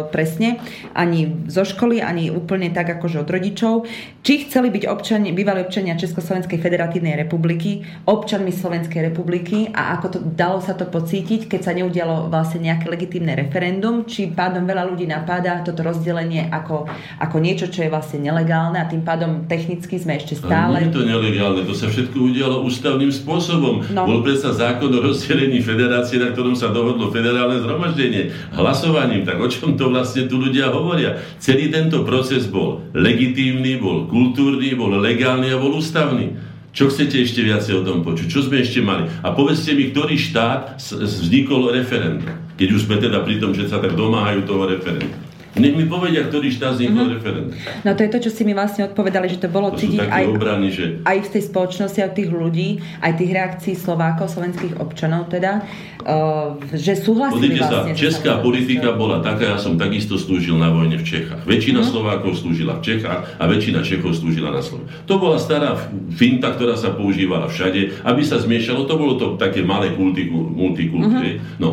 presne, ani zo školy, ani úplne tak akože od rodičov, či chceli byť občani, bývalí občania Československej federatívnej republiky, občanmi Slovenskej republiky a ako to dalo sa to pocítiť, keď sa neudialo vlastne nejaké legitímne referendum, či pádom veľa ľudí napáda toto rozdelenie ako, ako niečo, čo je vlastne nelegálne a tým pádom technicky sme ešte stále... Ale nie je to nelegálne, to sa všetko udialo ústavne správnym spôsobom. No. Bol predsa zákon o rozdelení federácie, na ktorom sa dohodlo federálne zhromaždenie hlasovaním. Tak o čom to vlastne tu ľudia hovoria? Celý tento proces bol legitímny, bol kultúrny, bol legálny a bol ústavný. Čo chcete ešte viacej o tom počuť? Čo sme ešte mali? A povedzte mi, ktorý štát vznikol referendum? Keď už sme teda pri tom, že sa tak domáhajú toho referenda. Nech mi povedia, ktorý štát vznikol uh-huh. referendum. No to je to, čo si mi vlastne odpovedali, že to bolo to cítiť aj, obrany, že... aj v tej spoločnosti, aj tých ľudí, aj tých reakcií Slovákov, slovenských občanov teda, uh, že súhlasili Podívte vlastne. Sa, česká politika bola taká, ja som takisto slúžil na vojne v Čechách. Väčšina uh-huh. Slovákov slúžila v Čechách a väčšina Čechov slúžila na Slovensku. To bola stará finta, ktorá sa používala všade, aby sa zmiešalo, to bolo to také malé multikultúry. Uh-huh. No,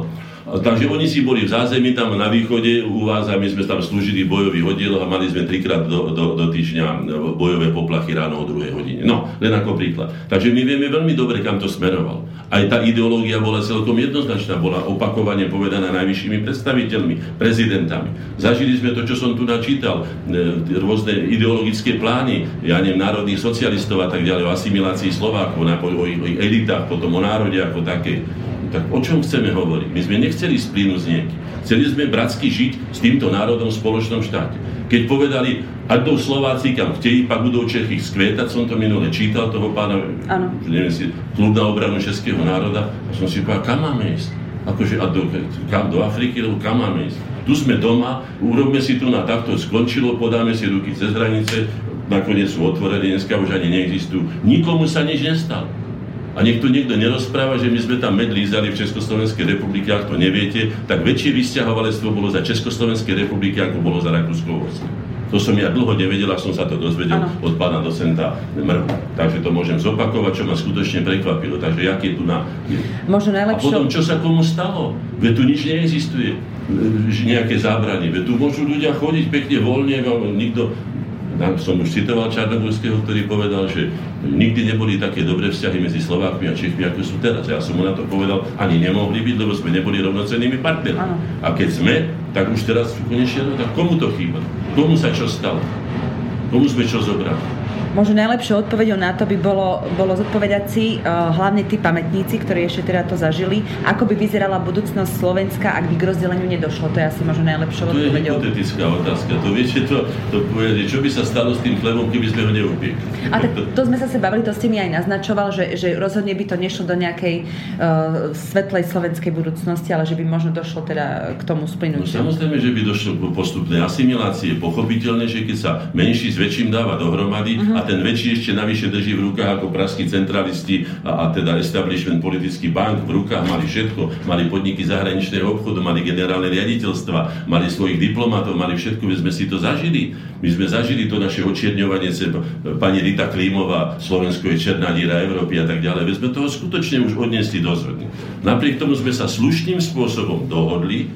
Takže oni si boli v zázemí tam na východe u vás a my sme tam slúžili bojový oddiel a mali sme trikrát do, do, do týždňa bojové poplachy ráno o druhej hodine. No, len ako príklad. Takže my vieme veľmi dobre, kam to smeroval. Aj tá ideológia bola celkom jednoznačná, bola opakovane povedaná najvyššími predstaviteľmi, prezidentami. Zažili sme to, čo som tu načítal, e, rôzne ideologické plány, ja neviem, národných socialistov a tak ďalej, o asimilácii Slovákov, o ich elitách, potom o národe ako také. Tak o čom chceme hovoriť? My sme nechceli splínuť s niekým. Chceli sme bratsky žiť s týmto národom v spoločnom štáte. Keď povedali, ať do Slováci kam chtějí, pak budú Čechy skvietať, som to minule čítal toho pána, ano. neviem si, klub na obranu českého národa, a som si povedal, kam máme ísť? Akože, a do, kam, do Afriky, lebo kam máme ísť? Tu sme doma, urobme si tu na takto, skončilo, podáme si ruky cez hranice, nakoniec sú otvorené, dneska už ani neexistujú. Nikomu sa nič nestalo. A nech tu niekto nerozpráva, že my sme tam med lízali v Československej republike, ak to neviete, tak väčšie vysťahovalectvo bolo za Československej republiky, ako bolo za rakúsko To som ja dlho nevedel a som sa to dozvedel ano. od pána docenta Mrvu. Takže to môžem zopakovať, čo ma skutočne prekvapilo. Takže jak je tu na... Možno najlepšie... A potom, čo sa komu stalo? Veď tu nič neexistuje. Nejaké zábrany. Veď tu môžu ľudia chodiť pekne voľne, nikto som už citoval Čarnogórského, ktorý povedal, že nikdy neboli také dobré vzťahy medzi Slovákmi a Čechmi, ako sú teraz. Ja som mu na to povedal, ani nemohli byť, lebo sme neboli rovnocennými partnermi. A keď sme, tak už teraz konečne, no tak komu to chýba? Komu sa čo stalo? Komu sme čo zobrali? Možno najlepšou odpoveďou na to by bolo, bolo zodpovedať si uh, hlavne tí pamätníci, ktorí ešte teda to zažili, ako by vyzerala budúcnosť Slovenska, ak by k rozdeleniu nedošlo. To je asi možno najlepšou to odpoveďou. To je hypotetická otázka. To viete, to, to povedať, čo by sa stalo s tým chlebom, keby sme ho neupiekli. A tak to sme sa se bavili, to ste mi aj naznačoval, že, že rozhodne by to nešlo do nejakej uh, svetlej slovenskej budúcnosti, ale že by možno došlo teda k tomu splynutiu. No, samozrejme, že by došlo k postupnej asimilácie. Pochopiteľne, že keď sa menší s väčším dáva dohromady, uh-huh a ten väčší ešte navyše drží v rukách ako praskí centralisti a, a teda establishment politický bank v rukách mali všetko, mali podniky zahraničného obchodu, mali generálne riaditeľstva, mali svojich diplomatov, mali všetko, my sme si to zažili. My sme zažili to naše očierňovanie pani Rita Klímová, Slovensko je černá díra Európy a tak ďalej. My sme toho skutočne už odnesli dozorne. Napriek tomu sme sa slušným spôsobom dohodli,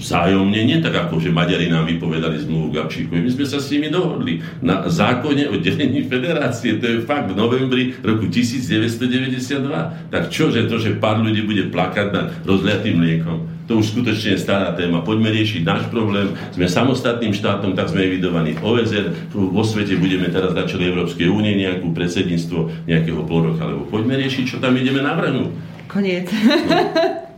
vzájomne, nie tak ako, že Maďari nám vypovedali zmluvu Gabčíkovi. My sme sa s nimi dohodli na zákone o delení federácie. To je fakt v novembri roku 1992. Tak čo, že to, že pár ľudí bude plakať nad rozliatým mliekom, to už skutočne je stará téma. Poďme riešiť náš problém. Sme samostatným štátom, tak sme evidovaní v. Vo svete budeme teraz na čele Európskej únie nejakú predsedníctvo nejakého pol roka. Lebo poďme riešiť, čo tam ideme navrhnúť. Koniec.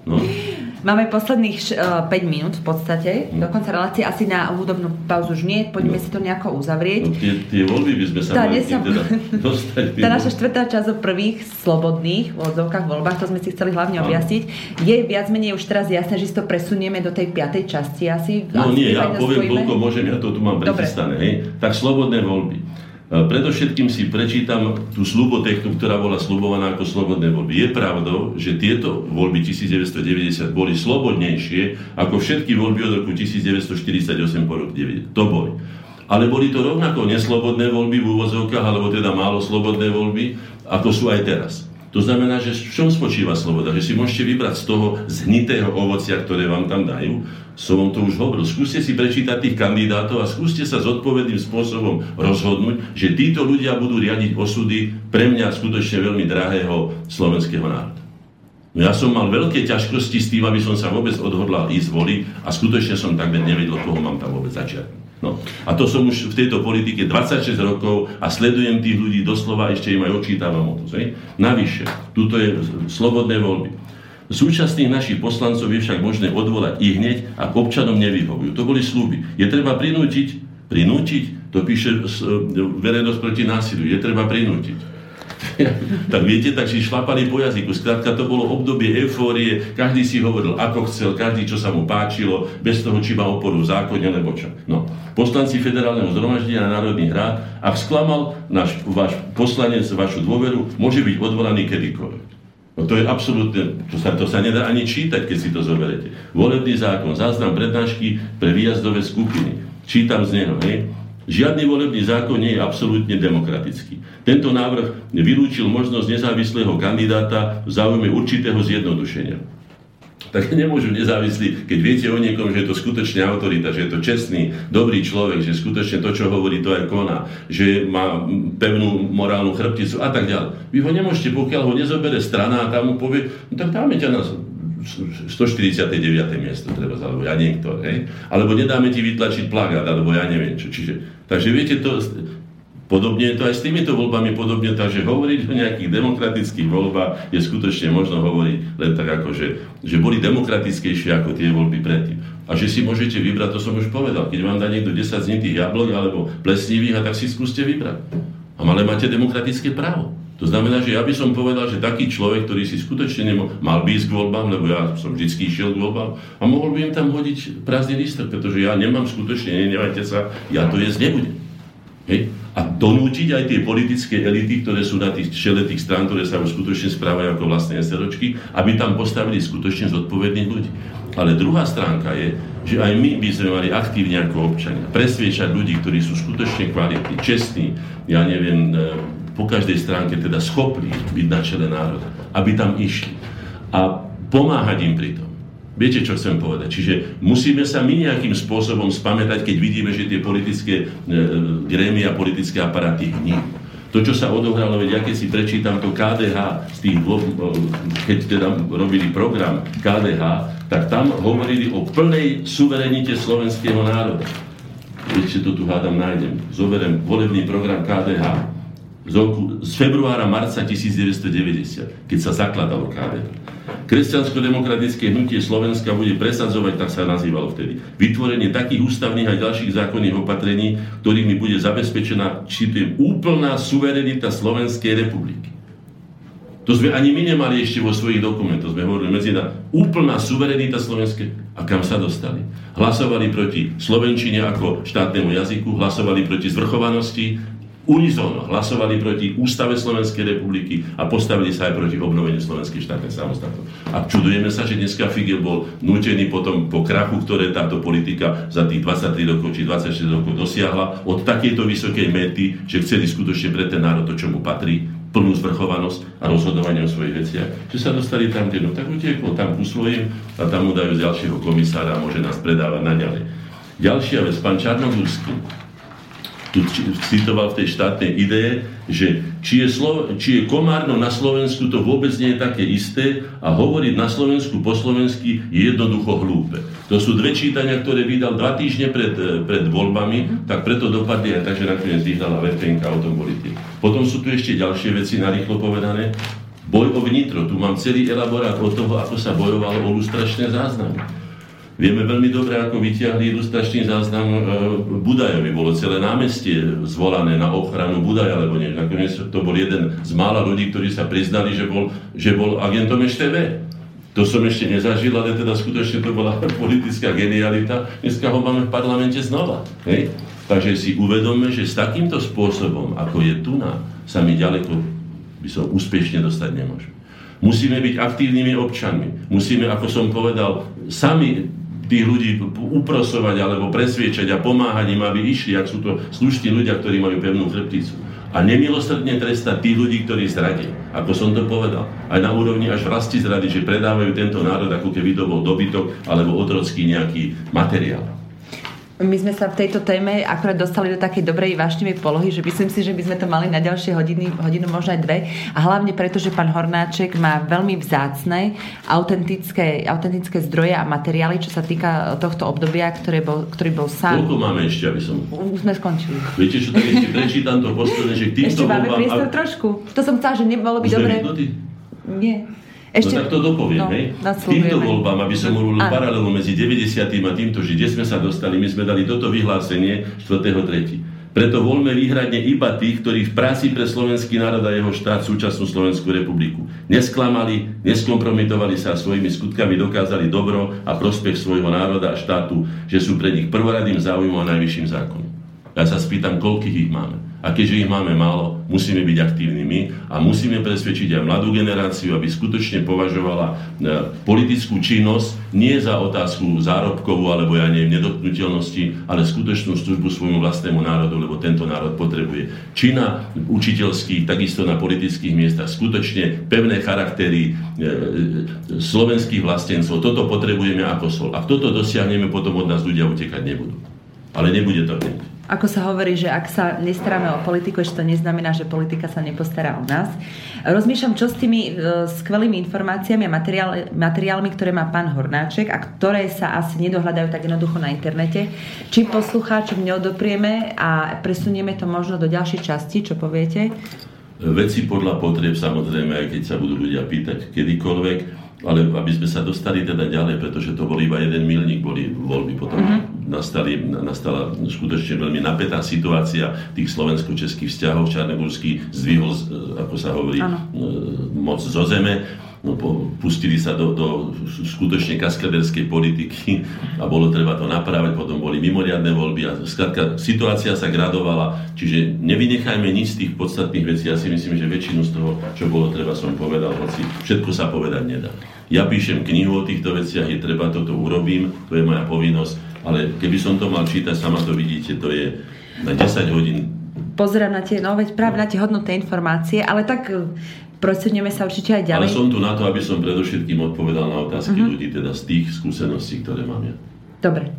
No. no. Máme posledných 5 uh, minút v podstate, mm. do konca relácie, asi na hudobnú pauzu už nie, poďme no. si to nejako uzavrieť. No, tie, tie voľby by sme sa tá, mali sa... teda dostať. Tá naša štvrtá časť o prvých slobodných v odzovkách voľbách, to sme si chceli hlavne objasniť. Je viac menej už teraz jasné, že si to presunieme do tej piatej časti asi? No asi nie, ja poviem, koľko môžem, ja to tu mám prechystané. Tak slobodné voľby. E, predovšetkým si prečítam tú slubotechnu, ktorá bola slubovaná ako slobodné voľby. Je pravdou, že tieto voľby 1990 boli slobodnejšie ako všetky voľby od roku 1948 po roku 9. To boli. Ale boli to rovnako neslobodné voľby v úvozovkách, alebo teda málo slobodné voľby, ako sú aj teraz. To znamená, že v čom spočíva sloboda? Že si môžete vybrať z toho zhnitého ovocia, ktoré vám tam dajú. Som vám to už hovoril. Skúste si prečítať tých kandidátov a skúste sa zodpovedným spôsobom rozhodnúť, že títo ľudia budú riadiť osudy pre mňa skutočne veľmi drahého slovenského národa. No ja som mal veľké ťažkosti s tým, aby som sa vôbec odhodlal ísť voliť a skutočne som takmer nevedel, koho mám tam vôbec začiať. No. A to som už v tejto politike 26 rokov a sledujem tých ľudí doslova, ešte im aj očítavam o to. Zve? Navyše, tuto je slobodné voľby. Súčasných našich poslancov je však možné odvolať i hneď, ak občanom nevyhovujú. To boli slúby. Je treba prinútiť, prinútiť, to píše verejnosť proti násiliu, je treba prinútiť. tak viete, tak si šlapali po jazyku. Skrátka to bolo obdobie eufórie, každý si hovoril ako chcel, každý čo sa mu páčilo, bez toho, či má oporu v zákone, alebo čo. No. Poslanci federálneho zhromaždenia a národných rád, ak sklamal náš, váš poslanec vašu dôveru, môže byť odvolaný kedykoľvek. No to je absolútne, to sa, to sa nedá ani čítať, keď si to zoberete. Volebný zákon, záznam prednášky pre výjazdové skupiny. Čítam z neho, hej. Žiadny volebný zákon nie je absolútne demokratický. Tento návrh vylúčil možnosť nezávislého kandidáta v záujme určitého zjednodušenia. Tak nemôžu nezávislí, keď viete o niekom, že je to skutočne autorita, že je to čestný, dobrý človek, že skutočne to, čo hovorí, to aj koná, že má pevnú morálnu chrbticu a tak ďalej. Vy ho nemôžete, pokiaľ ho nezobere strana a tam mu povie, no tak dáme ťa na 149. miesto treba, alebo ja niekto, hej? Alebo nedáme ti vytlačiť plagát, alebo ja neviem čo. Čiže, takže viete, to, podobne je to aj s týmito voľbami podobne, takže hovoriť o nejakých demokratických voľbách je skutočne možno hovoriť len tak ako, že, že boli demokratickejšie ako tie voľby predtým. A že si môžete vybrať, to som už povedal, keď vám dá niekto 10 znitých jablok alebo plesnivých, a tak si skúste vybrať. A ale máte demokratické právo. To znamená, že ja by som povedal, že taký človek, ktorý si skutočne nemohol, mal by ísť k voľbám, lebo ja som vždy išiel k voľbám a mohol by im tam hodiť prázdny lístok, pretože ja nemám skutočne, nenevajte sa, ja to jesť nebudem. Hej? A donútiť aj tie politické elity, ktoré sú na tých čele tých strán, ktoré sa už skutočne správajú ako vlastné SROčky, aby tam postavili skutočne zodpovedných ľudí. Ale druhá stránka je, že aj my by sme mali aktívne ako občania presviečať ľudí, ktorí sú skutočne kvalitní, čestní, ja neviem, po každej stránke teda schopní byť na čele národa, aby tam išli a pomáhať im pri tom. Viete, čo chcem povedať? Čiže musíme sa my nejakým spôsobom spamätať, keď vidíme, že tie politické e, grémia, politické aparáty hní. To, čo sa odohralo, veď ja keď si prečítam to KDH, z tých e, keď teda robili program KDH, tak tam hovorili o plnej suverenite slovenského národa. Viete, to tu hádam nájdem. Zoberiem volebný program KDH z, roku, z februára, marca 1990, keď sa zakladalo KDH. Kresťansko-demokratické hnutie Slovenska bude presadzovať, tak sa nazývalo vtedy, vytvorenie takých ústavných a ďalších zákonných opatrení, ktorými bude zabezpečená, čitujem, úplná suverenita Slovenskej republiky. To sme ani my nemali ešte vo svojich dokumentoch. Sme hovorili medzi na úplná suverenita Slovenskej. A kam sa dostali? Hlasovali proti Slovenčine ako štátnemu jazyku, hlasovali proti zvrchovanosti, unizóno hlasovali proti Ústave Slovenskej republiky a postavili sa aj proti obnoveniu Slovenskej štátnej samostatnosti. A čudujeme sa, že dneska Figel bol nútený potom po krachu, ktoré táto politika za tých 23 rokov či 26 rokov dosiahla, od takejto vysokej mety, že chceli skutočne pre ten národ to, čo mu patrí, plnú zvrchovanosť a rozhodovanie o svojich veciach, že sa dostali tam, kde no tak utiekol tam ku svojim a tam mu dajú ďalšieho komisára a môže nás predávať naďalej. Ďalšia vec, pán Čarnogórsky, tu citoval v tej štátnej idee, že či je, Slo- či je Komárno na Slovensku, to vôbec nie je také isté a hovoriť na Slovensku po slovensky je jednoducho hlúpe. To sú dve čítania, ktoré vydal dva týždne pred, eh, pred voľbami, tak preto dopadli aj tak, že nakoniec vyhrala VPNK o tom boli tie. Potom sú tu ešte ďalšie veci, narýchlo povedané. Boj o vnitro. Tu mám celý elaborát o toho, ako sa bojovalo o lustračné záznamy. Vieme veľmi dobre, ako vyťahli ilustračný záznam e, Budajovi. Bolo celé námestie zvolané na ochranu Budaja, lebo nie. Nakoniec to bol jeden z mála ľudí, ktorí sa priznali, že bol, že bol agentom EŠTV. To som ešte nezažil, ale teda skutočne to bola politická genialita. Dneska ho máme v parlamente znova. Hej? Takže si uvedome, že s takýmto spôsobom, ako je tu na, sa mi ďaleko by som úspešne dostať nemôžem. Musíme byť aktívnymi občanmi. Musíme, ako som povedal, sami tých ľudí uprosovať alebo presviečať a pomáhať im, aby išli, ak sú to slušní ľudia, ktorí majú pevnú chrbticu. A nemilosrdne trestať tých ľudí, ktorí zradili. Ako som to povedal. Aj na úrovni až vlasti zrady, že predávajú tento národ, ako keby to bol dobytok alebo otrocký nejaký materiál my sme sa v tejto téme akorát dostali do takej dobrej vášnivej polohy, že myslím si, že by sme to mali na ďalšie hodiny, hodinu, možno aj dve. A hlavne preto, že pán Hornáček má veľmi vzácne, autentické, autentické zdroje a materiály, čo sa týka tohto obdobia, ktoré bol, ktorý bol sám. Koľko máme ešte, aby som... Už sme skončili. Viete, čo tak ešte prečítam to posledné, že týmto Ešte máme priestor a... trošku. To som chcela, že nebolo by dobre... Nie. Ešte... No tak to dopoviem, no, hej. Týmto voľbám, aby som urobil paralelu medzi 90. a týmto, že kde sme sa dostali, my sme dali toto vyhlásenie 4.3. Preto voľme výhradne iba tých, ktorí v práci pre slovenský národ a jeho štát súčasnú Slovenskú republiku nesklamali, neskompromitovali sa a svojimi skutkami dokázali dobro a prospech svojho národa a štátu, že sú pre nich prvoradým záujmom a najvyšším zákonom. Ja sa spýtam, koľkých ich máme. A keďže ich máme málo, musíme byť aktívnymi a musíme presvedčiť aj mladú generáciu, aby skutočne považovala e, politickú činnosť nie za otázku zárobkovú alebo ja neviem, nedotknutelnosti, ale skutočnú službu svojmu vlastnému národu, lebo tento národ potrebuje. Či na učiteľských, takisto na politických miestach, skutočne pevné charaktery e, e, slovenských vlastencov. Toto potrebujeme ako sol. Ak toto dosiahneme, potom od nás ľudia utekať nebudú. Ale nebude to hneď ako sa hovorí, že ak sa nestaráme o politiku, ešte to neznamená, že politika sa nepostará o nás. Rozmýšľam, čo s tými uh, skvelými informáciami a materiál, materiálmi, ktoré má pán Hornáček a ktoré sa asi nedohľadajú tak jednoducho na internete. Či poslucháčom neodoprieme a presunieme to možno do ďalšej časti, čo poviete? Veci podľa potrieb, samozrejme, aj keď sa budú ľudia pýtať kedykoľvek ale aby sme sa dostali teda ďalej, pretože to bol iba jeden milník, boli voľby, potom uh-huh. nastali, nastala skutočne veľmi napätá situácia tých slovensko-českých vzťahov, Čarnegórsky zdvihol, ako sa hovorí, ano. moc zo zeme no, pustili sa do, do skutočne kaskaderskej politiky a bolo treba to napravať, potom boli mimoriadne voľby a skrátka situácia sa gradovala, čiže nevynechajme nič z tých podstatných vecí, ja si myslím, že väčšinu z toho, čo bolo treba som povedal, hoci všetko sa povedať nedá. Ja píšem knihu o týchto veciach, je treba toto urobím, to je moja povinnosť, ale keby som to mal čítať, sama to vidíte, to je na 10 hodín. Pozerám na tie, no veď práve na tie hodnotné informácie, ale tak Prosuneme sa určite aj ďalej. Ale som tu na to, aby som predovšetkým odpovedal na otázky uh-huh. ľudí, teda z tých skúseností, ktoré mám ja. Dobre.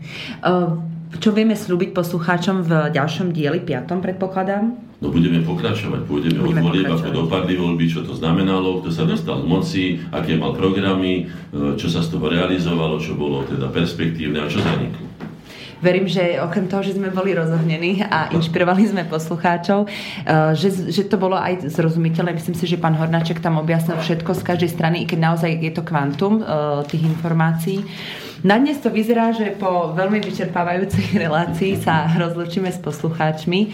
Čo vieme slúbiť poslucháčom v ďalšom dieli, piatom predpokladám? No budeme pokračovať, pôjdeme budeme od volieb ako dopadli voľby, čo to znamenalo, kto sa dostal z moci, aké mal programy, e, čo sa z toho realizovalo, čo bolo teda perspektívne a čo zaniklo. Verím, že okrem toho, že sme boli rozohnení a inšpirovali sme poslucháčov, e, že, že to bolo aj zrozumiteľné. Myslím si, že pán Hornáček tam objasnil všetko z každej strany, i keď naozaj je to kvantum e, tých informácií. Na dnes to vyzerá, že po veľmi vyčerpávajúcej relácii sa rozlučíme s poslucháčmi e,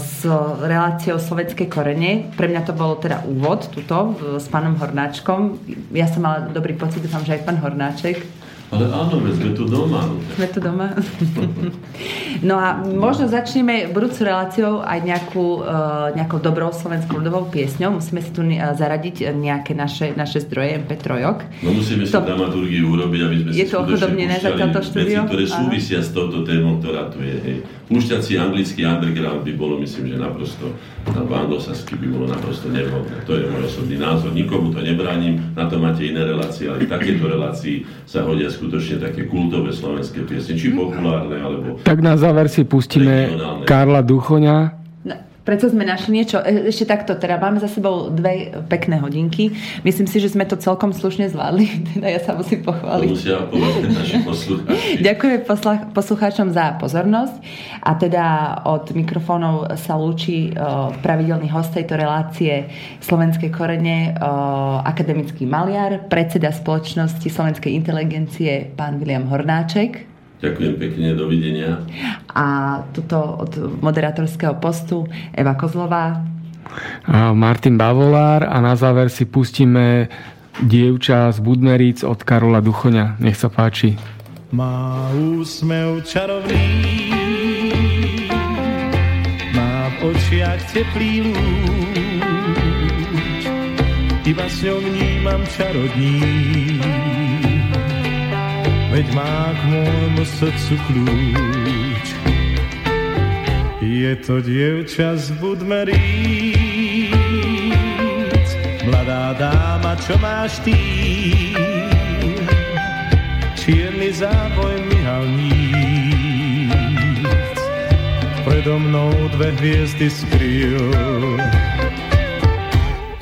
s reláciou Slovenskej korene. Pre mňa to bolo teda úvod tuto s pánom Hornáčkom. Ja som mala dobrý pocit, dúfam, že aj pán Hornáček ale áno, my sme tu doma. Sme tu doma. no a možno začneme budúcu reláciou aj nejakú, uh, nejakou dobrou slovenskou ľudovou piesňou. Musíme si tu uh, zaradiť nejaké naše, naše zdroje MP3. No musíme si to... dramaturgiu urobiť, aby sme je si to skutočne púšťali veci, ktoré súvisia s touto témou, ktorá tu je. Hej. Púšťať si anglický underground by bolo, myslím, že naprosto, alebo anglosaský by bolo naprosto nevhodné. To je môj osobný názor. Nikomu to nebránim, na to máte iné relácie, ale v takéto relácii sa hodia skutočne také kultové slovenské piesne, či populárne, alebo... Tak na záver si pustíme Karla Duchoňa, Prečo sme našli niečo, e, ešte takto, teda máme za sebou dve pekné hodinky. Myslím si, že sme to celkom slušne zvládli, teda ja sa musím pochváliť. To musia naši poslucháči. Ďakujem poslucháčom za pozornosť a teda od mikrofónov sa lúči uh, pravidelný host tejto relácie Slovenskej korene, uh, akademický maliar, predseda spoločnosti Slovenskej inteligencie, pán William Hornáček. Ďakujem pekne, dovidenia. A tuto od moderátorského postu Eva Kozlová. A Martin Bavolár a na záver si pustíme dievča z Budmeríc od Karola Duchoňa. Nech sa páči. Má úsmev čarovný, má v očiach teplý lúč, iba s ňou vnímam čarodník veď má k môjmu srdcu kľúč. Je to dievča z Budmeríc, mladá dáma, čo máš ty? Čierny záboj myhalníc, predo mnou dve hviezdy skryl.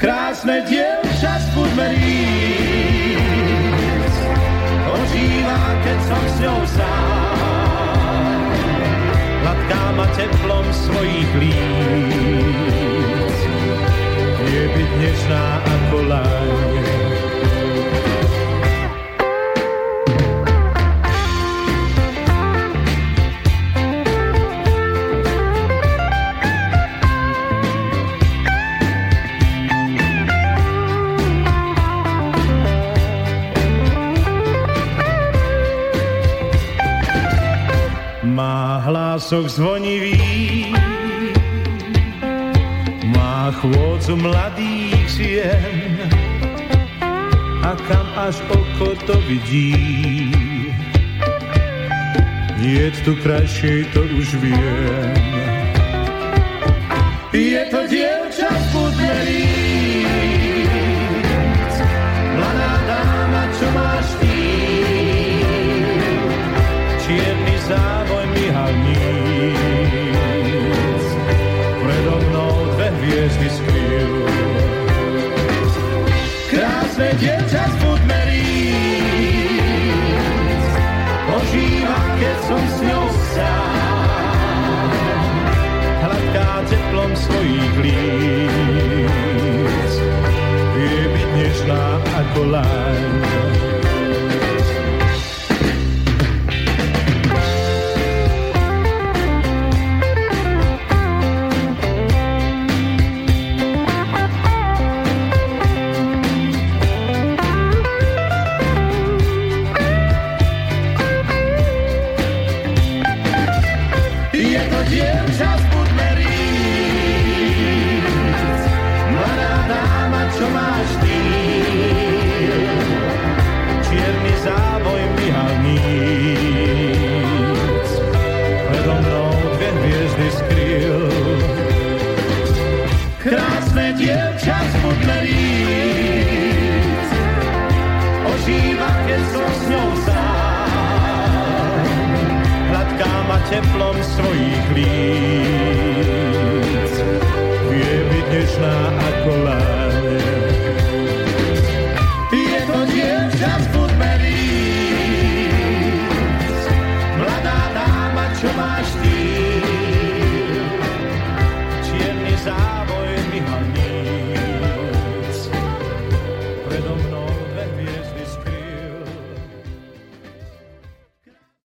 Krásne dievča z Budmeríc, keď som s ňou sám. Hladká ma teplom svojich líc, je byť dnešná ako láň. Hlasoch zvonivý. Má chôdzu mladých žien a kam až oko to vidí. Nie tu krajšej, to už viem. Ako teplom svojich líc. Vie byť nežná ako láne.